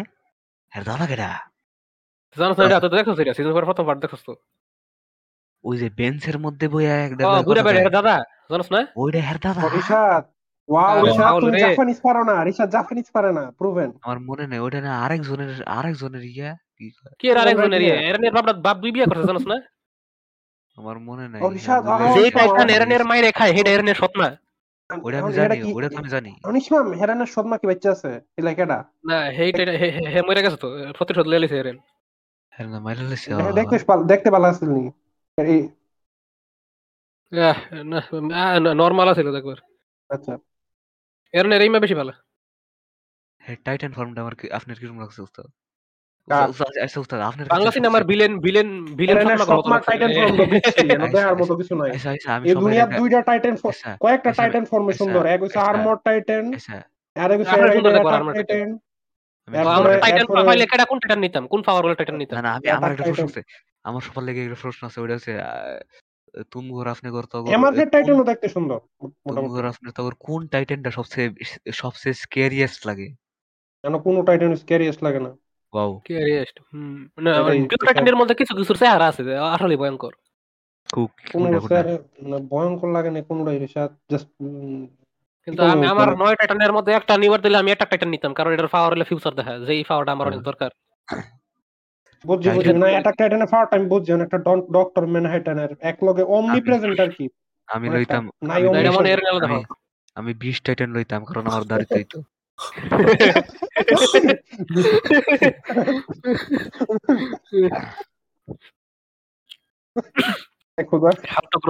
হ্যাঁ দাদা কেডা? জানো তো এটা তো দেখছ সেটা সিজন ফোর প্রথম পার্ট দেখছ ওই যে বেঞ্চের মধ্যে বইয়া একটা ও ঘুরে বেড়ে দাদা জানোস না? ওইটা হ্যাঁ দাদা? ও, ওয়াও আরে তুমি জাপানিজ পারো না রিশাদ জাপানিজ পারে না প্রুভেন আমার মনে নেই ওইটা না আরেকজনের আরেকজনের ইয়া কি এর আরেকজনের দিয়ে? ইয়ে? এরেনের বাপ বাপ দুই বিয়ে করছে জানোস না? আমার মনে নাই ও, রিশাদ, হ্যাঁ, আহ, মনে যে আছে। টাইটান এরেনের মাইরে খায় হেডা এরেনের সৎ না ওইটা আমি জানি এটা তো আমি জানি। অনিশমাম হেরানের সদমা কি বাচ্চা আছে? এলা না হেই হে হে মরে গেছে তো প্রতিশোধ লিয়ে এরেন দেখতে পাল- দেখতে ভালো আসছিল নি এই আহ, না নরমাল আছিল দেখবার আচ্ছা। বেশি ভালো। হ্যাঁ টাইটান ফর্মটা আমার কি- আপনার কীরকম লাগছে উস্তাদ? কার? উস্তাদ, উস্তাদ, আচ্ছা বাংলা সিনেমার ভিলেন ভিলেন ভিলেন আচ্ছা, আচ্ছা, মতো কিছু নাই। আচ্ছা আচ্ছা আমি এই সবাই দুইটা টাইটান আচ্ছা কয়েকটা টাইটান ফর্মে সুন্দর এক হচ্ছে। আর্মর টাইটান আচ্ছা। আর এক হচ্ছে টাইটান আমরা টাইটান কোন টাইটান নিতাম? কোন পাওয়ার টাইটান নিতাম? না না আমি আমার একটা প্রশ্ন আছে। আমার সবার লেগে একটা প্রশ্ন আছে ওইটা হচ্ছে তুমি ঘর আপনি ঘর তো এমারহেড টাইটানও দেখতে সুন্দর তুমি ঘর আপনি তো কোন টাইটানটা সবচেয়ে সবচেয়ে স্কেরিয়েস্ট লাগে? কেন কোনো টাইটান লাগে না। ওয়াও কি হুম। না টাইটানের মধ্যে কিছু কিছু চেহারা আছে আসলে ভয়ঙ্কর। খুব কোনো কোনটা কোনটা ভয়ঙ্কর লাগে না জাস্ট কিন্তু আমি আমার নয় টাইটানের মধ্যে একটা নিবার দিলে আমি একটা টাইটান নিতাম কারণ এটার পাওয়ার হলে ফিউচার দেখা যে এই পাওয়ারটা আমার অনেক দরকার। বুঝছি বুঝছি না অ্যাটাক টাইটানের ফার্স্ট টাইম বুঝছি একটা ডক্টর ম্যানহাটনের এক লগে অমনি প্রেজেন্ট আর কি। আমি লইতাম আমি অমনি বিশ- এর আলাদা আমি পাওয়ার। আমি বিশ টাইটান লইতাম কারণ আমার দাড়িতে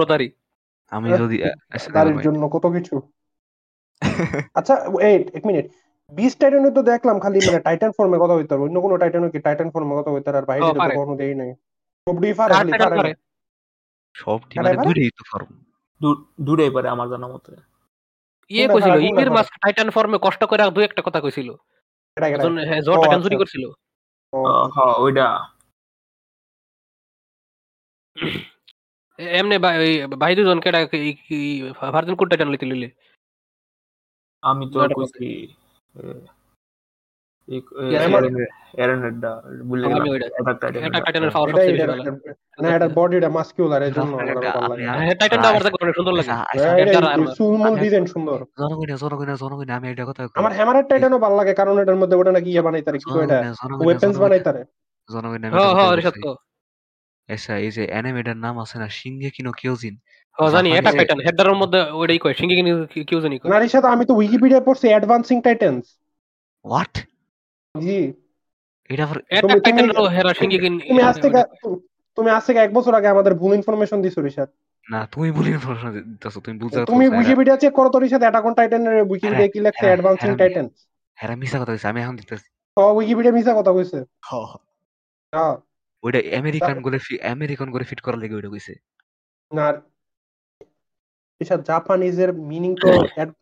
দাড়ি আমি যদি আচ্ছা. জন্য কত কিছু? আচ্ছা এই এক মিনিট বিশ টাইটানে তো দেখলাম খালি মানে টাইটান ফর্মে কথা হইতে অন্য কোনো কি টাইটান ফর্মে কথা হইতে আর বাইরে তো। কখনো দেই নাই। খালি পারে পারে। সব মানে তো ফর্ম পারে আমার জানা মতে। ইয়ে কইছিল ইমির মাস টাইটান ফর্মে কষ্ট করে দুই একটা কথা কইছিল। হ্যাঁ, জোর টাইটান আচ্ছা। চুরি করছিল? হ্যাঁ ওইটা এ- এমনি ভাই দুজন কেডা ভার্জিন কোড টাইটান লইতে লিলে আমি তো কইছি Yes, yes. এরেনেরটা আমি গেলাম। ওইটা। Attack Titan এটা টাইটানের পাওয়ার সবচেয়ে বেশি ভালো না এটা বডিটা মাস্কিউলার এর জন্য আমার ভালো লাগে। আর- হ্যাঁ আমার দেখতে সুন্দর। লাগে আচ্ছা, হ্যামারের টাইটানও ভালো লাগে কারণ এটার মধ্যে ওটা নাকি ইয়ে বানাইতারে কি কয় এটা? ওয়েপন্স বানাইতারে। জনগণে আমি হ্যাঁ হ্যাঁ। আচ্ছা এই যে অ্যানিমেটার নাম আছে না সিংগেকি নো কিয়োজিন হ্যাঁ জানি এটা টাইটান হেডারের মধ্যে ওইটাই কয় সিঙ্গি কিউ জানি কয়। নারীর সাথে আমি তো উইকিপিডিয়া পড়ছি অ্যাডভান্সিং টাইটানস হোয়াট জি। এটা আবার এটা তুমি- তুমি- হেরা সিঙ্গি তুমি আজ থেকে তুমি আজ থেকে এক বছর আগে আমাদের ভুল ইনফরমেশন দিছো না তুমি বলি ইনফরমেশন দিতেছো তুমি বুঝতে তুমি উইকিপিডিয়া চেক করো তো রিশাদ অ্যাটাক অন টাইটানের উইকিপিডিয়া কি লেখছে হ্যাঁ, অ্যাডভান্সিং হ্যাঁ, টাইটানস হ্যাঁ মিছা কথা কইছে আমি এখন দিতেছি। তো উইকিপিডিয়া মিছা কথা কইছে। হ্যাঁ। ওইটা আমেরিকান করে আমেরিকান করে ফিট করার লাগে ওইটা কইছে। না রিশাদ জাপানিজের মিনিং তো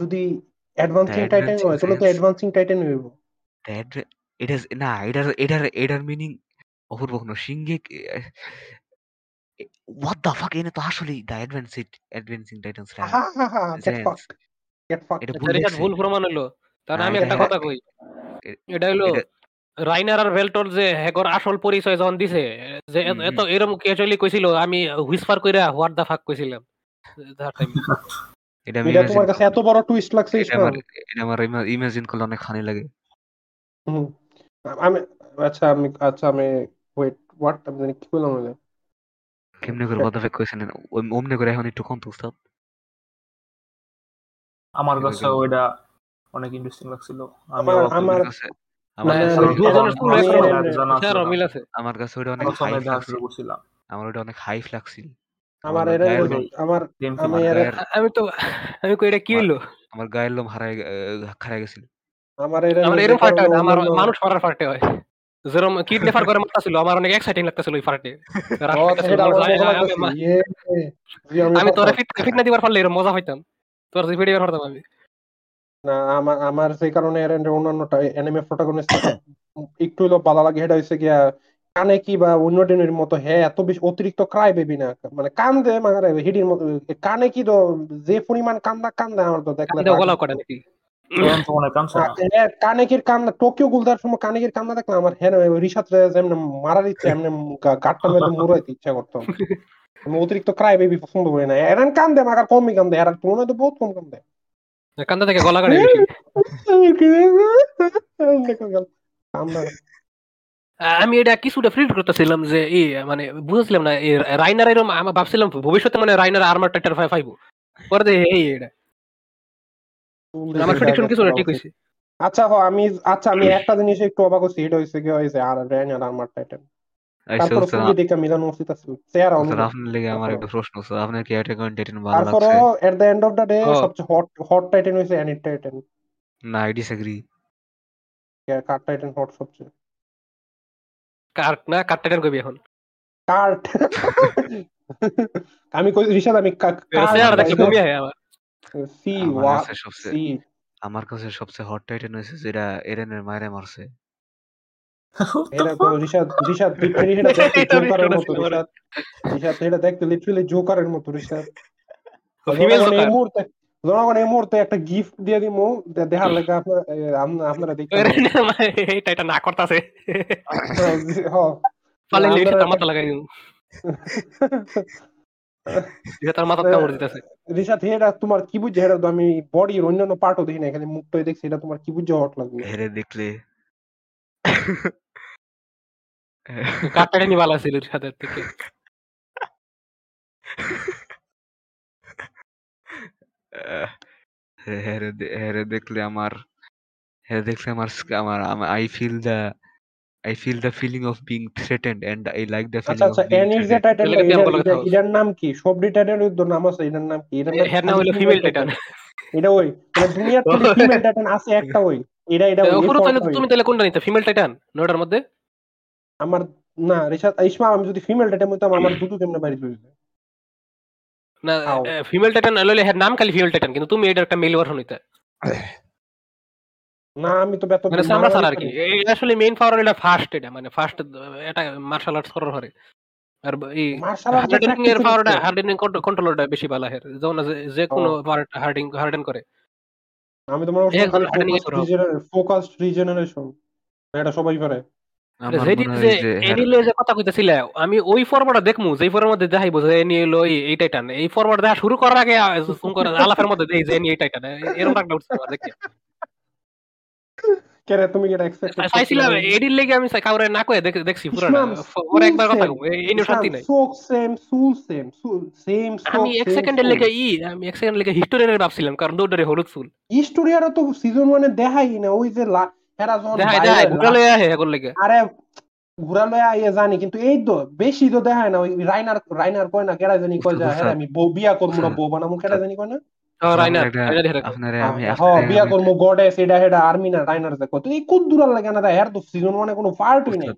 যদি অ্যাডভান্সিং টাইটান হয় তাহলে তো অ্যাডভান্সিং টাইটান হইব। দ্যাট এটা না এটার এটার এটার মিনিং অপূর্ব কোনো। সিংহে হোয়াট দ্য ফাক এনে তো আসলে দ্য অ্যাডভান্সিং অ্যাডভান্সিং টাইটানস এটা ভুল। প্রমাণ হলো। তাহলে আমি এটা একটা হ্যাঁ- কথা কই। এটা হলো রাইনার আর ভেল্টর যে হেগর আসল পরিচয় যখন দিছে যে এত- এরকম ক্যাজুয়ালি কইছিল আমি হুইসপার কইরা হোয়াট দা ফাক কইছিলাম. এটা আমি এটা তোমার কাছে এত বড় টুইস্ট লাগছে এটা আমার ইমাজিন করলে অনেক খানি লাগে। আমি আচ্ছা আমি আচ্ছা আমি ওয়েট হোয়াট আমি জানি কি বললাম আমি কেমনে করে কথা ফেক কইছেন অমনে করে এখন একটু কন্ত উস্তাদ। আমার কাছে ওইটা অনেক ইন্টারেস্টিং লাগছিল। আমার- আমার- আমার কাছে আমার কাছে ওইটা- অনেক আমার ওইটা অনেক হাইফ লাগছিল। আমার আমার এর আমার আমি। এর তো আমি কই এটা কি হইল? আমার গায়ের লোম গেছিল। আমার এর আমার এরকম ফার্টে না, আমার মানুষ মারার ফার্টে হয়। যেরকম কিডন্যাপার করে মারতাছিল আমার অনেক এক্সাইটিং লাগতেছিল ওই ফার্টে ইয়ে, আমি তোরা ফিট ফিট না দিবার পারলে এরকম মজা হইতাম। তোর যে ভিডিও পারতাম আমি। না আমার আমার সেই কারণে এর অন্যান্য অ্যানিমে প্রোটাগনিস্ট একটু হলো ভালো লাগে এটা হইছে গিয়া কানে কি বা অন্য টেনের মতো হ্যাঁ এত বেশি অতিরিক্ত ক্রাই বেবি না। মানে কান্দে মানে হিডির মতো কানে কি তো যে পরিমাণ কান্দা কান্দে আমার তো দেখলে গলাও করে নাকি? কানেকির কান্না টোকিও গুলদার সময় কানেকির কান্না দেখলে আমার হ্যাঁ রিসাত যেমন মারার ইচ্ছে এমনি গাটটার মধ্যে মুড়াইতে ইচ্ছা করতো আমি অতিরিক্ত ক্রাই বেবি পছন্দ করি না। এরান কান্দে মাগার কমই কান্দে এরার তুলনায় তো বহুত কম কান্দে। কান্দা থেকে গলা কাটে কান্দা আমি এটা কিছুটা ফিল করতেছিলাম যে এই মানে বুঝেছিলাম না এই রাইনার এরকম আমি ভাবছিলাম ভবিষ্যতে মানে রাইনার আর্মার টাইটার ফাই ফাইব। পরে দেখি এই এটা। আমার প্রেডিকশন কিছু না ঠিক হইছে আচ্ছা হ আমি আচ্ছা আমি একটা জিনিস একটু অবাক হচ্ছি এটা হইছে কি হইছে আর রেনার আমার টাইটেন তারপর দেখে মিলানো উচিত আছে। আপনার লেগে আমার একটা প্রশ্ন আপনার কি অন টাইটান ভালো লাগছে? At the end of the day সবচেয়ে হট হট টাইটেন হইছে অ্যানিট টাইটেন না আই ডিসএগ্রি কার টাইটেন হট সবচেয়ে? কার না? কার টাইটান কইবি এখন? কার্ট আমি কই রিশাদ আমি আমার সি ওয়া কাছে সবচেয়ে সি। আমার কাছে সবচেয়ে হট টাইটান হয়েছে যেটা এরেনের মায়েরে মারছে। এটা তো রিশাদ রিশাদ লিটারালি এটা দেখতে জোকারের মতো এটা দেখতে লিটারালি জোকারের মতো রিশাদ। ফিমেল জোকার মুহূর্তে জনগণ এই মুহূর্তে একটা গিফট দিয়ে দিমু দে- দেখার লাগে আপনারা আপনারা দেখতে এই টাইটান না করতাছে। হ্যাঁ। পালে লিখে আপনারা- লাগাই দিন এটা তার মাথা কামড় দিতেছে। রিসাত হেরা তোমার কি বুঝছে হেরা আমি বডির অন্যান্য পার্টও দেখি না খালি মুখটাই দেখছি এটা তোমার কি বুঝছে হট লাগবে। হেরে দেখলে। ছিল থেকে। আহ, হেরে দে- হেরে দেখলে আমার হেরে দেখলে আমার আমার I feel the I feel the feeling of being threatened and I like the feeling of আচ্ছা বিং এনির যে কথা এটার নাম কি? সব টাইটেলের তো নাম আছে এটার নাম কি? এটার নাম হ্যাঁ নাম হলো ফিমেল টাইটান এটা ওই মানে দুনিয়ার খালি ফিমেল টাইটেল আছে একটা ওই। এটা এটা ওই এই পুরো তাহলে তুমি তাহলে কোনটা নিতে? ফিমেল টাইটান নয়টার মধ্যে? আমার না রিসাত ইসমা আমি যদি ফিমেল টাইটেল হইতাম আমার দুটো কেমনে বাড়ি চলে। না ফিমেল টাইটান লইলে হ্যাঁ নাম খালি ফিমেল টাইটান কিন্তু তুমি এটা একটা মেল ভার্সন হইতে। না আমি তো বেতন মানে সামরা সার আর কি। এই আসলে মেইন পাওয়ার এটা ফার্স্ট এটা মানে ফার্স্ট এটা মার্শাল আর্টস করার পরে আর এই হার্ডেনিং এর পাওয়ারটা হার্ডেনিং কন্ট্রোলটা বেশি ভালো হয় যেমন যে- কোনো পার্ট হার্ডিং হার্ডেন করে। আমি করো। ফোকাসড রিজেনারেশন এটা সবাই পারে আমার মনে হয় যে হেরে- যে কথা কইতেছিলে আমি ওই ফরওয়ার্ডটা দেখমু যেই ফরওয়ার্ডের মধ্যে দেখাইবো যে এনি এই এই টাইটান এই ফরওয়ার্ড দেখা শুরু করার আগে আ, করে আলাপের মধ্যে দেই যে এনি এই টাইটান এরকম একটা উঠছে আমার দেখে কেরে তুমি কি এক্সপেক্ট চাইছিলাম এডির লেগে আমি চাই- কাউরে না কয়ে দেখ- দেখছি পুরো ইসমাম, একবার কথা same. এই নিয়ে শান্তি নাই। সোক সেম সুল সেম সেম আমি এক সেকেন্ডের লেগে ই আমি এক সেকেন্ড লেগে হিস্টোরিয়ানের ভাবছিলাম কারণ দৌড়ে হলুদ ফুল হিস্টোরিয়ারও তো সিজন ওয়ানে দেখাই না ওই যে লা- যখন আইয়ে জানি কিন্তু এই তো বেশি তো দেখায় না ওই রাইনার রাইনার কয় না কেডা জানি কয় যে বুঝতে হ্যাঁ আমি বউ বিয়া করব না বউ বানামু কেডা জানি কয় না? হ্যাঁ, রাইনার একটা- রাইনার হেরে কয়। আপনারে আমি হ্যাঁ আপনারে বিয়া করব গডেস এটা হেডা আর্মি না রাইনার যে কত এই কোন দূরাল লাগে না হের তো সিজন ওয়ানে কোনো পার্টই নেই।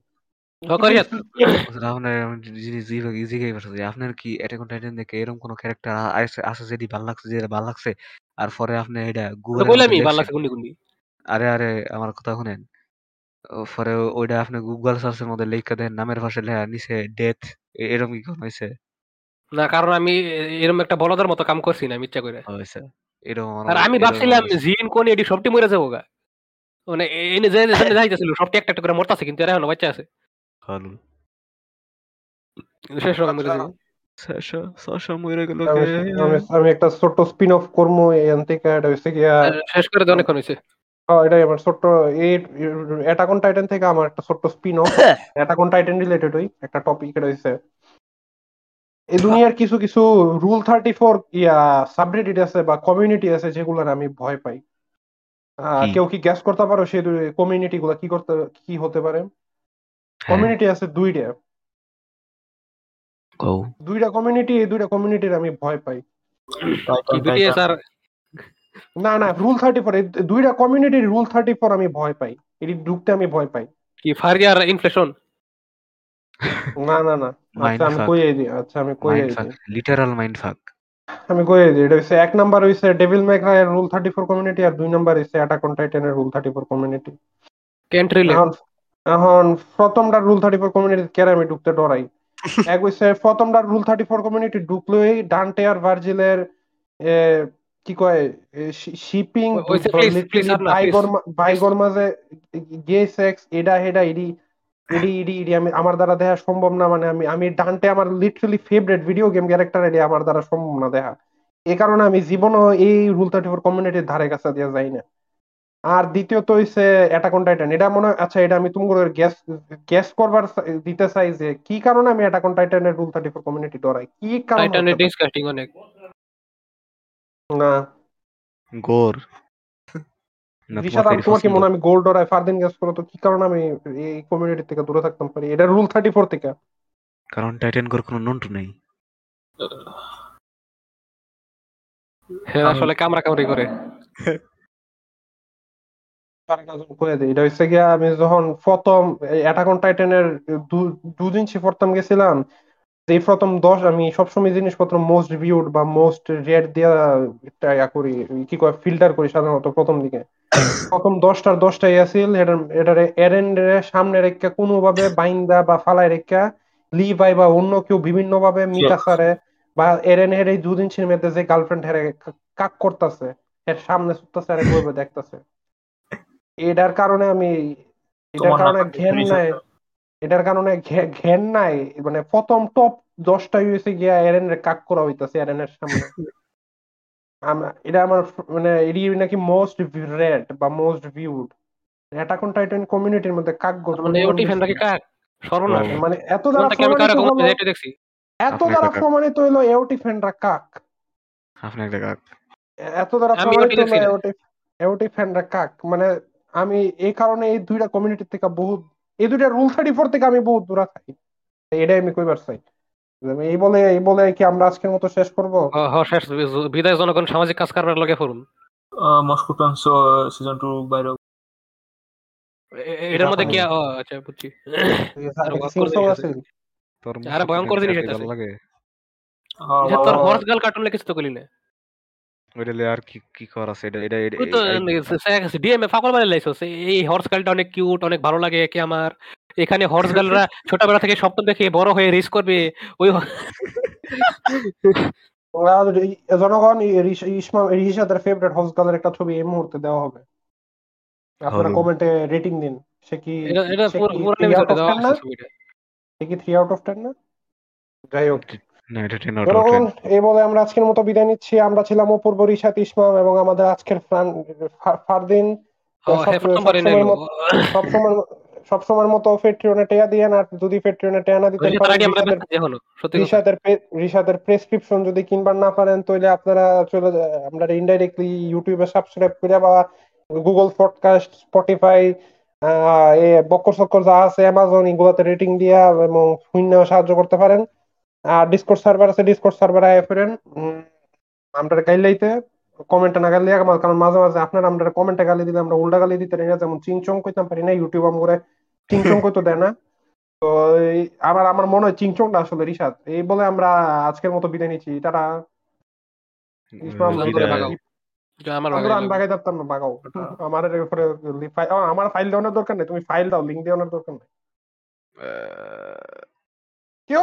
আপনার কি অ্যাটাক অন টাইটান দেখে এরকম কোনো ক্যারেক্টার আছে আছে যেটি ভালো লাগছে যেটা ভালো লাগছে? আর পরে আপনি এটা আরে আরে আমার কথা শুনেন। ও পরে ওইটা আপনি গুগল সার্চের মধ্যে লেখা দেন নামের পাশে লেখা নিচে ডেথ এরকম কি কোনো হয়েছে না কারণ আমি এরকম একটা বলদের মতো কাম করছি না আমি ইচ্ছা করে হয়েছে এরকম আমার আর আমি এরকম ভাবছিলাম। জিন কোন এডি সবটি মরে যাব গা। মানে এনে যে যে যাইতেছিল সবটি একটা একটা করে মরতাছে কিন্তু এরা এখনও বাচ্চা আছে। হালুল কিন্তু শেষ রকম মরে আচ্ছা। গেল আমি আমি- আমি একটা ছোট্ট স্পিন অফ এখান থেকে এটা গিয়া আর শেষ করে তো অনেকক্ষণ হয়েছে হ্যাঁ, এটাই আমার ছোট্ট এই অ্যাটাক অন টাইটান থেকে আমার একটা ছোট্ট spin off attack on titan related ওই একটা টপিক এটা হইছে এই দুনিয়ার কিছু কিছু রুল থার্টি ফোর ইয়া সাবরেডিট আছে বা কমিউনিটি আছে যেগুলোর আমি ভয় পাই। আহ, কেউ কি গ্যাস করতে পারো সেই কমিউনিটি গুলা কি করতে কি হতে পারে? হ্যাঁ, কমিউনিটি আছে দুইটা। দুইটা কমিউনিটি এই দুইটা কমিউনিটির আমি ভয় পাই। না না রুল থার্টি ফোর দুইটা কমিউনিটির রুল থার্টি ফোর আমি ভয় পাই। এটি ঢুকতে আমি ভয় পাই। কি ফারিয়ার ইনফ্লেশন না না না। আচ্ছা আমি. কই দিই আচ্ছা আমি কই দিই লিটারাল মাইন্ড ফাক আমি কই দিই এটা হচ্ছে এক নাম্বার হইছে ডেভিল ম্যাকরায়ের রুল থার্টি ফোর কমিউনিটি আর দুই নাম্বার হইছে attack on টাইটানের rule thirty four community can't relate এখন প্রথমটা রুল থার্টি ফোর কমিউনিটি কেন আমি ঢুকতে ডরাই। এক হইছে প্রথমটা রুল থার্টি ফোর কমিউনিটি ঢুকলেই ডান্টে আর ভার্জিলের এ, কি কয় শিপিং বাইগর মাঝে গে সেক্স এডা হেডা ইডি ইডি ইডি ইডি আমি আমার দ্বারা দেখা সম্ভব না মানে আমি আমি ডান্টে আমার literally favourite video game character এডি আমার দ্বারা সম্ভব না দেখা এই কারণে আমি জীবনও এই রুল থার্টি ফোর কমিউনিটির ধারে কাছে দিয়ে যাই না। আর দ্বিতীয়ত হইছে অ্যাটাক অন টাইটান এটা মনে হয় আচ্ছা এটা আমি তোমার গ্যাস গ্যাস করবার দিতে চাই যে কি কারণে আমি অ্যাটাক অন টাইটানের রুল থার্টি ফোর কমিউনিটি ডরাই কি কারণ? ডিসকাস্টিং অনেক। না। গোর। আমি মনে আমি গোল্ড ডরাই ফারদিন গ্যাস করো তো কি কারণে আমি এই কমিউনিটি থেকে দূরে থাকতাম পারি? এটা রুল থার্টি ফোর থেকে। কারণ টাইটান গোর কোনো নন্টু নেই। হ্যাঁ আসলে কামরা কামড়ি করে। এটা হচ্ছে গিয়া আমি যখন প্রথম অ্যাটাক অন টাইটানের দুদিন সে প্রথম গেছিলাম এই প্রথম দশ আমি সবসময় জিনিসপত্র মোস্ট রিভিউড বা মোস্ট রেট দিয়া ইয়া করি কি কয় ফিল্টার করি সাধারণত প্রথম দিকে। প্রথম দশটার দশটাই আছিল এটার সামনে রেখা কোনোভাবে বাইন্দা বা ফালাই রেখা লিভাই বা অন্য কেউ বিভিন্ন ভাবে মিটাসারে বা এরেন হের এই দুদিন সিনেমাতে যে গার্লফ্রেন্ড হেরে কাক করতেছে এর সামনে সুত্তাছে আর দেখতেছে। এটার কারণে আমি এটার কারণে ঘেন নাই। এটার কারণে ঘেন নাই মানে প্রথম টপ দশটা ইউএসএ গিয়া এরেন রে কাক করা হইতাছে এরেন এর সামনে। আম- এটা আমার মানে এটি নাকি মোস্ট রেড বা most viewed attack on titan কমিউনিটির মধ্যে কাক মানে ওটি ফ্যান নাকি কাক? সর্বনাশ। মানে এত দ্বারা আমি প্রমাণিত দেখছি। এত দ্বারা। প্রমাণিত হলো এওটি ফ্যানরা কাক। আপনি একটা কাক। এত দ্বারা প্রমাণিত হলো এওটি এওটি ফ্যানরা কাক। মানে আমি এই কারণে এই দুইটা কমিউনিটি থেকে বহুত এই দুইটা রুল থার্টি ফোর থেকে আমি বহুত দূরে থাকি। এটাই আমি কইবার চাই। এই বলে এই বলে কি আমরা আজকের মতো শেষ করব? হ হ, শেষ। বিদায় জনগণ সামাজিক কাজ কারবার লগে করুন মস্কো ট্রান্স সিজন টু বাইরে এ- এ- এটার মধ্যে কি আচ্ছা বুঝছি। আরও ভয়ঙ্কর জিনিস হইতাছে। লাগে হ্যাঁ, এটা তোর হর্স গার্ল কার্টুন তো না ওইটা আর কি কি করার আছে? এটা এটা ডিএমএ বানাই লাইছস এই হর্স গার্লটা অনেক কিউট অনেক ভালো লাগে একে আমার। এখানে হর্স গার্লরা ছোটবেলা থেকে স্বপ্ন দেখে বড় হয়ে রেস করবে ওই জনগণ এই রিস- ফেভারিট হাউস গার্লের একটা ছবি এই মুহূর্তে দেওয়া হবে। আপনারা। কমেন্টে রেটিং দিন সে কি এটা পুরো পুরো 3 out এপিসোডে of দেওয়া 10 না? আছে ছবিটা। সে কি 3 আউট অফ 10 না? যাই হোক এই বলে আমরা আজকের মতো বিদায় নিচ্ছি। আমরা ছিলাম অপূর্ব রিশাদ ইসমাম এবং আমাদের আজকের ফারদিন। মতো সবসময় সবসময়ের মতো ফেট্রিয়নে টেয়া দিয়ে আর যদি ফেট্রিয়নে টেয়া না দিতে পারেন রিশাদের প্রেসক্রিপশন যদি কিনবার না পারেন তাহলে আপনারা চলে আমরা ইনডাইরেক্টলি ইউটিউবে সাবস্ক্রাইব করে বা গুগল পডকাস্ট স্পটিফাই এ বক্কর সকর যা আছে অ্যামাজন এগুলোতে রেটিং দিয়া এবং শূন্য সাহায্য করতে পারেন। আর ডিসকর্ড সার্ভার আছে ডিসকর্ড সার্ভার আয় ফেরেন। আমরা গাইলাইতে কমেন্টে না গাইলে আমার কারণ মাঝে মাঝে আপনারা আমরা কমেন্টে গালি দিলে আমরা উল্টা গালি দিতে না যেমন চিংচং কইতাম পারি না ইউটিউব আমরে চিংচং কইতো দেয় না। তো আমার আমার মনে হয় চিংচংটা আসলে রিশাদ এই বলে আমরা আজকের মতো বিদায় নিচ্ছি। তারা আমার আমরা বাগাই আমি লাগবে। বাগাই দিতাম না বাগাও। আমার ফাইল দেওয়ার দরকার নেই। তুমি ফাইল দাও লিঙ্ক দেওয়ার দরকার নেই। কেউ